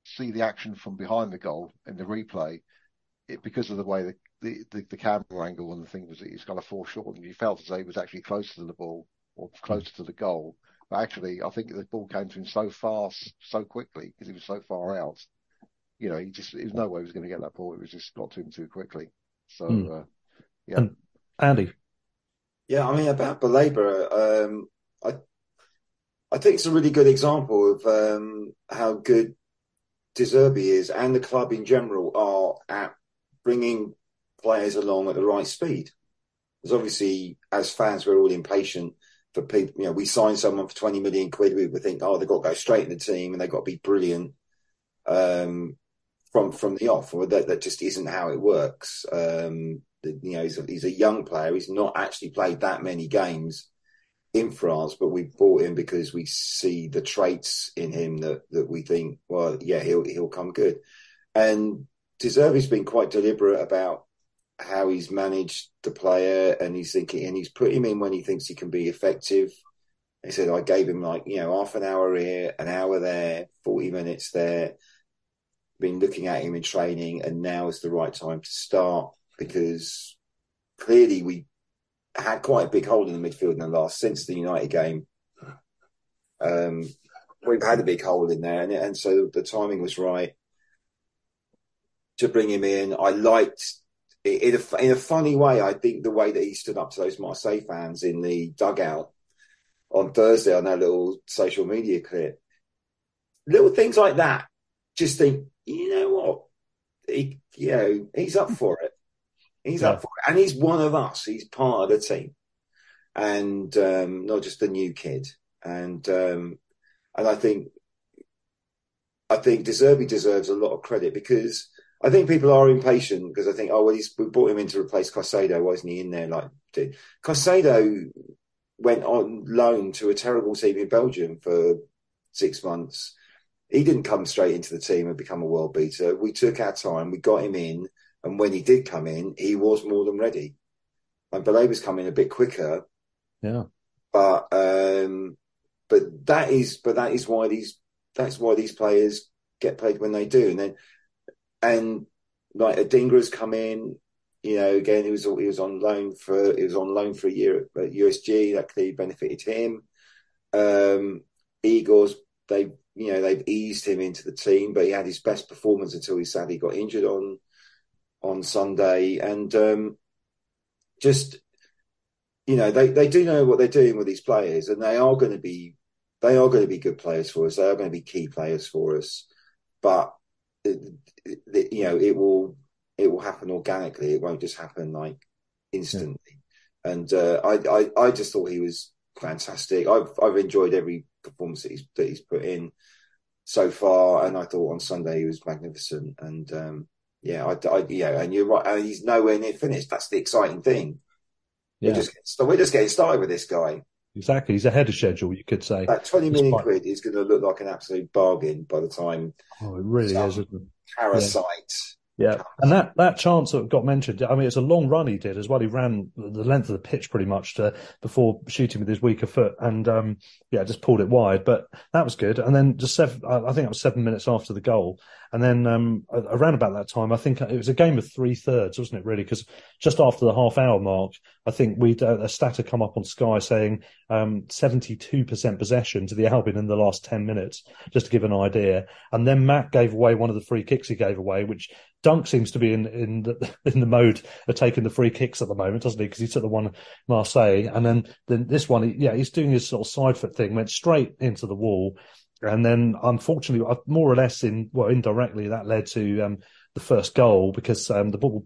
see the action from behind the goal in the replay, it, because of the way the the, the, the camera angle and the thing was that he's kind of foreshortened. You felt as though he was actually closer to the ball or closer to the goal. But actually, I think the ball came to him so fast, so quickly because he was so far out. You know, he just there was no way he was going to get that ball. It was just got to him too quickly. So, mm. uh, yeah. And Andy. Yeah, I mean about Baleba, um, I I think it's a really good example of um, how good De Zerbi is and the club in general are at bringing players along at the right speed. Because obviously, as fans, we're all impatient for people. You know, we sign someone for 20 million quid, we would think, oh, they've got to go straight in the team and they've got to be brilliant um, from from the off. Or that, that just isn't how it works. Um, you know, he's a, he's a young player. He's not actually played that many games in France, but we bought him because we see the traits in him that, that we think, well, yeah, he'll he'll come good. And De Zerbi's been quite deliberate about how he's managed the player, and he's thinking, and he's put him in when he thinks he can be effective. He said, I gave him like you know half an hour here, an hour there, forty minutes there. Been looking at him in training, and now is the right time to start because clearly we had quite a big hole in the midfield in the last since the United game. Um, we've had a big hole in there, and, and so the timing was right to bring him in. I liked in a, in a funny way. I think the way that he stood up to those Marseille fans in the dugout on Thursday on that little social media clip, little things like that. Just think, you know what? He, you know, he's up for it. He's yeah. up for it. And he's one of us. He's part of the team. And um, not just a new kid. And um, and I think I think De Zerbi deserves a lot of credit because I think people are impatient because I think, oh well, he's, we brought him in to replace Caicedo. Why isn't he in there? Like Caicedo went on loan to a terrible team in Belgium for six months. He didn't come straight into the team and become a world beater. We took our time. We got him in and when he did come in, he was more than ready. And Balaba's come in a bit quicker. Yeah. But um, but that is but that is why these that's why these players get played when they do. And then and like Adingra's come in, you know, again he was he was on loan for he was on loan for a year at USG, that clearly benefited him. Um Igor's they you know, they've eased him into the team, but he had his best performance until he sadly got injured on on Sunday, and um, just you know they, they do know what they're doing with these players, and they are going to be they are going to be good players for us. They are going to be key players for us, but you know it will it will happen organically. It won't just happen like instantly. Yeah. And uh, I, I I just thought he was fantastic. I've I've enjoyed every performance that he's that he's put in so far, and I thought on Sunday he was magnificent. And um, yeah, I, I, yeah, and you're right. And he's nowhere near finished. That's the exciting thing. Yeah. We're just, we're just getting started with this guy. Exactly. He's ahead of schedule, you could say. That 20 million quite... quid is going to look like an absolute bargain by the time. Oh, it really is. A parasite yeah, and that that chance that got mentioned, I mean, it's a long run he did as well. He ran the length of the pitch pretty much to, before shooting with his weaker foot, and um, yeah, just pulled it wide. But that was good. And then just seven, I think it was seven minutes after the goal, and then um, around about that time, I think it was a game of three thirds, wasn't it? Really, because just after the half hour mark, I think we uh, a stat had come up on Sky saying um, seventy two percent possession to the Albion in the last ten minutes, just to give an idea. And then Matt gave away one of the free kicks he gave away, which Dunk seems to be in in the in the mode of taking the free kicks at the moment, doesn't he? Because he took the one Marseille, and then then this one, yeah, he's doing his sort of side foot thing, went straight into the wall, and then unfortunately, uh, more or less in well indirectly, that led to um, the first goal because um, the ball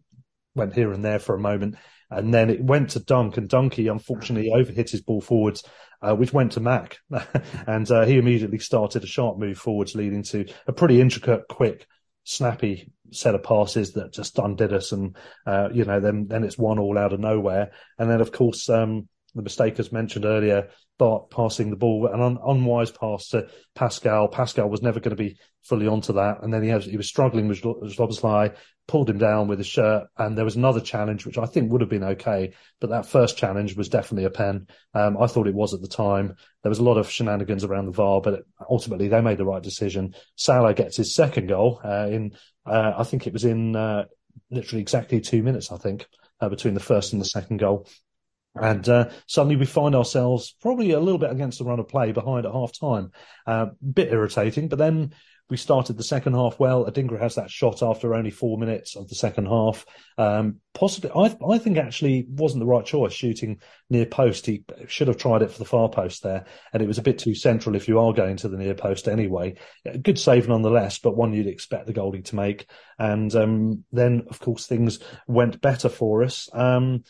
went here and there for a moment, and then it went to Dunk, and Donkey unfortunately overhit his ball forwards, uh, which went to Mac, and uh, he immediately started a sharp move forwards, leading to a pretty intricate, quick snappy set of passes that just undid us, and uh, you know, then then it's one all out of nowhere, and then of course um, the mistake as mentioned earlier, Bart passing the ball, an un- unwise pass to Pascal. Pascal was never going to be fully onto that, and then he, has, he was struggling with Szoboszlai, pulled him down with his shirt, and there was another challenge which I think would have been okay, but that first challenge was definitely a pen. Um, I thought it was at the time. There was a lot of shenanigans around the VAR, but ultimately they made the right decision. Salah gets his second goal uh, in, uh, I think it was in uh, literally exactly two minutes. I think uh, between the first and the second goal. And uh, suddenly we find ourselves probably a little bit against the run of play behind at half time. A uh, bit irritating, but then we started the second half well. Adingra has that shot after only four minutes of the second half. Um, possibly, I, I think actually wasn't the right choice shooting near post. He should have tried it for the far post there, and it was a bit too central if you are going to the near post anyway. Good save nonetheless, but one you'd expect the goalie to make. And um, then, of course, things went better for us. Um,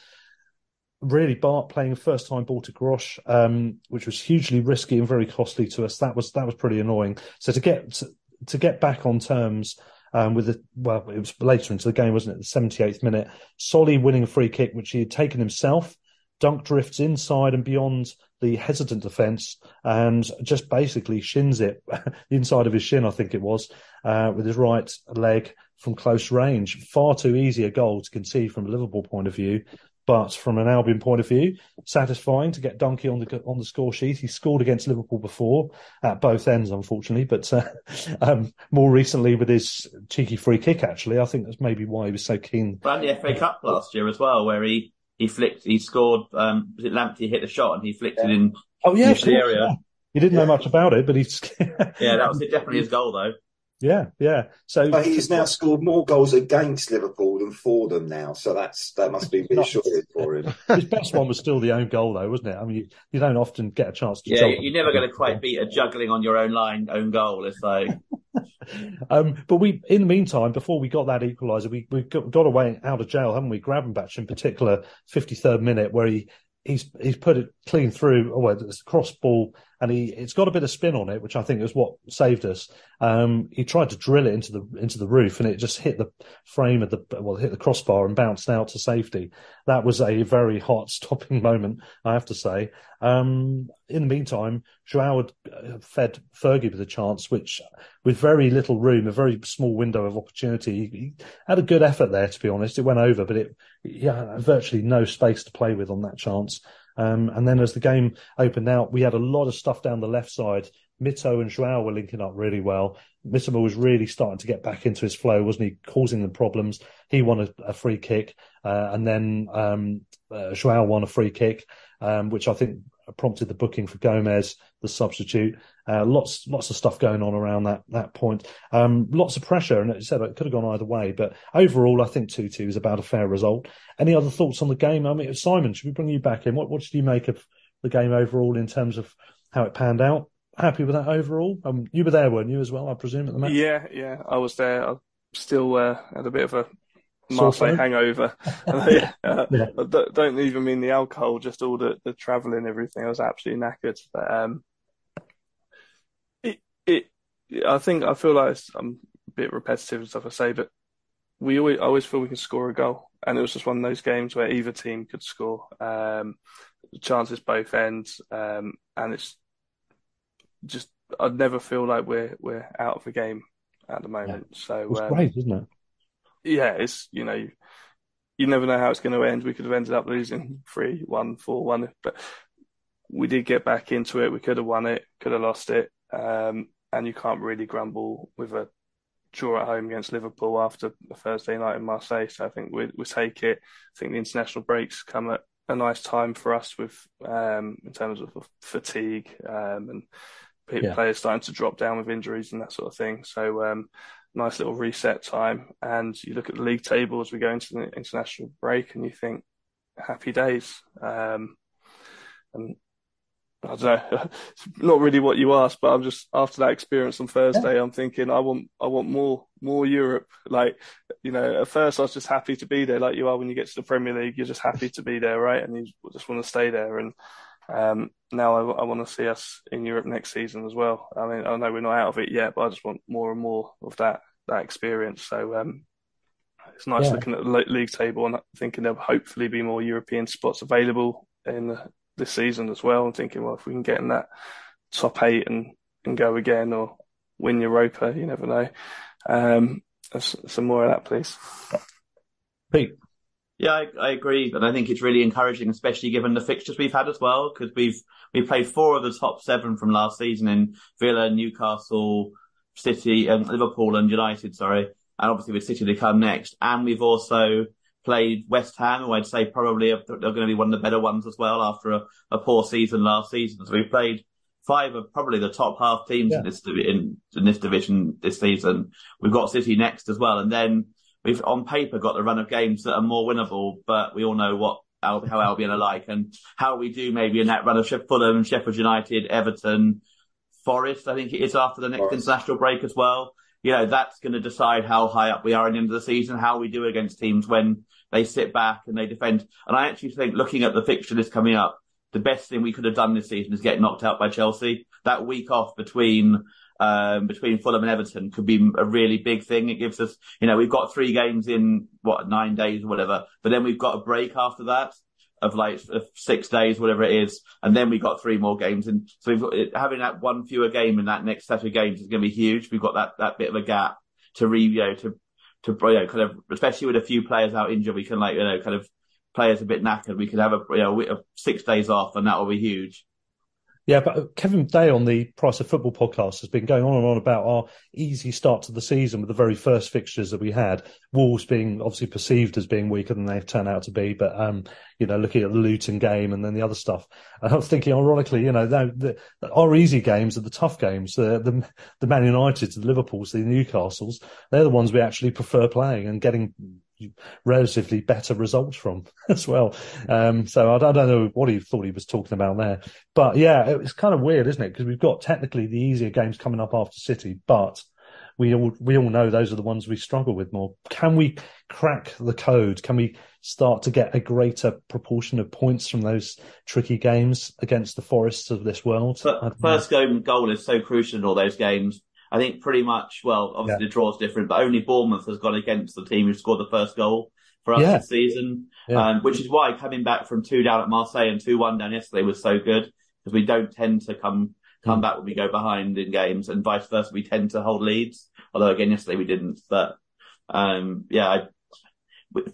really Bart playing first time ball to Gross, um, which was hugely risky and very costly to us. That was that was pretty annoying. So to get to get back on terms um, with the well, it was later into the game, wasn't it? The 78th minute, Solly winning a free kick, which he had taken himself. Dunk drifts inside and beyond the hesitant defence and just basically shins it, the inside of his shin, I think it was, uh, with his right leg from close range. Far too easy a goal to concede from a Liverpool point of view. But from an Albion point of view, satisfying to get Donkey on the on the score sheet. He scored against Liverpool before at both ends, unfortunately, but uh, um, more recently with his cheeky free kick. Actually, I think that's maybe why he was so keen. Ran the FA Cup last year as well, where he he flicked, he scored. Um, was it Lamptey hit the shot and he flicked yeah. it in? Oh yeah, the area. Yeah. He didn't know much about it, but he's yeah, that was definitely his goal though. Yeah, yeah. So but he's now scored more goals against Liverpool than for them now. So that's that must be reassuring for him. His best one was still the own goal, though, wasn't it? I mean, you, you don't often get a chance to. Yeah, you're never going to quite beat a juggling on your own line own goal. It's like. um, but we, in the meantime, before we got that equaliser, we we got, got away out of jail, haven't we? Gravenberch in particular, 53rd minute, where he he's he's put it clean through. Oh, well, it's a cross ball and he it's got a bit of spin on it, which I think is what saved us. Um, he tried to drill it into the into the roof, and it just hit the frame of the well, hit the crossbar and bounced out to safety. That was a very heart stopping moment, I have to say. Um, in the meantime, Joao had uh, fed Fergie with a chance, which with very little room, a very small window of opportunity, he had a good effort there. To be honest, it went over, but it yeah, virtually no space to play with on that chance. Um, and then as the game opened out, we had a lot of stuff down the left side. Mito and Joao were linking up really well. Mitoma was really starting to get back into his flow, wasn't he? Causing them problems. He won a, a free kick, uh, and then um, uh, Joao won a free kick, um, which I think prompted the booking for Gomez, the substitute. Uh, lots, lots of stuff going on around that that point. Um, lots of pressure, and as it said it could have gone either way. But overall, I think two two is about a fair result. Any other thoughts on the game? I mean, Simon, should we bring you back in? What what did you make of the game overall in terms of how it panned out? Happy with that overall? Um, you were there, weren't you, as well? I presume at the match. Yeah, yeah, I was there. I still uh, had a bit of a Marseille hangover. uh, yeah. Don't even mean the alcohol, just all the, the travelling, everything. I was absolutely knackered. But um, it, it, I think I feel like I'm a bit repetitive and stuff I say, but we always, I always feel we can score a goal, and it was just one of those games where either team could score. Um, chances both ends, um, and it's just I'd never feel like we're we're out of the game at the moment. Yeah. So it's um, great, isn't it? Yeah, it's you know, you never know how it's going to end. We could have ended up losing three, one, four, one, but we did get back into it. We could have won it, could have lost it, um, and you can't really grumble with a draw at home against Liverpool after a Thursday night in Marseille. So I think we we take it. I think the international breaks come at a nice time for us with um, in terms of fatigue um, and yeah. players starting to drop down with injuries and that sort of thing. So um, nice little reset time. And you look at the league table as we go into the international break, and you think, happy days. Um, and I don't know, not really what you asked, but I'm just after that experience on Thursday, yeah. I'm thinking I want I want more more Europe. Like you know, at first I was just happy to be there, like you are when you get to the Premier League. You're just happy to be there, right? And you just want to stay there. And um, now I, I want to see us in Europe next season as well. I mean, I know we're not out of it yet, but I just want more and more of that that experience. So um, it's nice yeah. looking at the league table and thinking there'll hopefully be more European spots available in the, this season as well. And thinking, well, if we can get in that top eight and, and go again or win Europa, you never know. Um, some more of that, please. Pete. Yeah, I, I, agree, and I think it's really encouraging, especially given the fixtures we've had as well, because we've we played four of the top seven from last season in Villa, Newcastle, City, and um, Liverpool, and United. Sorry, and obviously with City to come next, and we've also played West Ham, who I'd say probably are, going to be one of the better ones as well after a, a poor season last season. So we've played five of probably the top half teams yeah. in this in, in this division this season. We've got City next as well, and then we've on paper got the run of games that are more winnable, but we all know what how Albion are like and how we do maybe in that run of Fulham, Sheffield United, Everton, Forest. I think it is after the next Forest. international break as well. You know that's going to decide how high up we are in the end of the season, how we do against teams when they sit back and they defend. And I actually think looking at the fixture list coming up, the best thing we could have done this season is get knocked out by Chelsea. That week off between um, between Fulham and Everton could be a really big thing. It gives us, you know, we've got three games in what nine days or whatever, but then we've got a break after that of like of six days, whatever it is, and then we've got three more games. And so got, having that one fewer game in that next set of games is going to be huge. We've got that that bit of a gap to re, you know, to to you know, kind of, especially with a few players out injured, we can like you know, kind of players a bit knackered. We could have a you know six days off, and that will be huge. Yeah, but Kevin Day on the Price of Football podcast has been going on and on about our easy start to the season with the very first fixtures that we had. Wolves being obviously perceived as being weaker than they've turned out to be, but um, you know, looking at the Luton game and then the other stuff, I was thinking, ironically, you know, the, the, our easy games are the tough games. The the, the Man Uniteds, the Liverpools, the Newcastles, they're the ones we actually prefer playing and getting relatively better results from as well. Um, so I, I, don't know what he thought he was talking about there, but yeah, it's kind of weird, isn't it? Because we've got technically the easier games coming up after City, but we all we all know those are the ones we struggle with more. Can we crack the code? Can we start to get a greater proportion of points from those tricky games against the Forests of this world? First goal, goal is so crucial in all those games I think pretty much, well, obviously yeah. the draw's different, but only Bournemouth has gone against the team who scored the first goal for us yeah. this season. Yeah. Um, which is why coming back from two down at Marseille and two one down yesterday was so good because we don't tend to come come mm. back when we go behind in games and vice versa. We tend to hold leads. Although again, yesterday we didn't, but, um, yeah, I,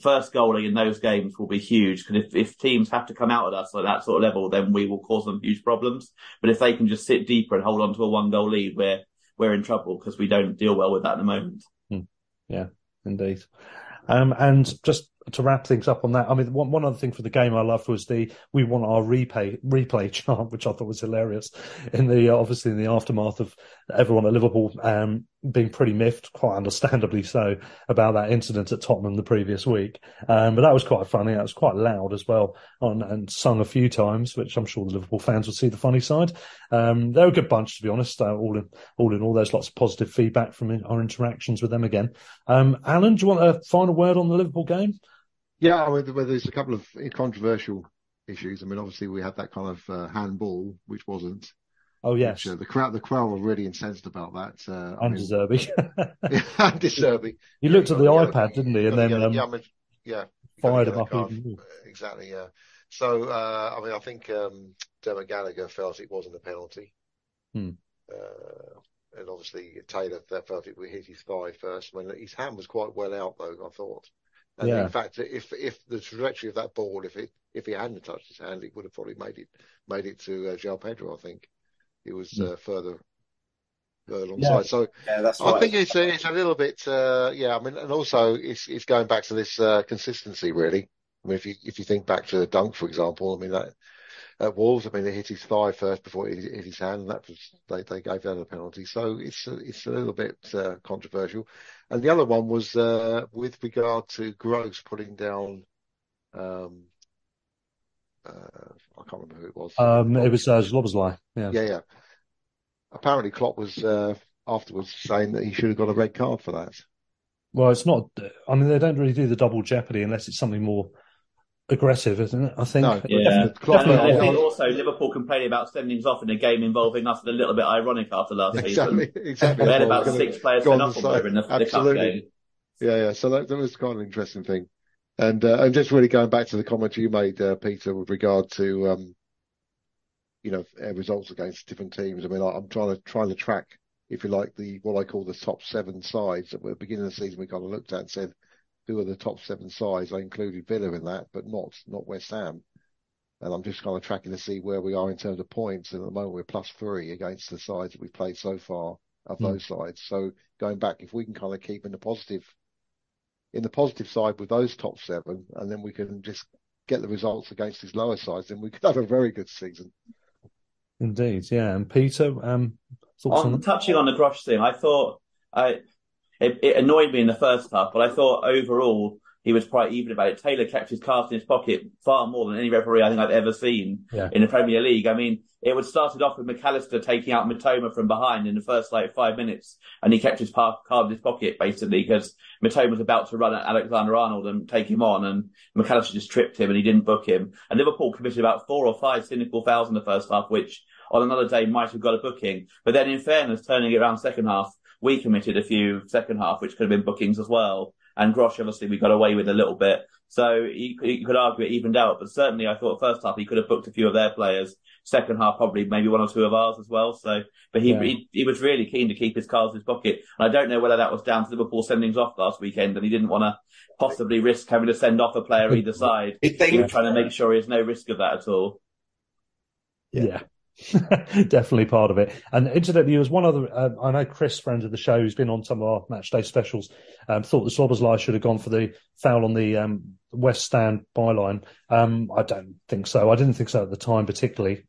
first goalie in those games will be huge because if, if teams have to come out at us at that sort of level, then we will cause them huge problems. But if they can just sit deeper and hold on to a one goal lead, we're we're in trouble because we don't deal well with that at the moment. Hmm. Yeah, indeed. Um, and just to wrap things up on that, I mean, one, one other thing for the game I loved was the we want our replay replay chant, which I thought was hilarious. In the uh, obviously in the aftermath of everyone at Liverpool um, being pretty miffed, quite understandably so, about that incident at Tottenham the previous week. Um, but that was quite funny. That was quite loud as well, on, and sung a few times, which I'm sure the Liverpool fans will see the funny side. Um, they're a good bunch, to be honest. Uh, all in all, in all, there's lots of positive feedback from our interactions with them again. Um, Alan, do you want a final word on the Liverpool game? Yeah, I mean, there's a couple of controversial issues. I mean, obviously we had that kind of uh, handball, which wasn't. Oh yes, which, uh, the crowd the crowd were really incensed about that. Uh, undeserving. undeserving. He looked at the iPad, didn't he? And then um, yeah, I mean, yeah, fired him up even more. Exactly. Yeah. So uh, I mean, I think um, Dermot Gallagher felt it wasn't a penalty. Hmm. Uh, and obviously Taylor felt it hit his thigh first. I mean, his hand was quite well out though. I thought. And yeah. in fact, if if the trajectory of that ball, if it if he hadn't touched his hand, it would have probably made it made it to uh, João Pedro. I think it was mm. uh, further further alongside. Yeah. So yeah, that's I think it's a, it's a little bit uh, yeah. I mean, and also it's it's going back to this uh, consistency really. I mean, if you if you think back to the Dunk, for example, I mean that at Wolves. I mean, they hit his thigh first before he hit his hand, and that was they, they gave that a penalty. So it's a, it's a little bit uh, controversial. And the other one was uh, with regard to Gross putting down. Um, uh, I can't remember who it was. Um, it was uh, Szoboszlai. Yeah, yeah, yeah. Apparently, Klopp was uh, afterwards saying that he should have got a red card for that. Well, it's not. I mean, they don't really do the double jeopardy unless it's something more aggressive, isn't it? I think. No, yeah. I think also Liverpool complaining about sendings off in a game involving us a little bit ironic after last exactly, season. Exactly. We had about six players sent off over in the, the cup game. Yeah, yeah. So that, that was kind of an interesting thing. And uh, just really going back to the comment you made, uh, Peter, with regard to um, you know results against different teams. I mean, I, am trying to trying to track, if you like, the what I call the top seven sides that at the beginning of the season. We kind of looked at and said who are the top seven sides. I included Villa in that, but not not West Ham. And I'm just kind of tracking to see where we are in terms of points. And at the moment, we're plus three against the sides that we've played so far of mm. those sides. So going back, if we can kind of keep in the positive, in the positive side with those top seven, and then we can just get the results against these lower sides, then we could have a very good season. Indeed, yeah. And Peter, um, on, on touching on the Gross thing, I thought I it, it, annoyed me in the first half, but I thought overall he was quite even about it. Taylor kept his cards in his pocket far more than any referee I think I've ever seen yeah. in the Premier League. I mean, it was started off with McAllister taking out Mitoma from behind in the first like five minutes, and he kept his card in his pocket basically because Mitoma was about to run at Alexander Arnold and take him on, and McAllister just tripped him and he didn't book him. And Liverpool committed about four or five cynical fouls in the first half, which on another day might have got a booking. But then in fairness, turning it around second half, we committed a few second half, which could have been bookings as well. And Gross, obviously, we got away with a little bit. So you, you could argue it evened out, but certainly I thought first half he could have booked a few of their players. Second half, probably maybe one or two of ours as well. So, but he, yeah. he, he, was really keen to keep his cards in his pocket. And I don't know whether that was down to Liverpool sendings off last weekend and he didn't want to possibly risk having to send off a player either side. he was trying to make sure there's no risk of that at all. Yeah. yeah. Definitely part of it. And incidentally, there was one other. Uh, I know Chris, friend of the show, who's been on some of our match day specials, um, thought the Szoboszlai should have gone for the foul on the um, West Stand byline. Um, I don't think so. I didn't think so at the time, particularly.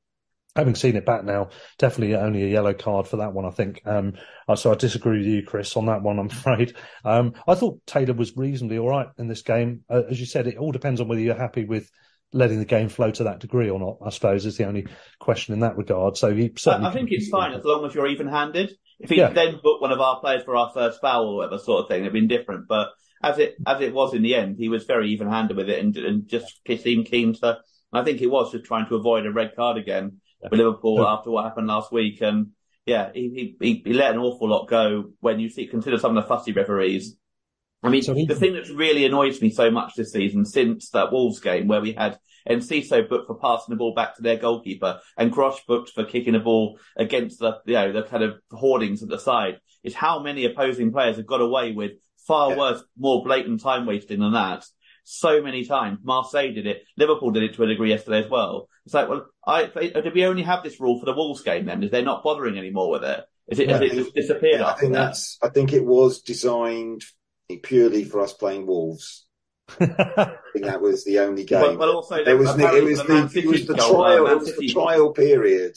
Having seen it back now, definitely only a yellow card for that one, I think. Um, uh, so I disagree with you, Chris, on that one, I'm afraid. Um, I thought Taylor was reasonably all right in this game. Uh, as you said, it all depends on whether you're happy with letting the game flow to that degree or not, I suppose, is the only question in that regard. So he certainly. I, think it's fine as long as you're even handed. If he yeah. then booked one of our players for our first foul or whatever sort of thing, it'd been different. But as it as it was in the end, he was very even handed with it and, and just seemed keen to. I think he was just trying to avoid a red card again yeah. for Liverpool yeah. after what happened last week. And yeah, he, he, he let an awful lot go when you see, consider some of the fussy referees I mean, so he, the thing that's really annoys me so much this season since that Wolves game where we had Enciso booked for passing the ball back to their goalkeeper and Gross booked for kicking the ball against the, you know, the kind of hoardings at the side is how many opposing players have got away with far yeah. worse, more blatant time wasting than that. So many times. Marseille did it. Liverpool did it to a degree yesterday as well. It's like, well, I, did we only have this rule for the Wolves game then? Is they not bothering anymore with it? Is it, yeah, has it just disappeared yeah, I think that? that's, I think it was designed purely for us playing Wolves. I think that was the only game. Well, well also, it was the, it was the, it was the trial, it was the trial period.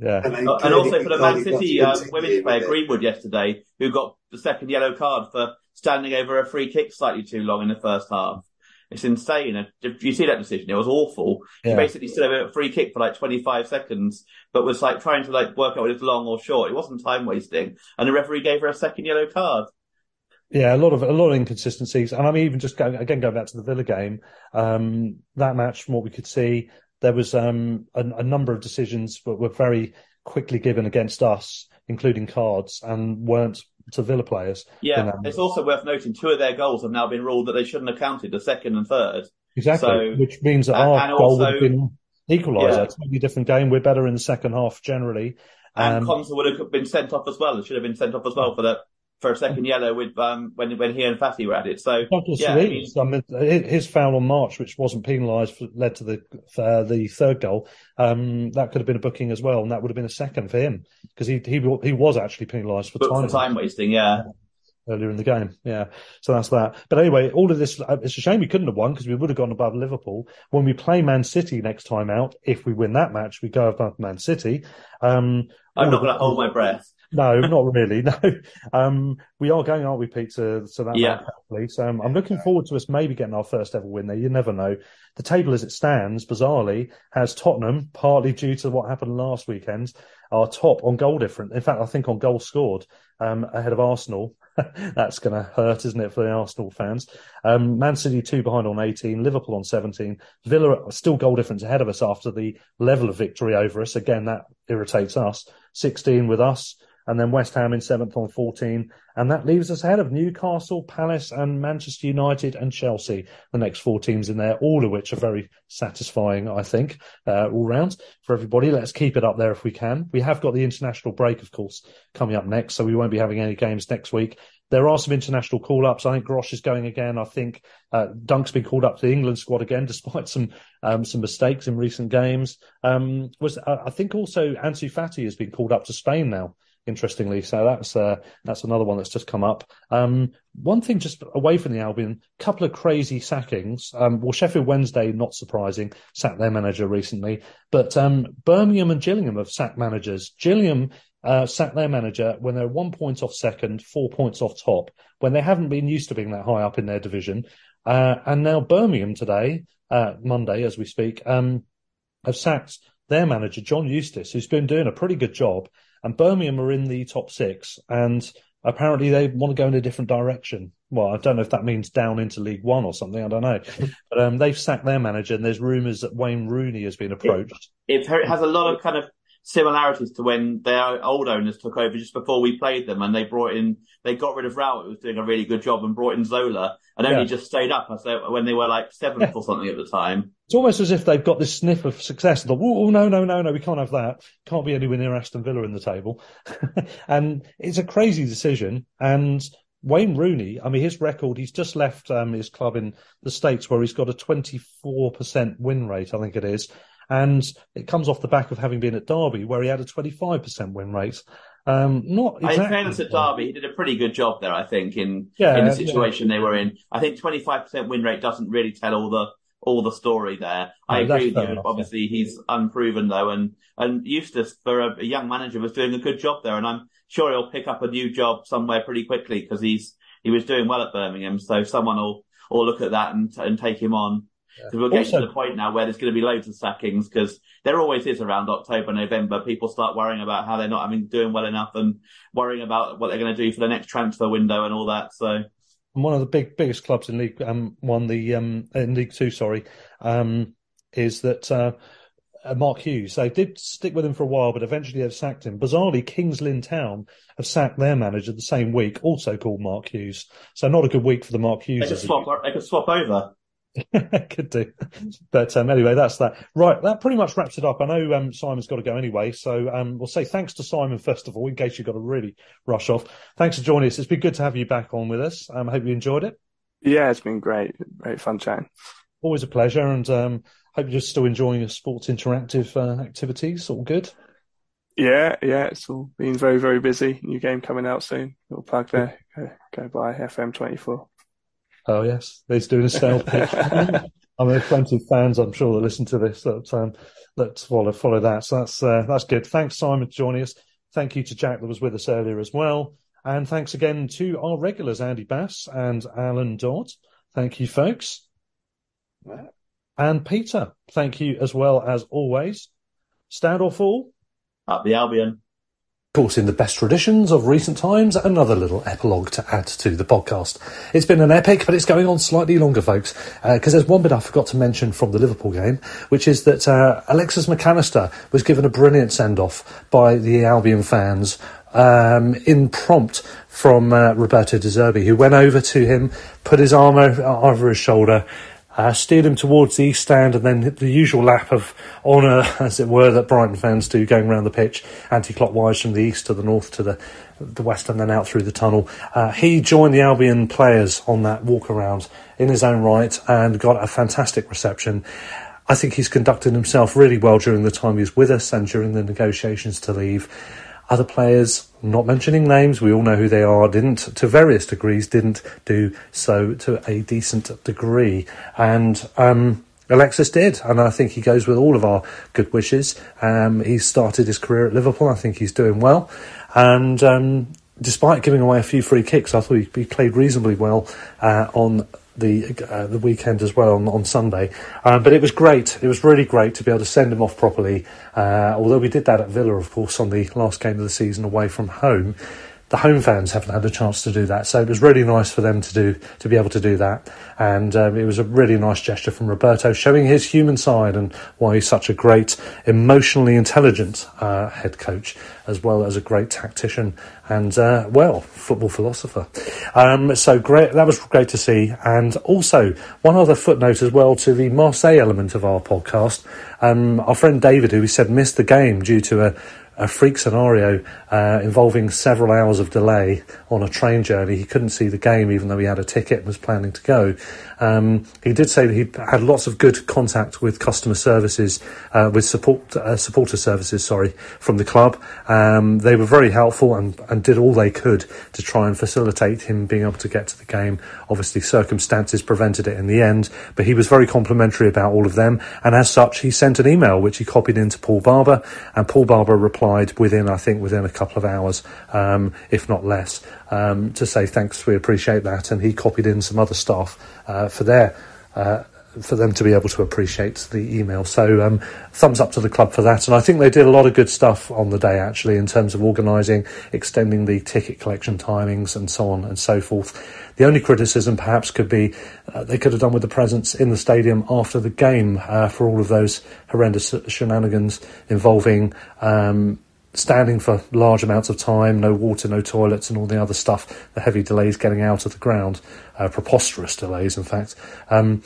Yeah, and, and also for the Man City uh, women's player Greenwood yesterday, who got the second yellow card for standing over a free kick slightly too long in the first half. It's insane. If you see that decision, it was awful. Yeah. He basically stood over a free kick for like 25 seconds, but was like trying to like work out whether it's long or short. It wasn't time wasting. And the referee gave her a second yellow card. Yeah, a lot of a lot of inconsistencies, and I'm even just going again going back to the Villa game. Um, that match, from what we could see, there was um, a, a, number of decisions that were very quickly given against us, including cards, and weren't to Villa players. Yeah, it's also worth noting two of their goals have now been ruled that they shouldn't have counted, the second and third. Exactly, so, which means that and, our and goal also, would have been equaliser. Yeah. Totally different game. We're better in the second half generally. And um, Konsa would have been sent off as well. It should have been sent off as well for that for a second yellow with um, when when he and Fati were at it. So yeah, I mean, I mean, his foul on March, which wasn't penalised, led to the uh, the third goal. Um, that could have been a booking as well, and that would have been a second for him because he he he was actually penalised for time for time wasting. Yeah. Earlier in the game, yeah. So that's that. But anyway, all of this, uh, it's a shame we couldn't have won because we would have gone above Liverpool. When we play Man City next time out, if we win that match, we go above Man City. Um, I'm not going to hold my breath. No, not really. No, um, we are going, aren't we, Pete? To, so that yeah. So um, I'm looking forward to us maybe getting our first ever win there. You never know. The table as it stands, bizarrely, has Tottenham, partly due to what happened last weekend, are top on goal difference. In fact, I think on goal scored um, ahead of Arsenal. That's going to hurt, isn't it, for the Arsenal fans? Um, Man City two behind on 18, Liverpool on 17, Villa still goal difference ahead of us after the level of victory over us. Again, that irritates us. 16 with us and then West Ham in seventh on 14. And that leaves us ahead of Newcastle, Palace, and Manchester United and Chelsea. The next four teams in there, all of which are very satisfying, I think, uh, all round for everybody. Let's keep it up there if we can. We have got the international break, of course, coming up next, so we won't be having any games next week. There are some international call ups. I think Gross is going again. I think uh, Dunk's been called up to the England squad again, despite some um, some mistakes in recent games. Um, was I think also Ansu Fati has been called up to Spain now interestingly. So that's uh, that's another one that's just come up. Um, one thing just away from the Albion, a couple of crazy sackings. Um, well, Sheffield Wednesday, not surprising, sacked their manager recently, but um, Birmingham and Gillingham have sacked managers. Gillingham uh, sacked their manager when they're one point off second, four points off top, when they haven't been used to being that high up in their division. Uh, and now Birmingham today, uh, Monday as we speak, um, have sacked their manager, John Eustace, who's been doing a pretty good job. And Birmingham are in the top six, and apparently they want to go in a different direction. Well, I don't know if that means down into League One or something. I don't know. But um, they've sacked their manager, and there's rumours that Wayne Rooney has been approached. It, it, has a lot of kind of similarities to when their old owners took over just before we played them, and they brought in, they got rid of Rowett, who was doing a really good job, and brought in Zola, and only yeah. just stayed up as they, when they were like seventh yeah. or something at the time. It's almost as if they've got this sniff of success. Thought, oh no, no, no, no, we can't have that. Can't be anywhere near Aston Villa in the table. and it's a crazy decision. And Wayne Rooney, I mean, his record, he's just left um, his club in the States where he's got a 24% win rate, I think it is. And it comes off the back of having been at Derby, where he had a 25% win rate. Um, not exactly. In fairness at Derby, he did a pretty good job there, I think, in yeah, in the situation yeah. they were in. I think 25% win rate doesn't really tell all the all the story there. I agree with you. Enough, Obviously, yeah. he's unproven though, and and Eustace for a, a, young manager was doing a good job there, and I'm sure he'll pick up a new job somewhere pretty quickly because he's he was doing well at Birmingham. So someone will will look at that and and take him on. We're getting also, to the point now where there's going to be loads of sackings because there always is around October, November. People start worrying about how they're not, I mean, doing well enough and worrying about what they're going to do for the next transfer window and all that. So one of the big biggest clubs in League um, One, the um, in League Two, sorry, um, is that uh, uh, Mark Hughes. They did stick with him for a while, but eventually they've sacked him. Bizarrely, Kings Lynn Town have sacked their manager the same week, also called Mark Hughes. So not a good week for the Mark Hughes. They could swap. They could swap over. Could do. But um, anyway, that's that. Right, that pretty much wraps it up. I know um, Simon's got to go anyway, so um, we'll say thanks to Simon first of all, in case you've got to really rush off. Thanks for joining us. It's been good to have you back on with us. Um, I hope you enjoyed it. Yeah, it's been great. Great fun chatting. Always a pleasure, and um, hope you're still enjoying your sports interactive uh, activities. All good. Yeah, yeah, it's all been very, very busy. New game coming out soon. Little plug there. Go, go by FM24. Oh yes, he's doing a sales pitch. I mean, plenty of fans, I'm sure, that listen to this that um, that follow follow that. So that's uh, that's good. Thanks, Simon, for joining us. Thank you to Jack that was with us earlier as well, and thanks again to our regulars, Andy Bass and Alan Dodd. Thank you, folks. And Peter, thank you as well as always. Stand or fall? Up the Albion course, in the best traditions of recent times, another little epilogue to add to the podcast. It's been an epic, but it's going on slightly longer, folks, because uh, there's one bit I forgot to mention from the Liverpool game, which is that uh, Alexis Mac Allister was given a brilliant send off by the Albion fans um, in prompt from uh, Roberto De Zerbi, who went over to him, put his arm over, over his shoulder, uh, steered him towards the east stand and then the usual lap of honour, as it were, that Brighton fans do going around the pitch anti-clockwise from the east to the north to the, the west and then out through the tunnel. Uh, he joined the Albion players on that walk around in his own right and got a fantastic reception. I think he's conducted himself really well during the time he was with us and during the negotiations to leave. Other players, not mentioning names, we all know who they are, didn't, to various degrees, didn't do so to a decent degree. And, um, Alexis did, and I think he goes with all of our good wishes. Um, he started his career at Liverpool. I think he's doing well, and um, despite giving away a few free kicks, I thought he, played reasonably well uh, on the uh, the weekend as well on, on Sunday. Um, but it was great. It was really great to be able to send him off properly. Uh, although we did that at Villa, of course, on the last game of the season away from home. The home fans haven't had a chance to do that, so it was really nice for them to do to be able to do that, and um, it was a really nice gesture from Roberto, showing his human side and why he's such a great, emotionally intelligent uh, head coach, as well as a great tactician and uh, well, football philosopher. Um, so great, that was great to see. And also one other footnote as well to the Marseille element of our podcast. Um, our friend David, who we said missed the game due to a a freak scenario uh, involving several hours of delay on a train journey. He couldn't see the game even though he had a ticket and was planning to go. Um, he did say that he had lots of good contact with customer services, uh, with support uh, supporter services, sorry, from the club. Um, they were very helpful and, and did all they could to try and facilitate him being able to get to the game. Obviously, circumstances prevented it in the end, but he was very complimentary about all of them. And as such, he sent an email which he copied into Paul Barber, and Paul Barber replied within, I think, within a couple of hours, um, if not less, um, to say thanks, we appreciate that. And he copied in some other staff uh, for their. Uh, for them to be able to appreciate the email. So, um, thumbs up to the club for that. And I think they did a lot of good stuff on the day, actually, in terms of organising, extending the ticket collection timings, and so on and so forth. The only criticism perhaps could be uh, they could have done with the presence in the stadium after the game uh, for all of those horrendous shenanigans involving. Um, standing for large amounts of time, no water, no toilets, and all the other stuff, the heavy delays getting out of the ground, uh, preposterous delays, in fact. Um,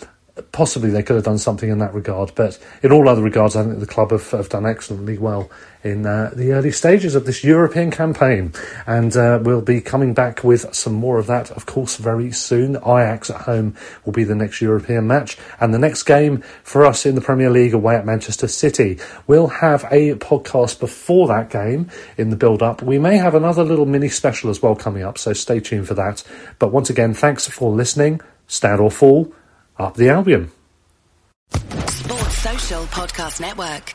possibly they could have done something in that regard, but in all other regards, I think the club have, have done excellently well in uh, the early stages of this European campaign. And uh, we'll be coming back with some more of that, of course, very soon. Ajax at home will be the next European match. And the next game for us in the Premier League away at Manchester City. We'll have a podcast before that game in the build up. We may have another little mini special as well coming up, so stay tuned for that. But once again, thanks for listening. Stand or fall up the Albion. Sports Social Podcast Network.